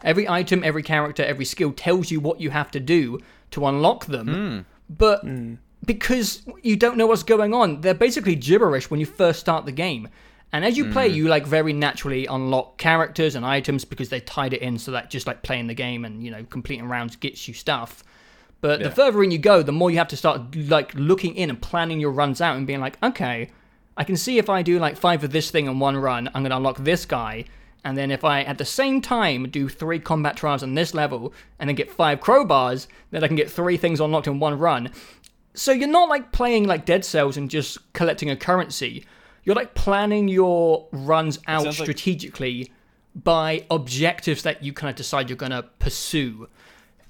Every item, every character, every skill tells you what you have to do to unlock them. But because you don't know what's going on, they're basically gibberish when you first start the game. And as you play, you like very naturally unlock characters and items because they tied it in so that just like playing the game and you know completing rounds gets you stuff. But the further in you go, the more you have to start like looking in and planning your runs out and being like, okay, I can see if I do like five of this thing in one run, I'm gonna unlock this guy. And then if I at the same time do three combat trials on this level and then get five crowbars, then I can get three things unlocked in one run. So you're not like playing like Dead Cells and just collecting a currency. You're like planning your runs out sounds like- strategically by objectives that you kind of decide you're gonna pursue.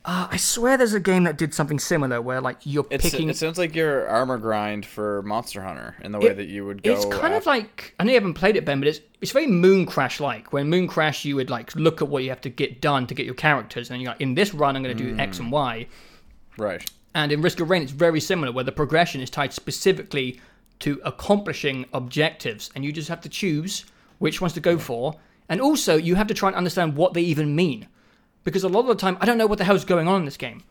Uh, I swear there's a game that did something similar where like you're It's, picking. it sounds like your armor grind for Monster Hunter in the way It- that you would go. It's kind of like I know you haven't played it, Ben, but it's it's very Mooncrash like. When Mooncrash, you would like look at what you have to get done to get your characters, and you're like, in this run, I'm going to do X and Y. right. And in Risk of Rain, it's very similar, where the progression is tied specifically to accomplishing objectives, and you just have to choose which ones to go for. And also, you have to try and understand what they even mean, because a lot of the time, I don't know what the hell's going on in this game.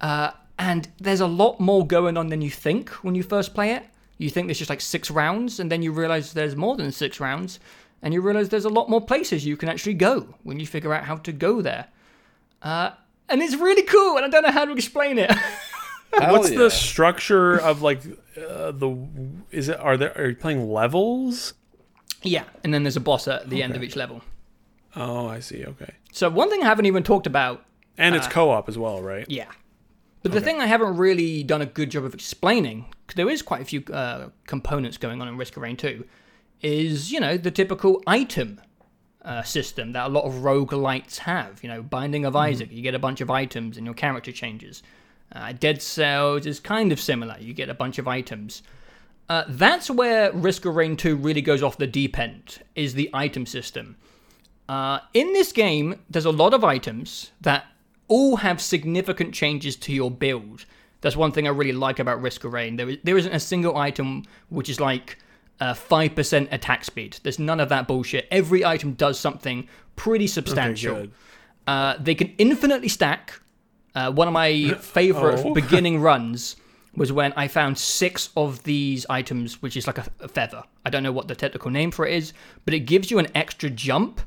Uh, and there's a lot more going on than you think when you first play it. You think there's just like six rounds, and then you realize there's more than six rounds, and you realize there's a lot more places you can actually go when you figure out how to go there. Uh, and it's really cool, and I don't know how to explain it. What's yeah. the structure of like uh, the? Is it? Are there? Are you playing levels? yeah, and then there's a boss at the end of each level. Oh, I see. Okay, So one thing I haven't even talked about, and it's co-op as well, right? yeah, but the thing I haven't really done a good job of explaining, 'cause there is quite a few uh, components going on in Risk of Rain 2, is you know the typical item uh, system that a lot of roguelites have. You know, Binding of Isaac, you get a bunch of items and your character changes. Uh, Dead Cells is kind of similar. You get a bunch of items. Uh, that's where Risk of Rain 2 really goes off the deep end, is the item system. Uh, in this game, there's a lot of items that all have significant changes to your build. That's one thing I really like about Risk of Rain. There, is, there isn't a single item which is like uh, 5% attack speed. There's none of that bullshit. Every item does something pretty substantial. good. Uh, they can infinitely stack. Uh, one of my favorite Oh. beginning runs was when I found six of these items, which is like a, a feather. I don't know what the technical name for it is, but it gives you an extra jump.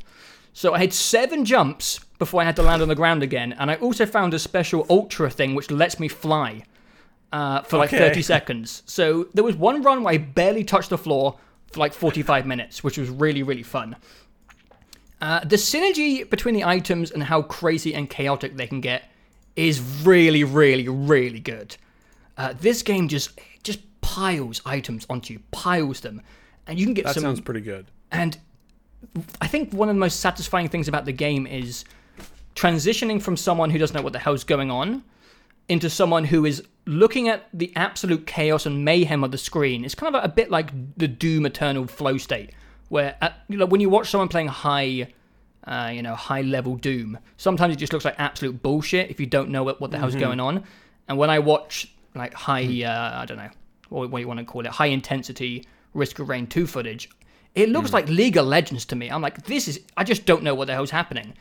So I had seven jumps before I had to land on the ground again, and I also found a special ultra thing which lets me fly uh, for like Okay. 30 seconds. So there was one run where I barely touched the floor for like 45 minutes, which was really, really fun. Uh, the synergy between the items and how crazy and chaotic they can get is really, really, really good. Uh, this game just just piles items onto you, piles them, and you can get That some. That sounds pretty good. And I think one of the most satisfying things about the game is transitioning from someone who doesn't know what the hell's going on into someone who is looking at the absolute chaos and mayhem of the screen. It's kind of a, bit like the Doom Eternal flow state, where uh, you know when you watch someone playing high, uh, you know, high level Doom, sometimes it just looks like absolute bullshit if you don't know what, what the hell's going on. And when I watch like high, uh, I don't know what, what you want to call it, high intensity Risk of Rain 2 footage, it looks like League of Legends to me. I'm like, this is, I just don't know what the hell's happening.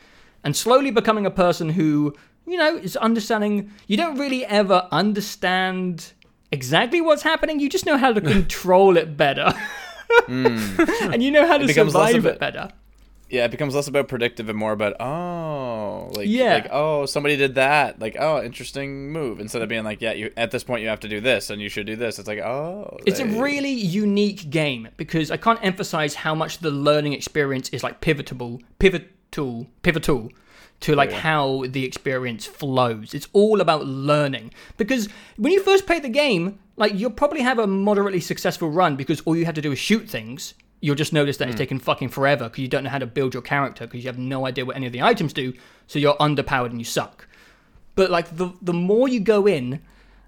And slowly becoming a person who You know, is understanding. You don't really ever understand exactly what's happening. You just know how to control it better, and you know how to survive it- better. Yeah, it becomes less about predictive and more about oh, like Yeah. like oh, somebody did that, like oh, interesting move. Instead of being like, yeah, you at this point you have to do this and you should do this. It's like oh, It's a really unique game because I can't emphasize how much the learning experience is like pivotal, pivotal, pivotal to oh, like how the experience flows. It's all about learning because when you first play the game, like you'll probably have a moderately successful run because all you have to do is shoot things. You'll just notice that it's taking fucking forever because you don't know how to build your character because you have no idea what any of the items do. So you're underpowered and you suck. But like the the more you go in,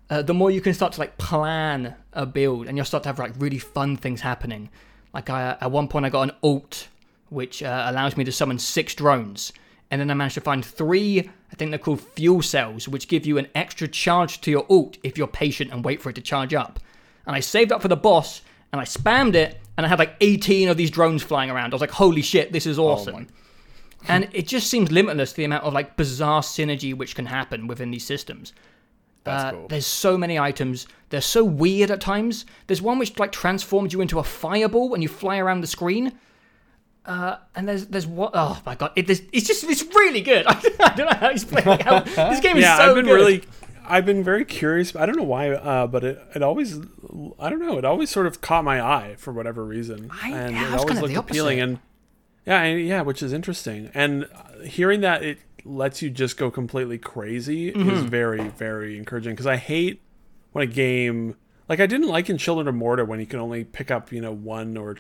uh, the more you can start to like plan a build, and you'll start to have like really fun things happening. Like I, at one point, I got an alt which uh, allows me to summon six drones, and then I managed to find three. I think they're called fuel cells, which give you an extra charge to your alt if you're patient and wait for it to charge up. And I saved up for the boss, and I spammed it, and I had like 18 of these drones flying around. I was like, "Holy shit, this is awesome!" and it just seems limitless the amount of like bizarre synergy which can happen within these systems. That's Uh, cool. There's so many items. They're so weird at times. There's one which like transforms you into a fireball and you fly around the screen. Uh, and there's there's what? Oh my god! It, it's just it's really good. I, don't know how to explain it. How, this game is yeah, so I've been good. really, I've been very curious. I don't know why, uh, but it, it always, I don't know, it always sort of caught my eye for whatever reason, I- and yeah, it that's always kind of looked the appealing. opposite. And yeah, and, yeah, which is interesting. And uh, hearing that it lets you just go completely crazy is Mm-hmm. very, very encouraging. Because I hate when a game, like I didn't like in Children of Morta when you can only pick up, you know, one or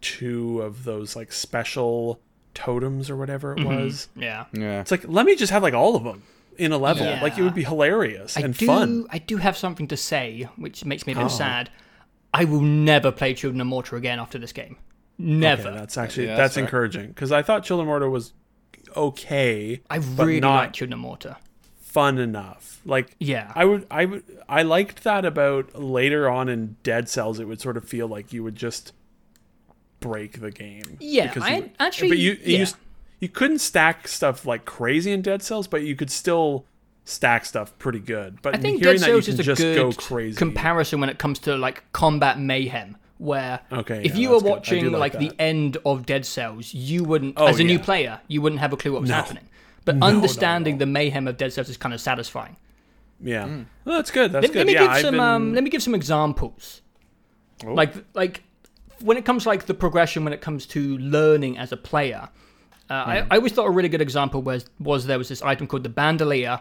two of those like special totems or whatever Mm-hmm. it was. yeah. yeah. It's like let me just have like all of them in a level. Yeah. Like it would be hilarious I and do, fun. I do have something to say, which makes me a bit Oh. sad. I will never play Children of Morta again after this game. Never. Okay, that's actually Yeah, that's, that's fair. encouraging because I thought Children of Morta was okay, I but really not like Children of Morta. fun enough. Like Yeah. I would I would I liked that about later on in Dead Cells. It would sort of feel like you would just break the game. Yeah, because I you, actually- but you you, yeah. s- you couldn't stack stuff like crazy in Dead Cells, but you could still stack stuff pretty good. But I think hearing Dead that you Cells can is a just good go crazy. comparison when it comes to like combat mayhem. Where Okay, if yeah, you were that's good. I watching like, like the end of Dead Cells, you wouldn't, Oh, as a new player, you wouldn't have a clue what was No. happening. But No, not at understanding the mayhem of Dead Cells is kind of satisfying. Yeah, well, that's good. That's Let, good. let me yeah, give I've some. been... Um, let me give some examples. Oh. Like like when it comes to like the progression when it comes to learning as a player. Uh, I, I always thought a really good example was was there was this item called the bandolier,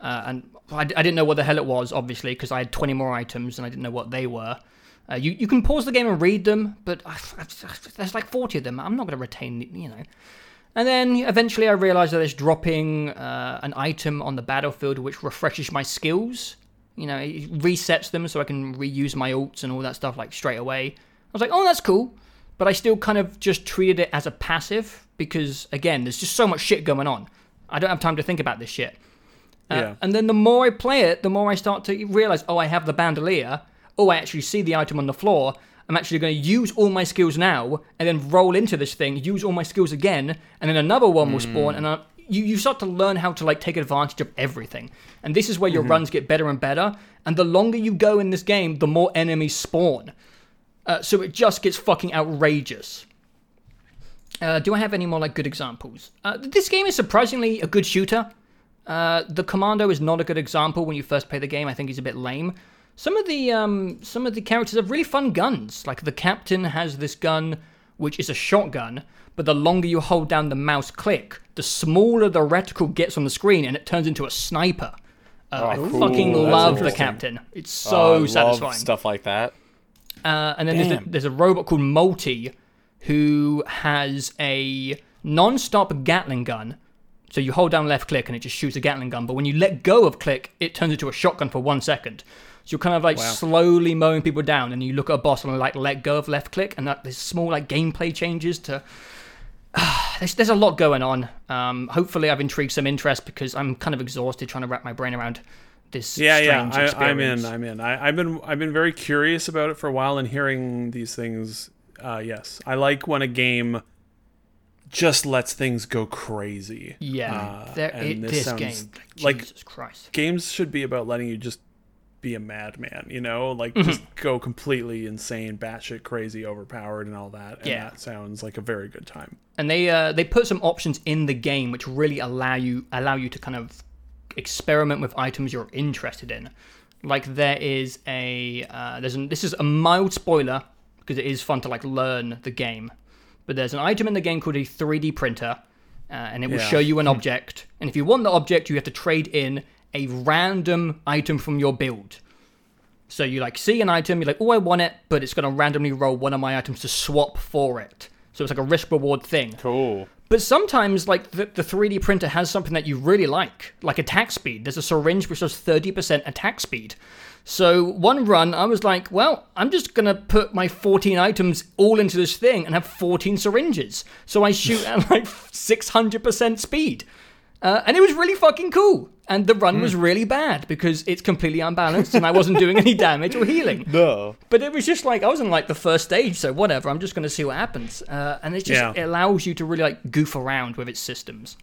uh, and I, didn't know what the hell it was obviously because I had 20 more items and I didn't know what they were. Uh, you you can pause the game and read them, but I, I, there's like 40 of them. I'm not going to retain you know. And then eventually I realized that it's dropping uh, an item on the battlefield which refreshes my skills. You know, it resets them so I can reuse my ults and all that stuff like straight away. I was like, oh, that's cool. But I still kind of just treated it as a passive because, again, there's just so much shit going on. I don't have time to think about this shit. Uh, Yeah. And then the more I play it, the more I start to realize, oh, I have the bandolier. Oh, I actually see the item on the floor. I'm actually going to use all my skills now and then roll into this thing, use all my skills again, and then another one will spawn. And I, you, you start to learn how to like take advantage of everything. And this is where your runs get better and better. And the longer you go in this game, the more enemies spawn. Uh, so it just gets fucking outrageous. Uh, do I have any more like good examples? Uh, this game is surprisingly a good shooter. Uh, the Commando is not a good example when you first play the game. I think he's a bit lame. Some of the um, some of the characters have really fun guns. Like the captain has this gun, which is a shotgun, but the longer you hold down the mouse click, the smaller the reticle gets on the screen, and it turns into a sniper. Uh, I cool. fucking That's love the captain. It's Oh, so love satisfying. Stuff like that. Uh, and then there's a, there's a robot called MUL-T who has a non-stop Gatling gun. So you hold down left click and it just shoots a Gatling gun. But when you let go of click, it turns into a shotgun for one second. So you're kind of like slowly mowing people down, and you look at a boss and like let go of left click, and that, there's small like gameplay changes to. there's, there's a lot going on. Um, hopefully, I've intrigued some interest because I'm kind of exhausted trying to wrap my brain around this Yeah, strange yeah, I, I'm in. I'm in. I, I've been I've been very curious about it for a while, and hearing these things. Uh, yes, I like when a game just lets things go crazy. Yeah, Uh, there, and it, this this, sounds game, like- Jesus Christ. Games should be about letting you just be a madman, you know, like Mm-hmm. just go completely insane, batshit crazy, overpowered, and all that. And Yeah. that sounds like a very good time. and they uh, they put some options in the game which really allow you allow you to kind of experiment with items you're interested in. Like there is a uh, there's an, this is a mild spoiler because it is fun to like learn the game, but there's an item in the game called a 3D printer, uh, and it will Yeah. show you an object, and if you want the object, you have to trade in a random item from your build. So you like see an item, you're like, oh, I want it, but it's going to randomly roll one of my items to swap for it. So it's like a risk reward thing. Cool. But sometimes, like the, the 3D printer has something that you really like, like attack speed. There's a syringe which does 30% attack speed. So one run, I was like, well, I'm just gonna put my 14 items all into this thing and have 14 syringes. So I shoot at like 600% speed. Uh, and it was really fucking cool. And the run was really bad because it's completely unbalanced and I wasn't doing any damage or healing. No. But it was just like I was in like the first stage, so whatever. I'm just going to see what happens, uh, and it just Yeah. it allows you to really like goof around with its systems.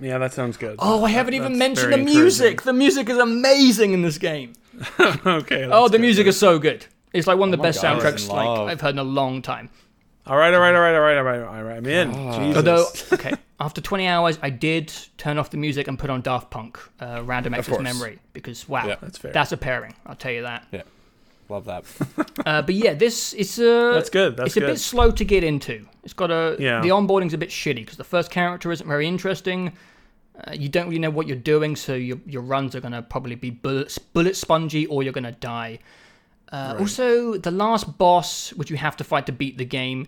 Yeah, that sounds good. Oh, I haven't even mentioned the music. The music is amazing in this game. okay. Oh, the good. music is so good. It's like one of the my best God, soundtracks like. I've heard in a long time. All right, all right, all right, all right, all right, all right. I'm in. Jesus. Although, okay, after 20 hours, I did turn off the music and put on Daft Punk, uh, Random Access. Memory, because wow, Yeah. That's fair. that's a pairing. I'll tell you that. Yeah. Love that. Uh, but yeah, this it's a That's good. That's it's a bit slow to get into. It's got a Yeah. the onboarding's a bit shitty because the first character isn't very interesting. Uh, you don't really know what you're doing, so your your runs are gonna probably be bullet bullet spongy or you're gonna die. Uh, Also, the last boss, which you have to fight to beat the game,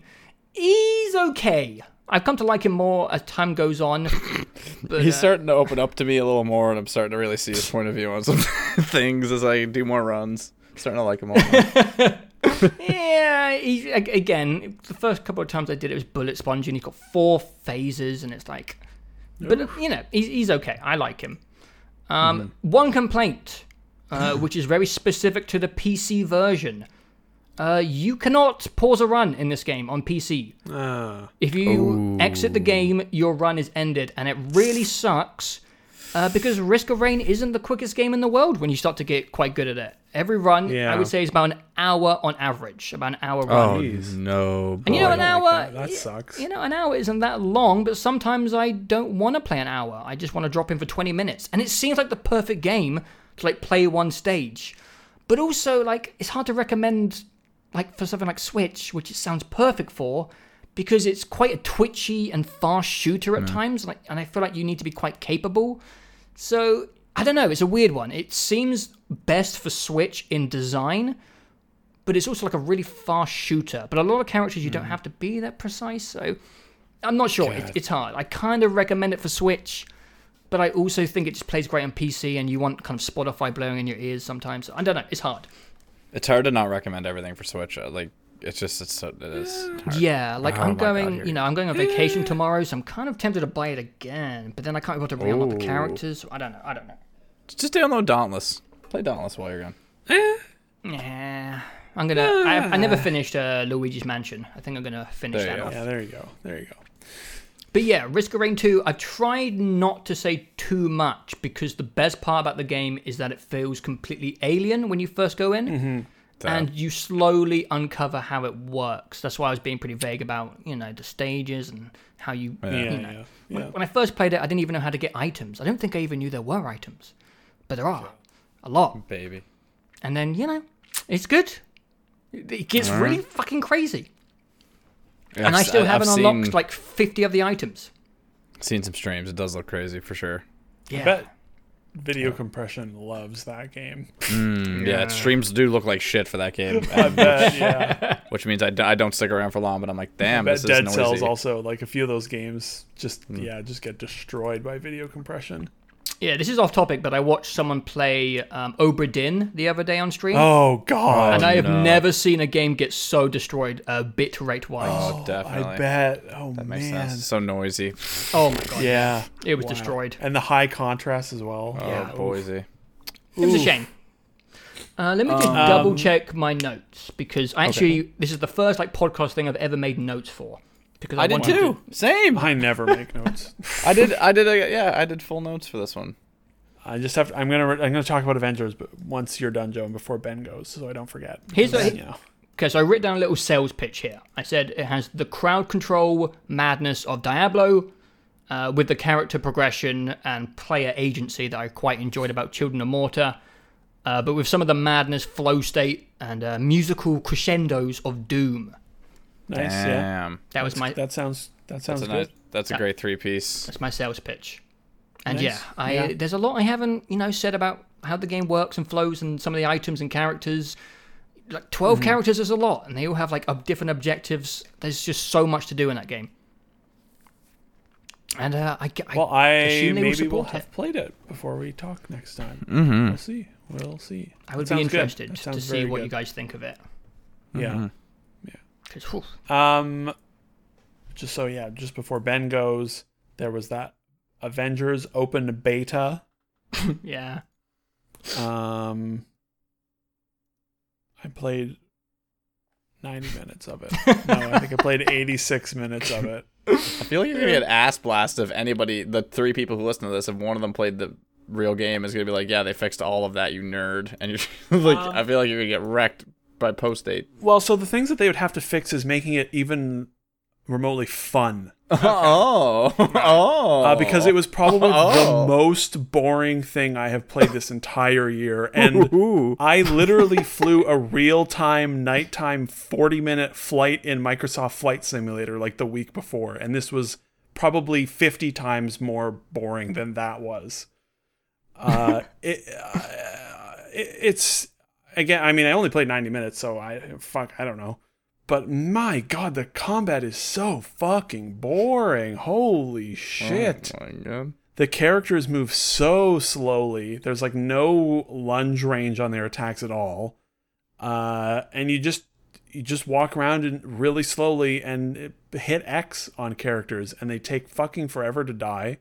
is okay. I've come to like him more as time goes on. But, He's uh, starting to open up to me a little more, and I'm starting to really see his point of view on some things as I do more runs. I'm starting to like him more. yeah, he, again, the first couple of times I did it was bullet spongy, and he's got four phases, and it's like, but you know, he's, he's okay. I like him. Um, One complaint, uh, which is very specific to the PC version. Uh, you cannot pause a run in this game on PC. Ah. If you exit the game, your run is ended, and it really sucks uh, because Risk of Rain isn't the quickest game in the world when you start to get quite good at it. Every run, I would say, is about an hour on average, about an hour oh run. Jeez. no! and you know, I an hour, like that. That sucks. You know, an hour isn't that long, but sometimes I don't want to play an hour. I just want to drop in for 20 minutes, and it seems like the perfect game to like play one stage. But also, like, it's hard to recommend like for something like Switch, which it sounds perfect for, because it's quite a twitchy and fast shooter at mm. times, like, and I feel like you need to be quite capable. So I don't know. It's a weird one. It seems best for Switch in design, but it's also like a really fast shooter. But a lot of characters you don't mm. have to be that precise. So I'm not sure. It, it's hard. I kind of recommend it for Switch, but I also think it just plays great on PC, and you want kind of Spotify blowing in your ears sometimes. I don't know. It's hard. It's hard to not recommend everything for Switch. uh, Like it's just it's so it is. hard. Yeah, like Oh I'm my God, going, you know, I'm going on vacation tomorrow, so I'm kind of tempted to buy it again. But then I can't be able to re-unlock the characters. So I don't know. I don't know. Just download Dauntless. Play Dauntless while you're gone. Yeah, I'm gonna. I, I never finished uh, Luigi's Mansion. I think I'm gonna finish There you that go. off. Yeah, there you go. There you go. But yeah, Risk of Rain 2, I've tried not to say too much because the best part about the game is that it feels completely alien when you first go in. Mm-hmm. And you slowly uncover how it works. That's why I was being pretty vague about, you know, the stages and how you. Yeah, you know. yeah. When, when I first played it, I didn't even know how to get items. I don't think I even knew there were items. But there are. A lot. Baby. And then, you know, it's good. It it gets Alright. really fucking crazy. Yeah, and I I've- still haven't I've unlocked seen, like 50 of the items. seen some streams. It does look crazy for sure. Yeah. I bet video compression loves that game. Mm, yeah. streams do look like shit for that game, I bet, yeah. which means I, d- I don't stick around for long. But I'm like, I damn, bet this Dead is Dead Cells also like a few of those games just yeah just get destroyed by video compression. Yeah, this is off topic, but I watched someone play um, Obra Dinn the other day on stream. Oh god, and I have no. never seen a game get so destroyed uh, bit rate wise. Oh, definitely. I bet. Oh That makes man, sense. So noisy. Oh, my god. yeah, It was Wow. destroyed. and the high contrast as well. Yeah. Oh, boise. It was a shame. Uh, let me just Um, double check my notes because I actually this is the first like podcast thing I've ever made notes for. Because I did wanted too. Same. I never make notes. I did. I did. A, yeah, I did full notes for this one. I just have. To, I'm gonna. I'm gonna talk about Avengers, but once you're done, Joe, and before Ben goes, so I don't forget. Here's Because, what- you know. Okay, so I wrote down a little sales pitch here. I said it has the crowd control madness of Diablo, uh, with the character progression and player agency that I quite enjoyed about Children of Morta, uh, but with some of the madness, flow state, and uh, musical crescendos of Doom. Nice. Yeah. Damn. That was my That sounds. That sounds That's a good. nice. That's a Yeah. great three piece. that's my sales pitch. And Nice. yeah, I Yeah. there's a lot I haven't you know said about how the game works and flows and some of the items and characters. Like 12 Mm-hmm. characters is a lot, and they all have like ob- different objectives. There's just so much to do in that game. And uh, I, I Well, I assume they will maybe we'll have it. played it before we talk next time. Mm-hmm. We'll see. We'll see. I would That be sounds good. interested That to see what good. you guys think of it. Yeah. Because Um, just so yeah, just before Ben goes, there was that Avengers open beta. yeah, Um, I played ninety minutes of it. No, I think I played eighty-six minutes of it. I feel like you're gonna get ass blast if anybody, the three people who listen to this, if one of them played the real game, is gonna be like, "Yeah, they fixed all of that, you nerd," and you're like, Um, I feel like you're gonna get wrecked by post date. Well, so the things that they would have to fix is making it even remotely fun. Oh, oh, Uh, because it was probably Oh. the most boring thing I have played this entire year, and Ooh. I literally flew a real time, nighttime, 40 minute flight in Microsoft Flight Simulator like the week before. And this was probably 50 times more boring than that was. Uh, it, uh, it, it's, again, I mean, I only played 90 minutes, so I, fuck, I don't know. But my god, the combat is so fucking boring. Holy shit Oh my god. the characters move so slowly. There's like no lunge range on their attacks at all. Uh, and you just you just walk around and really slowly and hit X on characters, and they take fucking forever to die.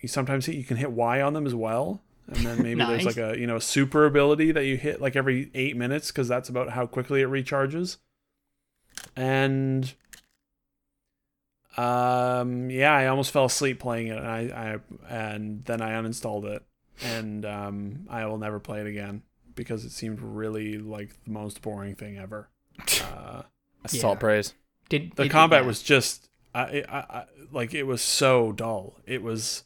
You sometimes hit, you can hit Y on them as well, and then maybe there's like a you know a super ability that you hit like every eight minutes because that's about how quickly it recharges. And um, yeah, I almost fell asleep playing it, and I, I and then I uninstalled it, and um, I will never play it again because it seemed really like the most boring thing ever. Uh, Assault Yeah. praise. did the did- combat yeah. was just, I, I, I, like it was so dull. It was,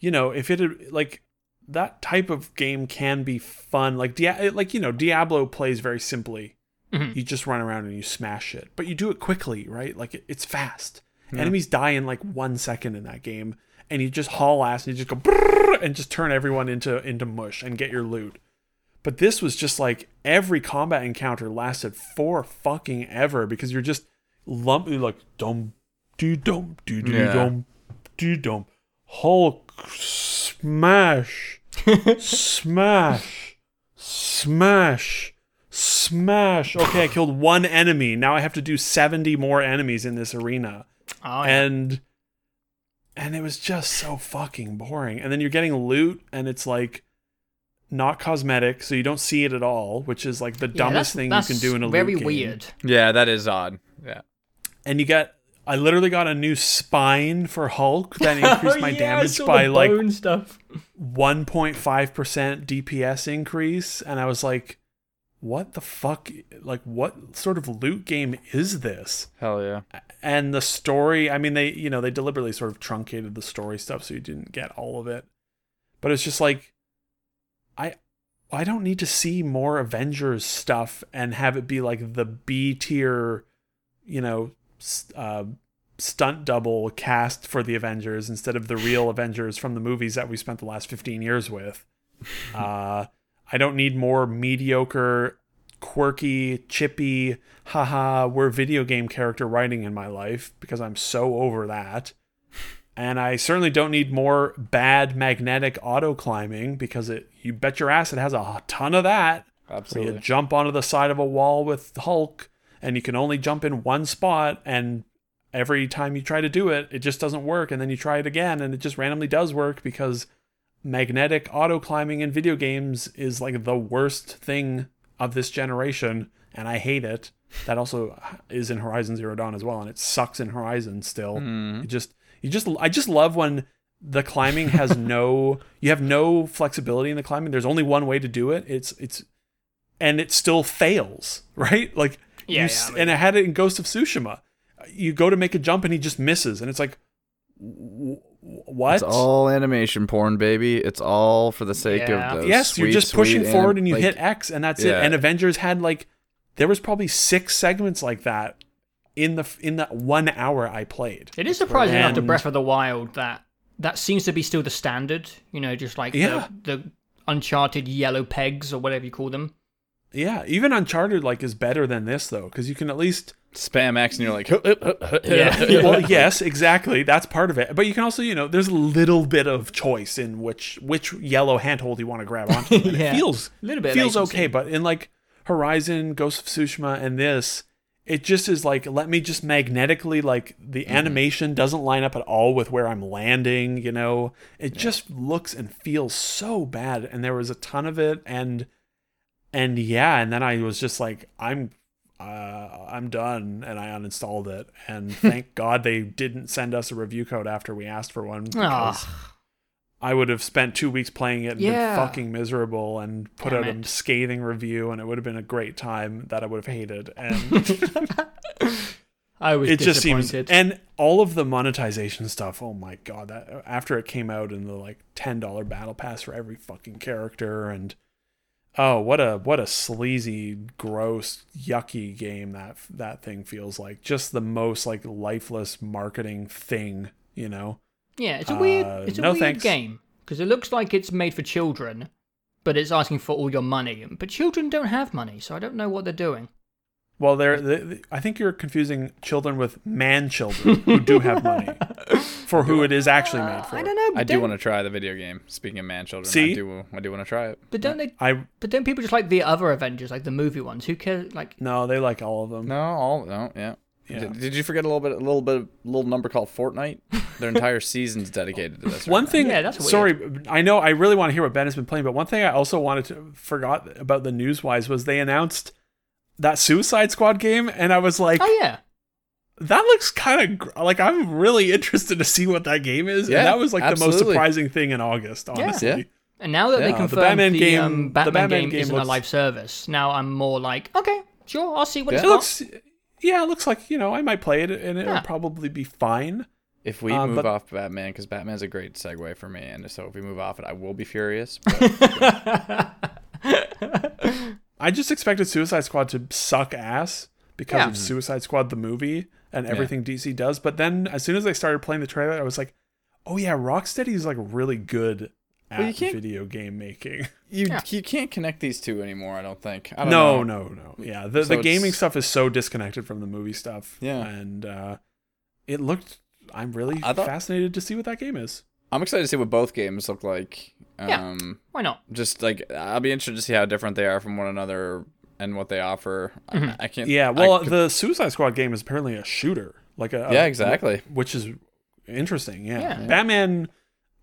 you know, if it had like that type of game can be fun, like Dia- like you know, Diablo plays very simply Mhm. you just run around and you smash it but you do it quickly right like it, it's fast Yeah. enemies die in like one second in that game and you just haul ass and you just go and just turn everyone into into mush and get your loot but this was just like every combat encounter lasted for fucking ever because you're just lumping like dum doo dum doo Yeah. dum doo dum hulk smash smash smash smash okay i killed one enemy now i have to do 70 more enemies in this arena Oh, yeah. and and it was just so fucking boring and then you're getting loot and it's like not cosmetic so you don't see it at all which is like the Yeah, dumbest that's- thing you can do in a very loot game. Very weird. Yeah, that is odd. Yeah. and you get i literally got a new spine for hulk that increased my yeah, damage by like stuff. 1.5% DPS increase and I was like what the fuck like what sort of loot game is this Hell yeah. and the story I mean they you know they deliberately sort of truncated the story stuff so you didn't get all of it but it's just like I I don't need to see more Avengers stuff and have it be like the B tier you know s- uh stunt double cast for the Avengers instead of the real Avengers from the movies that we spent the last 15 years with. Uh, I don't need more mediocre, quirky, chippy, haha, we're video game character writing in my life because I'm so over that. And I certainly don't need more bad magnetic auto climbing because it you bet your ass it has a ton of that. Absolutely. jump onto the side of a wall with Hulk and you can only jump in one spot and every time you try to do it it just doesn't work and then you try it again and it just randomly does work because magnetic auto climbing in video games is like the worst thing of this generation, and I hate it. That also is in Horizon Zero Dawn as well, and it sucks in Horizon still. Hmm. It just you just I just love when the climbing has no you have no flexibility in the climbing. There's only one way to do it. It's it's and it still fails, right? Like Yeah, you yeah, s- I mean- and I had it in Ghost of Tsushima. You go to make a jump and he just misses, and it's like, w- w- what? It's all animation porn, baby. It's all for the sake Yeah. of those yes, you're just pushing sweet forward and you like, hit X, and that's it. And Avengers had like, there was probably six segments like that in the in that one hour I played. It is surprising after And- Breath of the Wild that that seems to be still the standard. You know, just like Yeah. the, the Uncharted yellow pegs or whatever you call them. Yeah, even Uncharted like is better than this though, because you can at least spam X, and you're like, Yeah. well, yes, exactly. That's part of it. But you can also, you know, there's a little bit of choice in which which yellow handhold you want to grab onto. Yeah. It feels A little bit feels okay, but in like Horizon, Ghost of Tsushima, and this, it just is like let me just magnetically like the Mm-hmm. animation doesn't line up at all with where I'm landing. You know, it just looks and feels so bad, and there was a ton of it, and and yeah, and then I was just like, I'm. Uh, I'm done, and I uninstalled it. And thank God they didn't send us a review code after we asked for one. because Ah, I would have spent two weeks playing it and Yeah. been fucking miserable and put Damn out it. a scathing review, and it would have been a great time that I would have hated. And I was it just seems, and all of the monetization stuff. Oh my god! That after it came out in the like ten dollar battle pass for every fucking character, and oh what a what a sleazy, gross, yucky game that that thing feels like. Just the most like lifeless marketing thing, you know. yeah, it's a weird, uh, it's a no weird thanks. game because it looks like it's made for children, but it's asking for all your money. But children don't have money, so I don't know what they're doing. Well, they're, they I think you're confusing children with man children who do have money for who it is actually made for. I don't know. But I do don't- want to try the video game. Speaking of man children, See? I do. I do want to try it. But don't they? I But don't people just like the other Avengers, like the movie ones? Who cares? Like, no, they like all of them. No, all no, yeah. Yeah. Did, did you forget a little bit, a little bit, a little number called Fortnite? Their entire season's dedicated to this. right One now. thing, Yeah, that's weird. sorry, I know I really want to hear what Ben has been playing, but one thing I also wanted to forgot about the news wise was they announced that Suicide Squad game, and I was like, oh yeah, that looks kind of gr- like I'm really interested to see what that game is. Yeah, and that was like the most surprising thing in August, honestly. Yeah. and now that they Yeah, the confirmed Batman the, game- um, the Batman, Batman game, game isn't a live service, now I'm more like, okay, sure, I'll see what Yeah. it's It got. looks, yeah, it looks like you know I might play it, and it'll Yeah. probably be fine. If we Um, move but- off Batman, because Batman's a great segue for me, and so if we move off it, I will be furious. But I just expected Suicide Squad to suck ass because Yeah. of Suicide Squad the movie and everything DC does. But then as soon as I started playing the trailer, I was like, oh yeah, Rocksteady is like really good at Well, you can't- video game making. you Yeah. you can't connect these two anymore. I don't think. I don't No, know. no, no. Yeah, the So the gaming stuff is so disconnected from the movie stuff. Yeah. and uh, it looked. I'm really thought- fascinated to see what that game is. I'm excited to see what both games look like. Yeah. Um, Why not? just like I'll be interested to see how different they are from one another and what they offer. I, I can't. Yeah, well, could- the Suicide Squad game is apparently a shooter, like a yeah, a- exactly. which is interesting. Yeah. Yeah. Batman.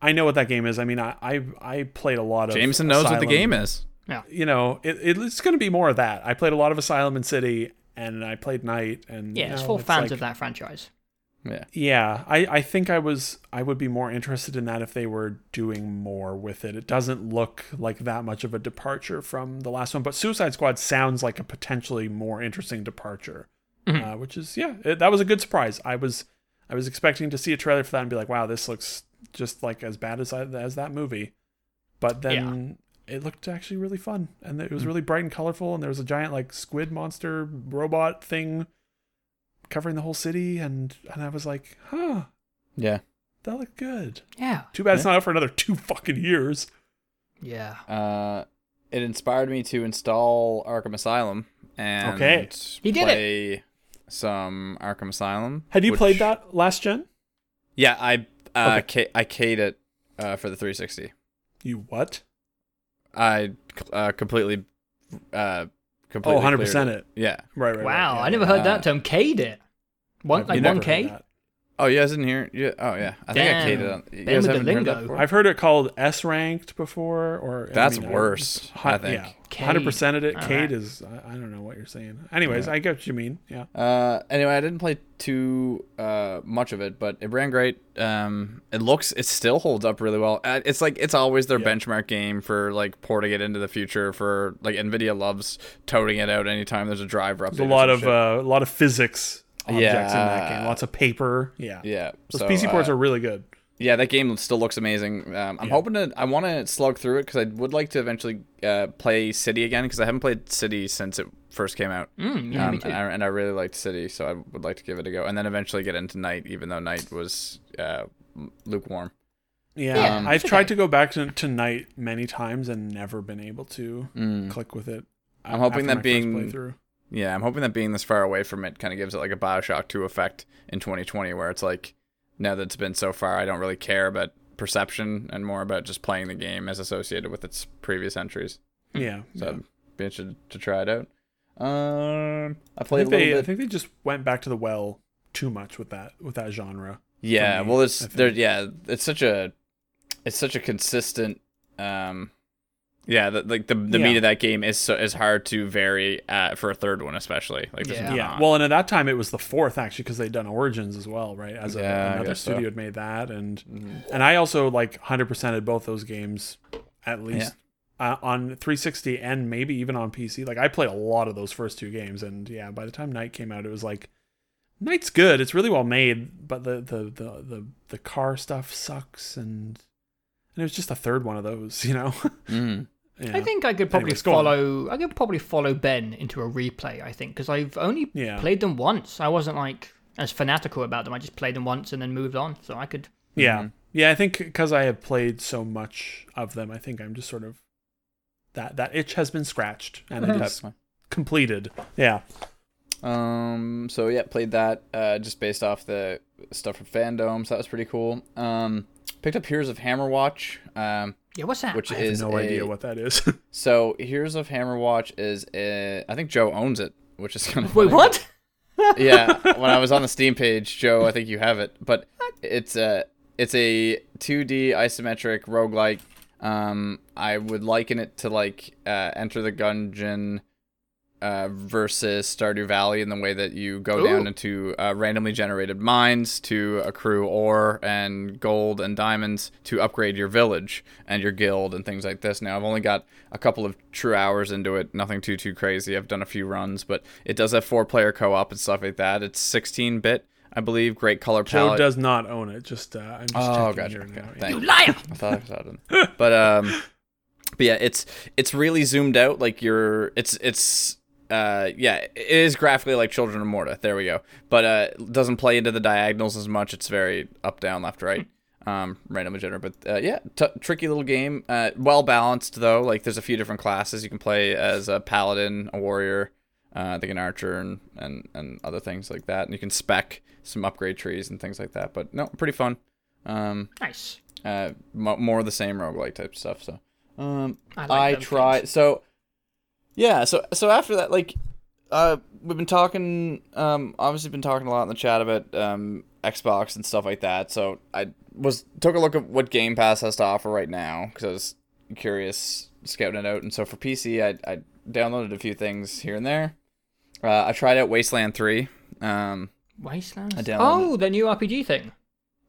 I know what that game is. I mean, I I, I played a lot of Jameson knows what the game is. Yeah, you know, it, it- it's going to be more of that. I played a lot of Asylum and City, and I played Night, and Yeah, you it's know, for fans like- of that franchise. Yeah. Yeah, I I think I was I would be more interested in that if they were doing more with it. It doesn't look like that much of a departure from the last one, but Suicide Squad sounds like a potentially more interesting departure, uh, which is yeah, it, that was a good surprise. I was I was expecting to see a trailer for that and be like, wow, this looks just like as bad as as that movie, but then it looked actually really fun and it was really bright and colorful, and there was a giant like squid monster robot thing covering the whole city, and and I was like, huh, Yeah. that looked good. Yeah, Too bad it's not out for another two fucking years. yeah. Uh, it inspired me to install Arkham Asylum and Okay. He did it. play some Arkham Asylum. Had you which- played that last gen? Yeah, I uh, ca- I K'd it uh, for the 360. You what? I uh, completely uh, Oh, completely 100 cleared percent it. Yeah. Right, right. Wow, right. I never heard Uh, that term. K'd it. One I've like never one heard K. that. Oh, you guys didn't hear? Yeah. Oh, yeah. I think I Damn. hated it. You Ben guys with the haven't heard lingo. that before? I've heard it called S ranked before, or I That's mean, worse, I think. Yeah, hundred percent of it. All Cade right. is. I, I don't know what you're saying. Anyways, I get what you mean. Yeah. Uh, anyway, I didn't play too uh, much of it, but it ran great. Um, it looks, it still holds up really well. Uh, it's like it's always their Yeah. benchmark game for like porting it into the future. For like Nvidia loves toting it out anytime there's a driver update. There's a lot of uh, a lot of physics objects in that Yeah. game. Lots of paper. Yeah. yeah. Those so, PC ports uh, are really good. Yeah, that game still looks amazing. Um, I'm Yeah. hoping to. I want to slug through it because I would like to eventually uh, play City again because I haven't played City since it first came out. Mm, yeah, um, me too. And, I, and I really liked City, so I would like to give it a go, and then eventually get into Night, even though Night was uh, lukewarm. Yeah. Yeah, I've it's tried okay. to go back to, to Night many times and never been able to Mm. click with it. I'm hoping after that my first being- playthrough. Yeah, I'm hoping that being this far away from it kind of gives it like a Bioshock 2 effect in 2020, where it's like now that it's been so far, I don't really care about perception and more about just playing the game as associated with its previous entries. Yeah. So yeah. I'd be interested to try it out. Um, I I played little they I think they just went back to the well too much with that with that genre. yeah, me, well, it's there. Yeah, it's such a, it's such a consistent. Um, yeah, the, like the the Yeah. meat of that game is so is hard to vary uh, for a third one, especially. Like, there's Yeah. Yeah. Well, and at that time it was the fourth actually because they'd done Origins as well, right? As a, Yeah, another guess so. studio had made that, and Mhm. and I also like hundred percent of both those games, at least uh, on 360 and maybe even on PC. Like I played a lot of those first two games, and yeah, by the time Night came out, it was like Night's good. It's really well made, but the the the the, the car stuff sucks, and and it was just a third one of those, you know. Mhm. Yeah. I think I could probably Anyways, go on. follow. I could probably follow Ben into a replay. I think because I've only Yeah. played them once. I wasn't like as fanatical about them. I just played them once and then moved on. So I could. Yeah. Mhm. Yeah, I think because I have played so much of them, I think I'm just sort of that that itch has been scratched and it That's is completed. Yeah. Um. So yeah, played that uh, just based off the stuff from fandom. So that was pretty cool. Um. Picked up Heroes of Hammerwatch. Um. Yeah, what's that? Which I have is no a- idea what that is. So Heroes of Hammerwatch is a, I think Joe owns it, which is kind of Wait, what? yeah, when I was on the Steam page, Joe, I think you have it, but it's a it's a 2D isometric roguelike. Um, I would liken it to like uh, Enter the Gungeon uh, versus Stardew Valley in the way that you go down into uh, randomly generated mines to accrue ore and gold and diamonds to upgrade your village and your guild and things like this. Now I've only got a couple of true hours into it, nothing too too crazy. I've done a few runs, but it does have four player co op and stuff like that. It's 16 bit, I believe. Great color palette. Joe palette. does not own it. Just uh, I'm just Oh, checking gotcha. here Okay. now. Yeah. Thank You liar! I thought I saw it. But um, but yeah, it's it's really zoomed out. Like you're, it's it's uh, yeah, it is graphically like Children of Morta. There we go. But uh, doesn't play into the diagonals as much. It's very up, down, left, right. Um, randomly generated. But uh, yeah, t- tricky little game. Uh, well balanced though. Like there's a few different classes you can play as a paladin, a warrior, uh, I think an archer, and, and and other things like that. And you can spec some upgrade trees and things like that. But no, pretty fun. Um, Nice. uh, mo- more of the same roguelike type stuff. So, um, I I, like those tried. games. So, yeah. So, so after that, like, uh, we've been talking. Um, obviously, been talking a lot in the chat about um Xbox and stuff like that. So, I was took a look at what Game Pass has to offer right now because I was curious scouting it out. And so for PC, I I downloaded a few things here and there. Uh, I tried out Wasteland Three. Um, Wastelands. I downloaded Oh, the new RPG thing.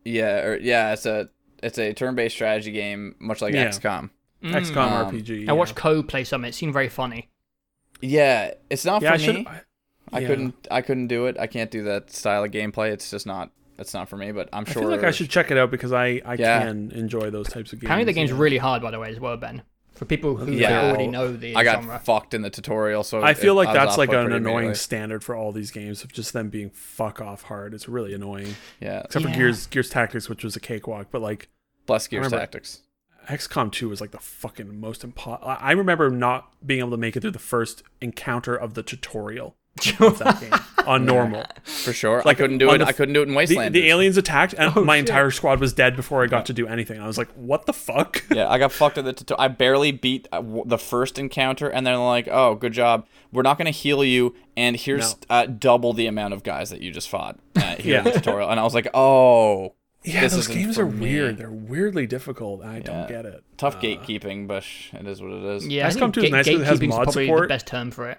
yeah, or yeah, it's a it's a turn-based strategy game, much like Yeah. XCOM. Mm. XCOM Um, RPG. I watched yeah. Co play some. It seemed very funny. Yeah, it's not Yeah, for should. me. I yeah. couldn't I couldn't do it. I can't do that style of gameplay. It's just not it's not for me, but I'm sure. I sure feel like I should check it out because I I Yeah. can enjoy those types of games. Apparently, the game's yeah. really hard, by the way, as well, Ben. For people who Yeah. already know the I got genre. fucked in the tutorial, so I feel it- like was that's like an annoying standard for all these games of just them being fuck off hard. It's really annoying. Yeah, Except Yeah. for Gears Gears Tactics, which was a cakewalk, but like bless Gears remember- Tactics. XCOM 2 was like the fucking most impo- I I remember not being able to make it through the first encounter of the tutorial. of that game on normal. For sure. I couldn't do it. the I couldn't do it in The, Wasteland. the aliens attacked, and Oh, my shit. entire squad was dead before I got to do anything. I was like, "What the fuck?" yeah, I got fucked at the tutorial. I barely beat uh, the first encounter, and they're like, "Oh, good job. We're not going to heal you, and here's No. uh, double the amount of guys that you just fought uh, here in the Yeah. tutorial." And I was like, "Oh, Yeah, This those games are me. weird. They're weirdly difficult. I Yeah. don't get it. tough Uh, gatekeeping, but it is what it is." Yeah, I XCOM think 2 is gate- nice 'cause it has gatekeeping's mod probably support. the best term for it.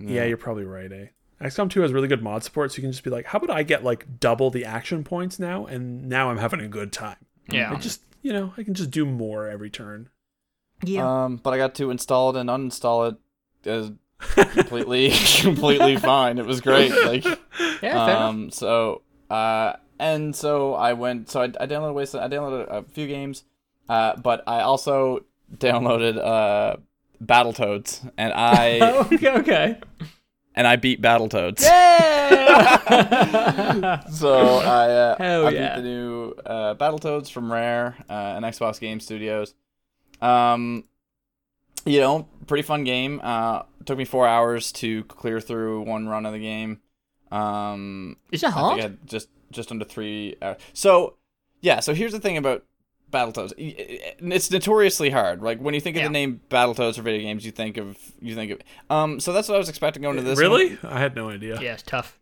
Yeah, you're probably right, eh? XCOM 2 has really good mod support, so you can just be like, how about I get like double the action points now, and now I'm having a good time. Yeah. I just, you know, I can just do more every turn. Yeah. Um, but I got to install it and uninstall it as completely, completely fine. It was great. Like, yeah, fair enough. um, so, uh, and so I went. So I, I downloaded Wasteland. I downloaded a few games, uh, but I also downloaded uh Battletoads, and I okay, okay. and I beat Battletoads. Yeah! So I, uh, Hell I yeah. beat the new uh, Battletoads from Rare uh, and Xbox Game Studios. Um, you know, pretty fun game. Uh, took me four hours to clear through one run of the game. Um, Is it I hard? just just under three hours. So yeah. So here's the thing about Battletoads. I- I- It's notoriously hard. Like when you think of Yeah. the name Battletoads for video games, you think of you think of. Um, so that's what I was expecting going to this. one. really? I had no idea. yeah, it's tough.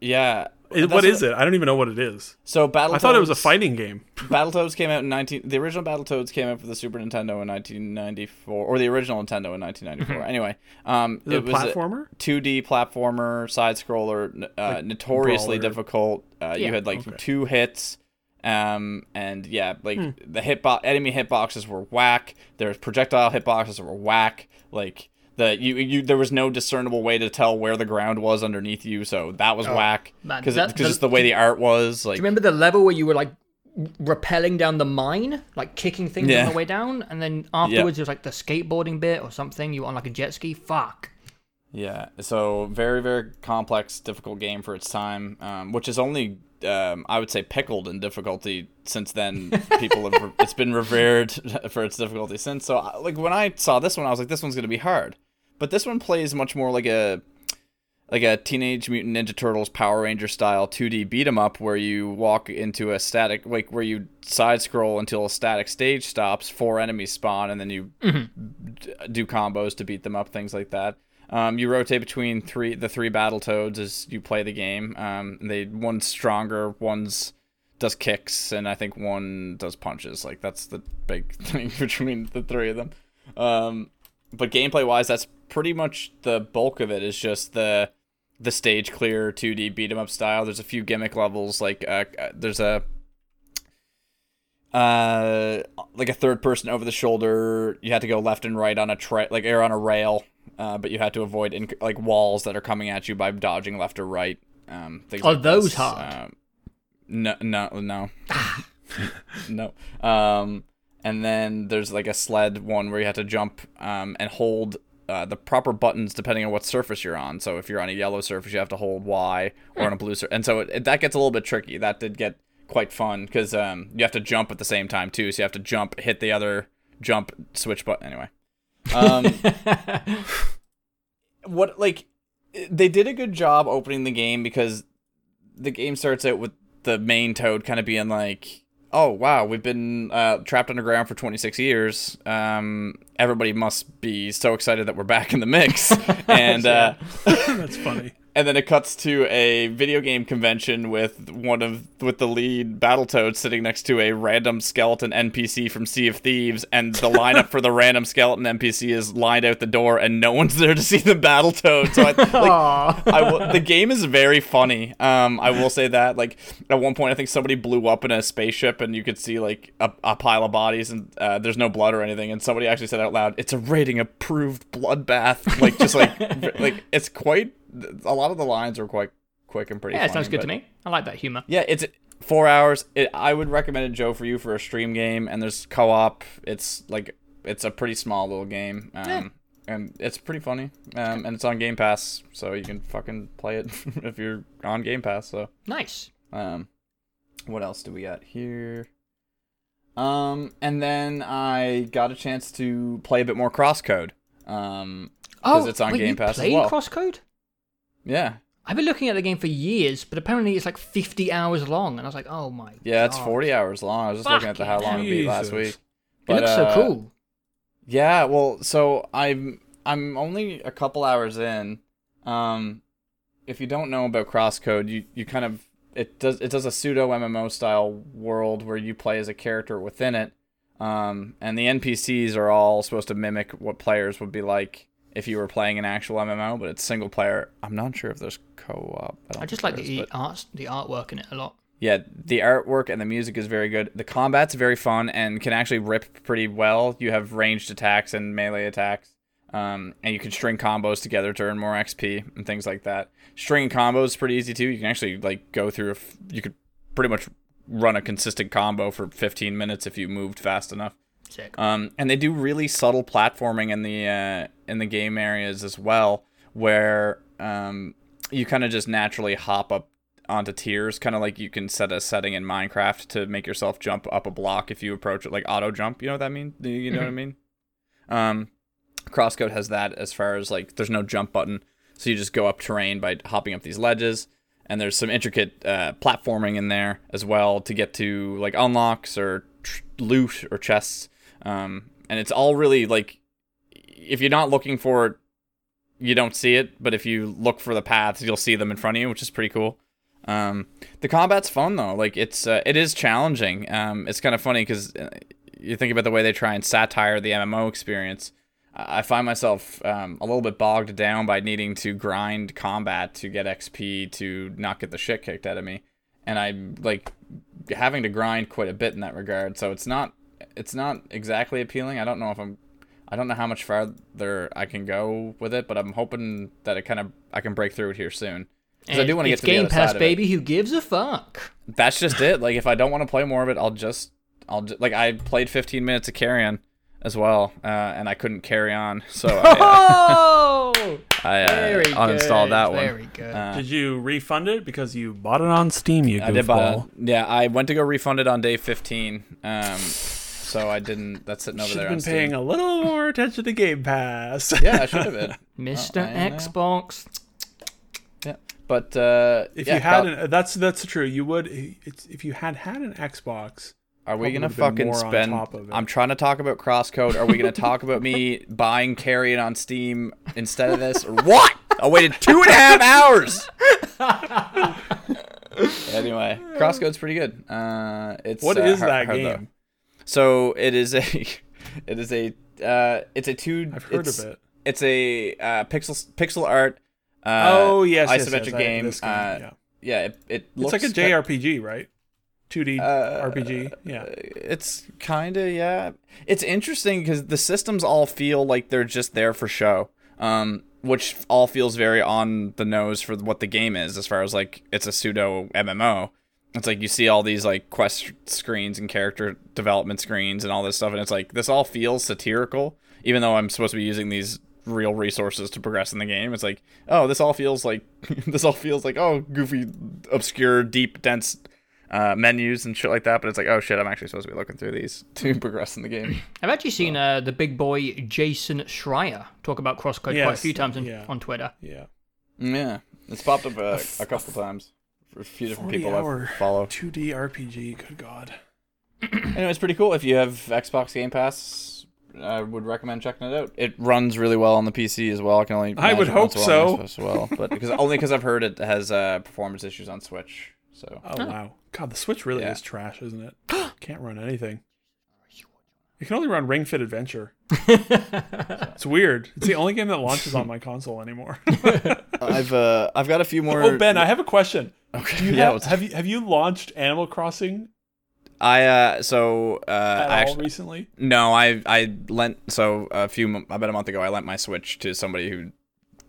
Yeah. It- what is it? I don't even know what it is. So Battletoads. I thought it was a fighting game. Battletoads came out in 19 the original Battletoads came out for the Super Nintendo in 1994 or the original Nintendo in 1994. anyway, um Is it, a was a platformer? 2D platformer side scroller uh, Like notoriously brawler. difficult. Uh, you had like Okay. two hits um and yeah, like Hmm. the hitbox enemy hitboxes were whack. There's projectile hitboxes that were whack. Like the you you there was no discernible way to tell where the ground was underneath you, so that was Oh, whack because that- because the- way the art was like Do you remember the level where you were like rappelling down the mine, like kicking things Yeah. on the way down, and then afterwards it was like the skateboarding bit or something. You were on like a jet ski. Fuck. Yeah, so very very complex, difficult game for its time, um, which is only um, I would say pickled in difficulty since then. People have it's been revered for its difficulty since. So like when I saw this one, I was like, this one's gonna be hard, but this one plays much more like a like a Teenage Mutant Ninja Turtles Power Ranger style 2D beat 'em up where you walk into a static like where you side scroll until a static stage stops, four enemies spawn, and then you d- do combos to beat them up, things like that. Um, you rotate between three the three battle toads as you play the game. Um, they one's stronger, one's does kicks, and I think one does punches. Like that's the big thing between the three of them. Um, but gameplay wise, that's pretty much the bulk of it. Is just the the stage clear 2D beat 'em up style. There's a few gimmick levels like uh, uh, there's a uh like a third person over the shoulder. You had to go left and right on a tra- like or on a rail, uh, but you had to avoid in- like walls that are coming at you by dodging left or right. Um, things Are like those this. hard? Um, no, no, no, no. Um, and then there's like a sled one where you have to jump um, and hold uh, the proper buttons depending on what surface you're on. So if you're on a yellow surface, you have to hold Y, or on a blue surface. And so it, it, that gets a little bit tricky. That did get quite fun because um, you have to jump at the same time too. So you have to jump, hit the other jump switch button. Anyway, um, what like they did a good job opening the game because the game starts out with the main toad kind of being like oh wow. We've been uh, trapped underground for 26 years. Um, everybody must be so excited that we're back in the mix. And uh, That's funny. And then it cuts to a video game convention with one of with the lead Battletoad sitting next to a random skeleton NPC from Sea of Thieves, and the lineup for the random skeleton NPC is lined out the door, and no one's there to see the Battletoad. So I, like, Aw. I will, the game is very funny. Um, I will say that. Like at one point, I think somebody blew up in a spaceship, and you could see like a, a pile of bodies, and uh, there's no blood or anything. And somebody actually said out loud, "It's a rating approved bloodbath." Like just like like it's quite. A lot of the lines are quite quick and pretty. yeah, it funny, sounds good to me. I like that humor. Yeah, it's four hours. It, I would recommend it, Joe, for you for a stream game, and there's co-op. It's like it's a pretty small little game. Um, Yeah. And it's pretty funny, um, and it's on Game Pass, so you can fucking play it if you're on Game Pass. So, Nice. um, what else do we got here? Um, and then I got a chance to play a bit more Crosscode. Um, Oh, it's on wait, Game you Pass as played well. Crosscode? Yeah. I've been looking at the game for years, but apparently it's like 50 hours long, and I was like, oh my. God. Yeah, it's God. 40 hours long. I was just looking at the how long it beat last Jesus. week. It But, looks uh, so cool. Yeah, well, so I'm I'm only a couple hours in. Um, if you don't know about Crosscode, you you kind of it does it does a pseudo MMO style world where you play as a character within it. Um, and the NPCs are all supposed to mimic what players would be like if you were playing an actual MMO, but it's single player. I'm not sure if there's co-op. don't I just like the but- arts, the artwork in it a lot. yeah, the artwork and the music is very good. The combat's very fun and can actually rip pretty well. You have ranged attacks and melee attacks, um, and you can string combos together to earn more XP and things like that. Stringing combos is pretty easy too. You can actually like go through. A f- you could pretty much run a consistent combo for 15 minutes if you moved fast enough. Sick. Um, and they do really subtle platforming in the uh, in the game areas as well, where um, you kind of just naturally hop up onto tiers, kind of like you can set a setting in Minecraft to make yourself jump up a block if you approach it, like auto jump. You know what that mean? You know what I mean? Um, Crosscode has that as far as like there's no jump button, so you just go up terrain by hopping up these ledges. And there's some intricate uh, platforming in there as well to get to like unlocks or tr- loot or chests. Um, and it's all really like if you're not looking for it, you don't see it. But if you look for the paths, you'll see them in front of you, which is pretty cool. Um, the combat's fun though. Like it's uh, it is challenging. Um, it's kind of funny because uh, you think about the way they try and satire the MMO experience. I I find myself um, a little bit bogged down by needing to grind combat to get XP to not get the shit kicked out of me, and I'm like having to grind quite a bit in that regard. So it's not it's not exactly appealing. I don't know if I'm I don't know how much farther I can go with it, but I'm hoping that it kind of I can break through it here soon. Because I do want to get it's to the Game other Pass, side of it. baby. Who gives a fuck? That's just it. Like if I don't want to play more of it, I'll just I'll just, like I played 15 minutes of Carrion as well, uh, and I couldn't carry on, so I, Oh, I uh, uninstalled good. that one. Very good. Uh, Did you refund it because you bought it on Steam? You I did buy. goofball. Yeah, I went to go refund it on day 15. Um, so I didn't. That's sitting over Should there. have on been Steam. paying a little more attention to Game Pass. Yeah, I should have been. Mr. I. Xbox. Yeah, but uh, If yeah, you had Cal- an, that's that's true. You would. It's, if you had had an Xbox, Are we gonna fucking spend? top of it. I'm trying to talk about crosscode. Are we gonna talk about me buying Carrion on Steam instead of this, or what? I waited two and a half hours. anyway, crosscode's pretty good. Uh, it's what uh, is hard- that hard though. So it is a, it is a, uh, it's a two. I've heard it's, of it. It's a uh, pixel pixel art. Uh, oh yes, yes, isometric yes, I- game. game, uh, yeah. yeah, it, it It's looks like a JRPG, right? 2D Uh, RPG. Yeah. It's kind of yeah. It's interesting because the systems all feel like they're just there for show. Um, which all feels very on the nose for what the game is, as far as like it's a pseudo MMO. It's like you see all these like quest screens and character development screens and all this stuff, and it's like this all feels satirical, even though I'm supposed to be using these real resources to progress in the game. It's like, oh, this all feels like this all feels like oh, goofy, obscure, deep, dense uh, menus and shit like that. But it's like, oh shit, I'm actually supposed to be looking through these to progress in the game. I've actually seen uh, the big boy Jason Schreier talk about crosscode quite a few times on, yeah. on Twitter. Yeah. yeah, it's popped up a, a couple times for a few different people I 40-hour follow. 2D RPG. Good God. Anyway, it's pretty cool. If you have Xbox Game Pass, I would recommend checking it out. It runs really well on the PC as well. I can only I would hope so. As well, but because only because I've heard it has uh, performance issues on Switch. So Oh wow. God, the Switch really Yeah. is trash, isn't it? Can't run anything. You can only run Ring Fit Adventure. it's weird. It's the only game that launches on my console anymore. I've uh, I've got a few more. oh Ben, I have a question. okay, you yeah. have, have you have you launched Animal Crossing I uh, so uh, at I all actually, recently? No, I I lent so a few about a month ago I lent my Switch to somebody who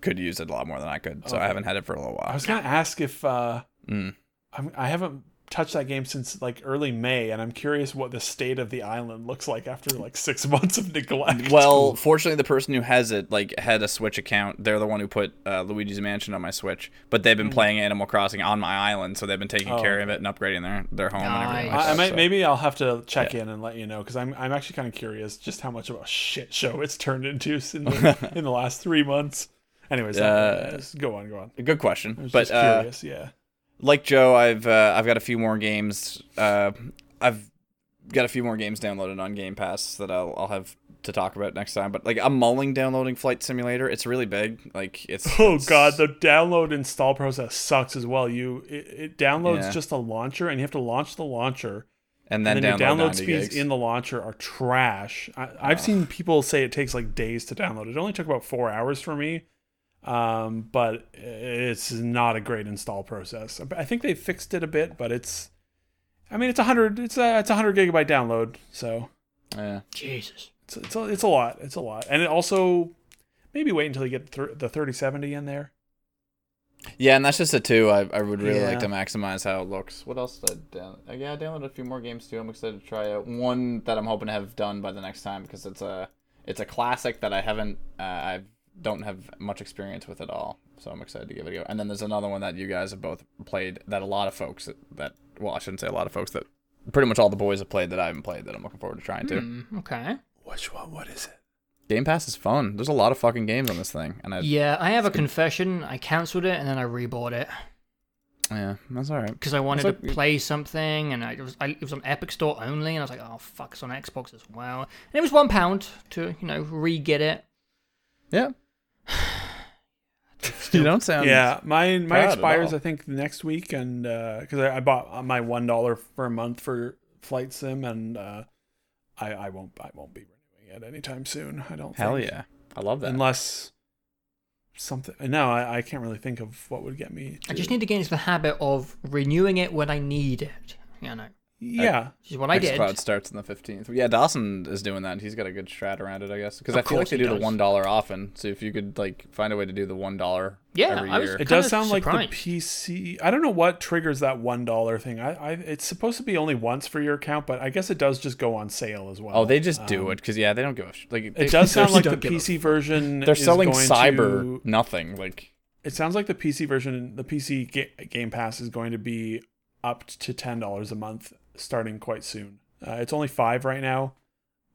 could use it a lot more than I could. So I haven't had it for a little while. I was gonna ask if uh, Mm. I'm, I haven't touched that game since like early May, and I'm curious what the state of the island looks like after like six months of neglect. Well, fortunately, the person who has it like had a Switch account. They're the one who put uh, Luigi's Mansion on my Switch, but they've been playing Animal Crossing on my island, so they've been taking Oh, care of it and upgrading their their home and everything. Like I, I might so. maybe I'll have to check in and let you know because I'm I'm actually kind of curious just how much of a shit show it's turned into in the, in the last three months. Anyways, Uh, uh, go on, go on. Good question, but just uh. Yeah. Like Joe, I've uh, I've got a few more games. Uh, I've got a few more games downloaded on Game Pass that I'll I'll have to talk about next time. But like I'm mulling downloading Flight Simulator. It's really big. Like it's Oh it's- god, the download install process sucks as well. You it, it downloads Yeah. just a launcher, and you have to launch the launcher, and then, and then download, your download speeds gigs. in the launcher are trash. I, I've seen people say it takes like days to download. It only took about four hours for me, um, but it's not a great install process. I think they fixed it a bit, but it's, I mean, it's a hundred, it's a it's a hundred gigabyte download, so yeah. Jesus. it's it's a, it's a lot, it's a lot, and it also maybe wait until you get thir- the thirty seventy in there. Yeah, and that's just a two. I, I would really like to maximize how it looks. What else did I down? uh, Yeah, I downloaded a few more games too. I'm excited to try out one that I'm hoping to have done by the next time because it's a it's a classic that I haven't uh, I don't have much experience with at all. So I'm excited to give it a go. And then there's another one that you guys have both played that a lot of folks that, that well I shouldn't say a lot of folks that pretty much all the boys have played that I haven't played that I'm looking forward to trying to. Hmm, okay. Which one? What is it? Game Pass is fun. There's a lot of fucking games on this thing, and I yeah, Yeah, I have a confession. I cancelled it and then I rebought it Yeah, that's all right. because I wanted like- to play something, and I, it was I, it was on Epic Store only, and I was like, oh fuck, it's on Xbox as well. And it was one pound to you know re-get it. Yeah. you don't sound yeah, mine proud mine expires. I think next week, and because I, I bought my one dollar for a month for Flight Sim, and uh, I I won't I won't be renewing it anytime soon. I don't. Hell think. yeah. I love that. Unless something. No, I, I can't really think of what would get me. I just need to get into the habit of renewing it when I need it. You know, Yeah, which is what I did. Xcloud starts on the 15th. Yeah, Dawson is doing that. He's got a good strat around it, I guess. Because I feel like they he do the one dollar often. So if you could like find a way to do the one dollar Yeah, every I was- year. it does sound like the. PC. I don't know what triggers that one dollar thing. I, I it's supposed to be only once for your account, but I guess it does just go on sale as well. oh, they just do Um, it because yeah, they don't give a sh- like. They, It does sound like the don't a- PC version. They're is selling going cyber to- nothing. Like It sounds like the PC version, the PC ga- Game Pass is going to be up to ten dollars a month starting quite soon. Uh, it's only five right now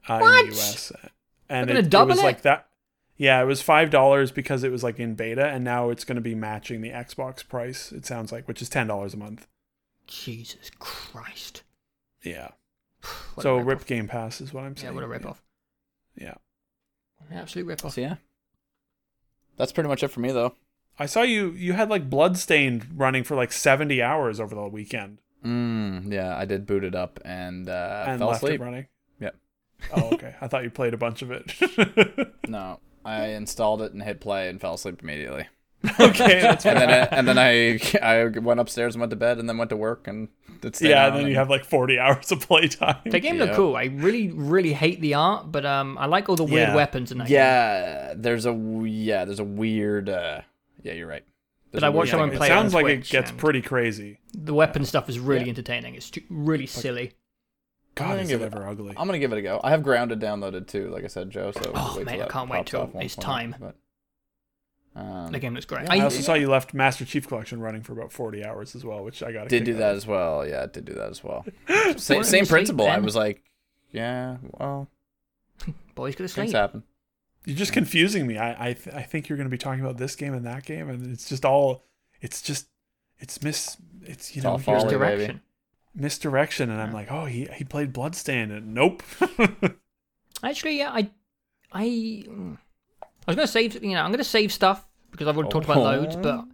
uh, in the US, and it, gonna it was it? like that. Yeah, it was five dollars because it was like in beta, and now it's going to be matching the Xbox price. It sounds like, which is ten dollars a month. Jesus Christ. Yeah. What so a rip rip Game Pass is what I'm saying. Yeah, what a rip off. Yeah. An absolute rip off. so yeah. That's pretty much it for me though. I saw you. You had like Bloodstained running for like seventy hours over the weekend Mm, yeah, I did boot it up and uh, and fell left asleep. it running. Yep. Oh, okay. I thought you played a bunch of it. No, I installed it and hit play and fell asleep immediately. okay, that's and then I, and then I I went upstairs and went to bed and then went to work and it stayed yeah, and then you have like forty hours of playtime. The game looked cool. I really, really hate the art, but um, I like all the weird Yeah. weapons in that. game. yeah. There's a yeah. There's a weird. uh Yeah, you're right. There's But I watched someone thing it play it on sounds like it gets pretty crazy. The weapon stuff is really Yeah. entertaining. It's too, really silly. God, gonna is give it it- ever ugly? I'm gonna give it a go. I have Grounded downloaded too, like I said, Joe. So Oh, wait mate, till I can't wait pops till it's point, time. But, um, The game looks great. yeah, I I, also saw you left Master Chief Collection running for about forty hours as well, which I got. To do. Did do that as well. Yeah, I did do that as well. Same same principle. I was like, yeah, well, boys go to sleep. things happen. You're just confusing me. I I, th- I think you're going to be talking about this game and that game, and it's just all. It's just. It's mis It's you It's know all here's folly, the baby. Misdirection, and I'm like, oh, he he played Bloodstained, and nope. Actually, yeah, I, I, I was gonna save. You know, I'm gonna save stuff because I've already talked about loads, but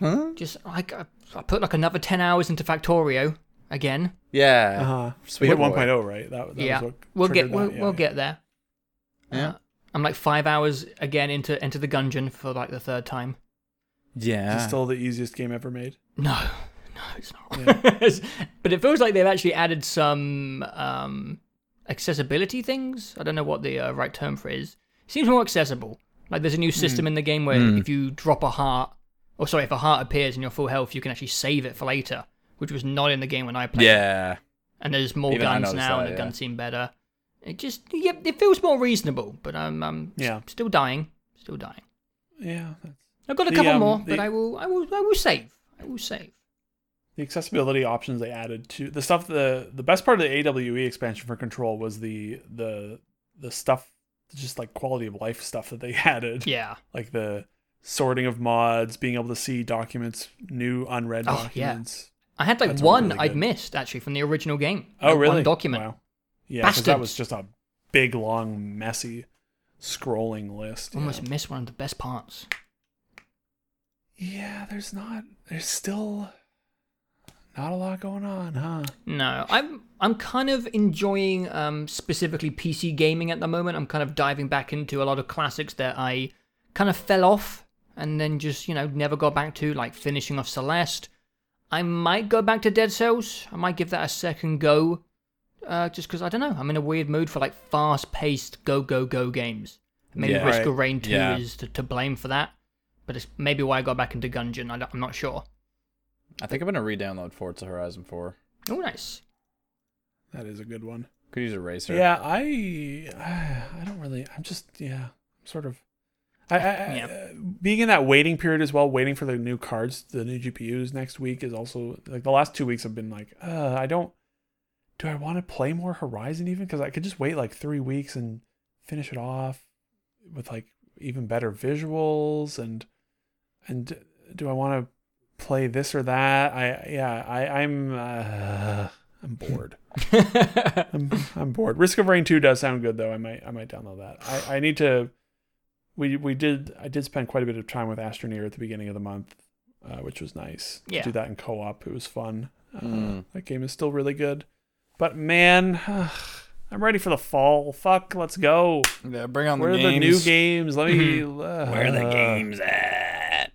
Huh? just like I, I put like another ten hours into Factorio again. Yeah. Uh-huh. Sweet we hit 1.0, right? That, that yeah, was what we'll get that, we'll, yeah, we'll yeah. get there. Yeah. Uh, I'm like five hours again into into the gungeon for like the third time. Yeah. Is it still the easiest game ever made? No, no, it's not. Yeah. but it feels like they've actually added some um, accessibility things. I don't know what the uh, right term for it is. It seems more accessible. Like there's a new system in the game where Hmm. if you drop a heart, or sorry, if a heart appears in your full health, you can actually save it for later, which was not in the game when I played. yeah. And there's more Even guns now, that, and the yeah. guns seem better. It just, yeah, it feels more reasonable. But I'm, I'm s- Yeah. still dying, still dying. Yeah. I've got a The, couple um, more, the- but I will, I will, I will save. I will save. the accessibility options they added to the stuff the the best part of the AWE expansion for Control was the the the stuff just like quality of life stuff that they added. Yeah. Like the sorting of mods, being able to see documents, new unread Oh, yeah. I had like That's one really I'd missed actually from the original game. Oh, Like, really? One document. Wow. Yeah, because that was just a big, long, messy, scrolling list. yeah. Almost missed one of the best parts. Yeah, there's not. There's still not a lot going on, huh? No, I'm I'm kind of enjoying um, specifically PC gaming at the moment. I'm kind of diving back into a lot of classics that I kind of fell off and then just you know never got back to, like finishing off Celeste. I might go back to Dead Cells. I might give that a second go, uh, just because I don't know. I'm in a weird mood for like fast-paced go go go games. Maybe Yeah. Risk Right. of Rain 2 Yeah. is to, to blame for that, but it's maybe why I got back into Gungeon. I I'm not sure. I think I'm gonna re-download Forza Horizon 4. Oh, nice. That is a good one. Could use a racer. Yeah, I I don't really. I'm just yeah, sort of. I, I, I- Yeah. uh, being in that waiting period as well, waiting for the new cards, the new GPUs next week is also like the last two weeks have been like, uh, I don't. Do I want to play more Horizon even? Because I could just wait like three weeks and finish it off with like even better visuals and and do I want to play this or that? I yeah, I I'm uh, I'm bored. I'm I'm bored. Risk of Rain 2 does sound good though. I might I might download that. I, I need to we we did I did spend quite a bit of time with Astroneer at the beginning of the month, uh, which was nice. Yeah. To do that in co-op. It was fun. Uh, Mm. That game is still really good. But man, I'm ready for the fall. Fuck, let's go. Yeah, bring on Where the games. Where are the new games? Let me. Mm-hmm. uh, Where are the games at?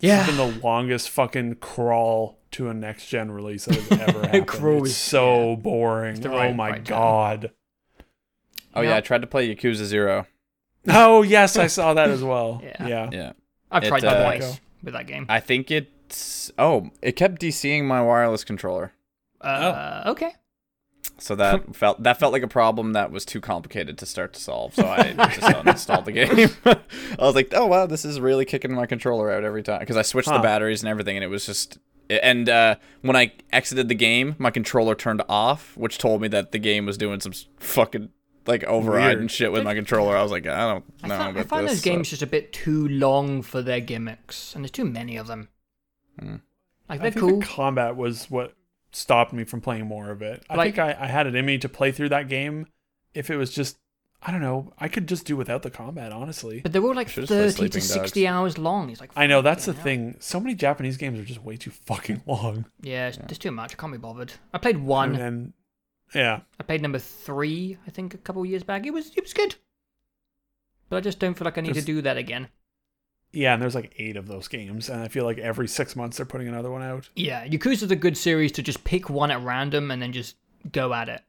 Yeah. It's been the longest fucking crawl to a next gen release that has ever happened. It's so boring. the oh my right term. god. Oh yeah, I tried to play Yakuza Zero. Oh yes, I saw that as well. Yeah. yeah. Yeah. I've It, tried that uh, twice with that game. I think it's oh, it kept DCing my wireless controller. Uh, okay. So that felt that felt like a problem that was too complicated to start to solve. So I just uninstalled the game. I was like, oh wow, this is really kicking my controller out every time because I switched Huh. the batteries and everything, and it was just. And uh, when I exited the game, my controller turned off, which told me that the game was doing some fucking like override Weird. and shit with my controller. I was like, I don't I, know find, I find this. those games just a bit too long for their gimmicks, and there's too many of them. Hmm. Like I they're think cool. the combat was what stopped me from playing more of it. I Like- think I, I had it in me to play through that game. If it was just, I don't know, I could just do without the combat, honestly. but they're all like 30 to 60 Dogs. hours long. It's like I know that's the hell. thing. So many Japanese games are just way too fucking long. Yeah, it's, there's too much. I can't be bothered. I played one. And then, yeah, I played number three, I think, a couple of years back. It was it was good, but I just don't feel like I need Just- to do that again. Yeah, and there's like eight of those games, and I feel like every six months they're putting another one out. Yeah, Yakuza's a good series to just pick one at random and then just go at it.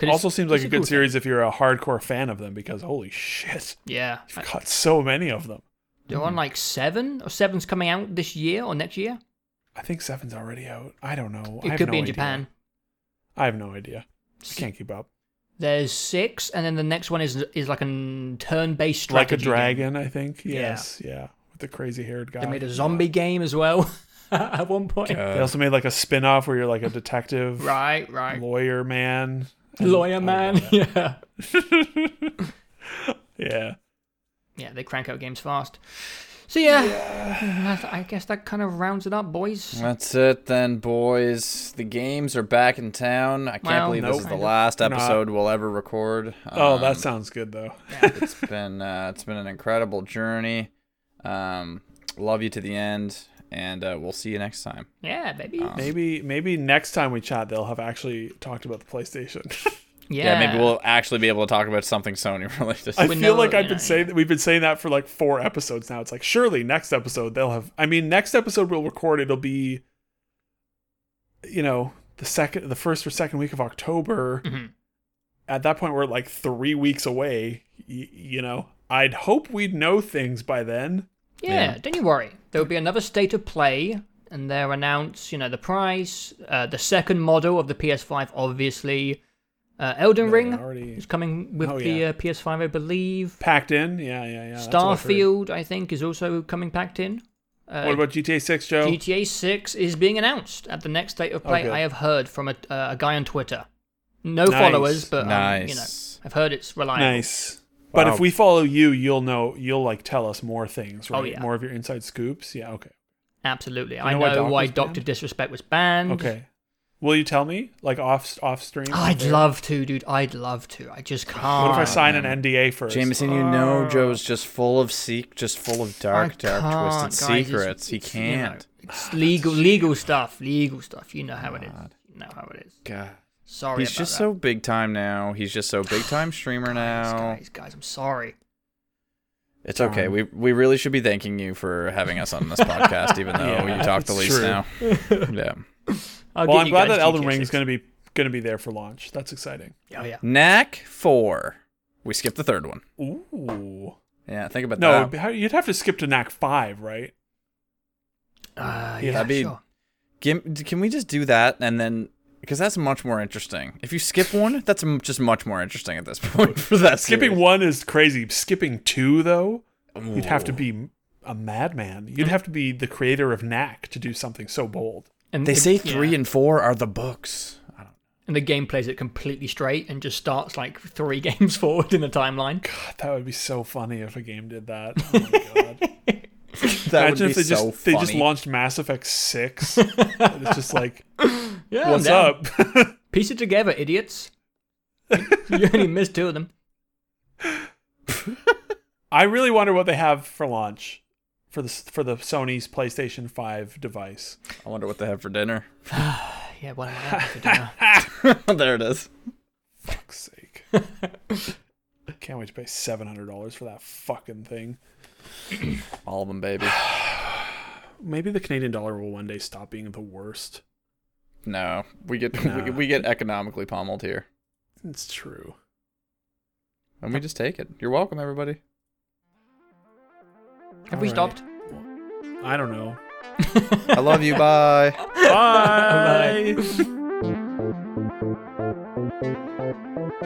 it's- Also seems like a good cool thing. series if you're a hardcore fan of them because holy shit, Yeah, you've got so many of them. they're on like seven or seven's coming out this year or next year. I think seven's already out. I don't know. It could no be in idea. Japan. I have no idea. I can't keep up. There's six, and then the next one is is like a turn-based strategy. Like a dragon, I think. Yes, yeah, with the crazy haired guy. They made a zombie game as well at one point. Yeah. They also made like a spin off where you're like a detective Right, right. lawyer man. Lawyer man. love Yeah. yeah. Yeah, they crank out games fast. So yeah, I guess that kind of rounds it up, boys. That's it then, boys. The games are back in town. I can't Well, believe nope. this is the Kind of. last not. episode we'll ever record. Oh, Um, that sounds good though. it's been uh, it's been an incredible journey. Um, love you to the end, and uh, we'll see you next time. Yeah, baby. Um, Maybe maybe next time we chat they'll have actually talked about the PlayStation. yeah. Yeah. maybe we'll actually be able to talk about something Sony related. I We feel know, like I've been know, saying that we've been saying that for like four episodes now. It's like surely next episode they'll have. I mean, next episode we'll record it'll be, you know, the second, the first or second week of October. Mhm. At that point, we're like three weeks away. Y- you know, I'd hope we'd know things by then. Yeah, Yeah. don't you worry. There will be another state of play, and they'll announce, you know, the price, uh, the second model of the PS5, obviously. Uh, Elden They're Ring already is coming with Oh, the yeah. uh, PS5, I believe. packed in. Yeah, yeah, yeah. that's what I've. Starfield, I think, is also coming packed in. Uh, What about GTA Six, Joe? GTA 6 is being announced at the next state of play. good. I have heard from a, uh, a guy on Twitter. No Nice. followers, but um, nice. you know, I've heard it's reliable. nice. But Wow. if we follow you, you'll know. You'll like tell us more things, oh, right? Oh, yeah. More of your inside scoops. Yeah. Okay. Absolutely. I know know, why Doc why was Doctor? Disrespect was banned. Okay. Will you tell me, like off off stream? Oh, I'd Okay. love to, dude. I'd love to. I just can't. What if I sign an NDA first? Jameson, you know oh. Joe's just full of seek, just full of dark, I dark, can't, twisted guys. It's- secrets. he it's, you know, can't. it's legal, legal stuff. Legal stuff. You know how it is. God. You know how it is. God. Sorry. He's about just that. so big time now. He's just so big time streamer Guys, now. guys, guys, I'm sorry. It's okay. Um, we we really should be thanking you for having us on this podcast, even though Yeah, you talk the least true. now. Yeah. I'll well, I'm glad that Elden Ring is going to be going to be there for launch. That's exciting. Oh yeah. Knack four. We skipped the third one. Ooh. Yeah, think about No, that. No, you'd have to skip to Knack five, right? Uh, Yeah, yeah, that'd be- sure. Give, can we just do that and then because that's much more interesting. If you skip one, that's just much more interesting at this point for that. Skipping series. one is crazy. Skipping two, though, you'd have to be a madman. You'd have to be the creator of Knack to do something so bold. And They the- say yeah. three and four are the books. I don't and the game plays it completely straight and just starts like three games forward in the timeline. God, that would be so funny if a game did that. Oh my god. That Imagine would if they so just they just launched Mass Effect Six. it's just like, Yeah, what's up? Piece it together, idiots. you only missed two of them. I really wonder what they have for launch for the for the Sony's PlayStation Five device. I wonder what they have for dinner. Yeah, what I having for dinner? there it is. Fuck's sake! Can't wait to pay seven hundred dollars for that fucking thing. All of them, baby. Maybe the Canadian dollar will one day stop being the worst. No, we get Nah. we, we get economically pummeled here, It's true. and we just take it. You're welcome, everybody. Have we All right. stopped? I don't know. I love you. Bye. Bye. Bye. Thank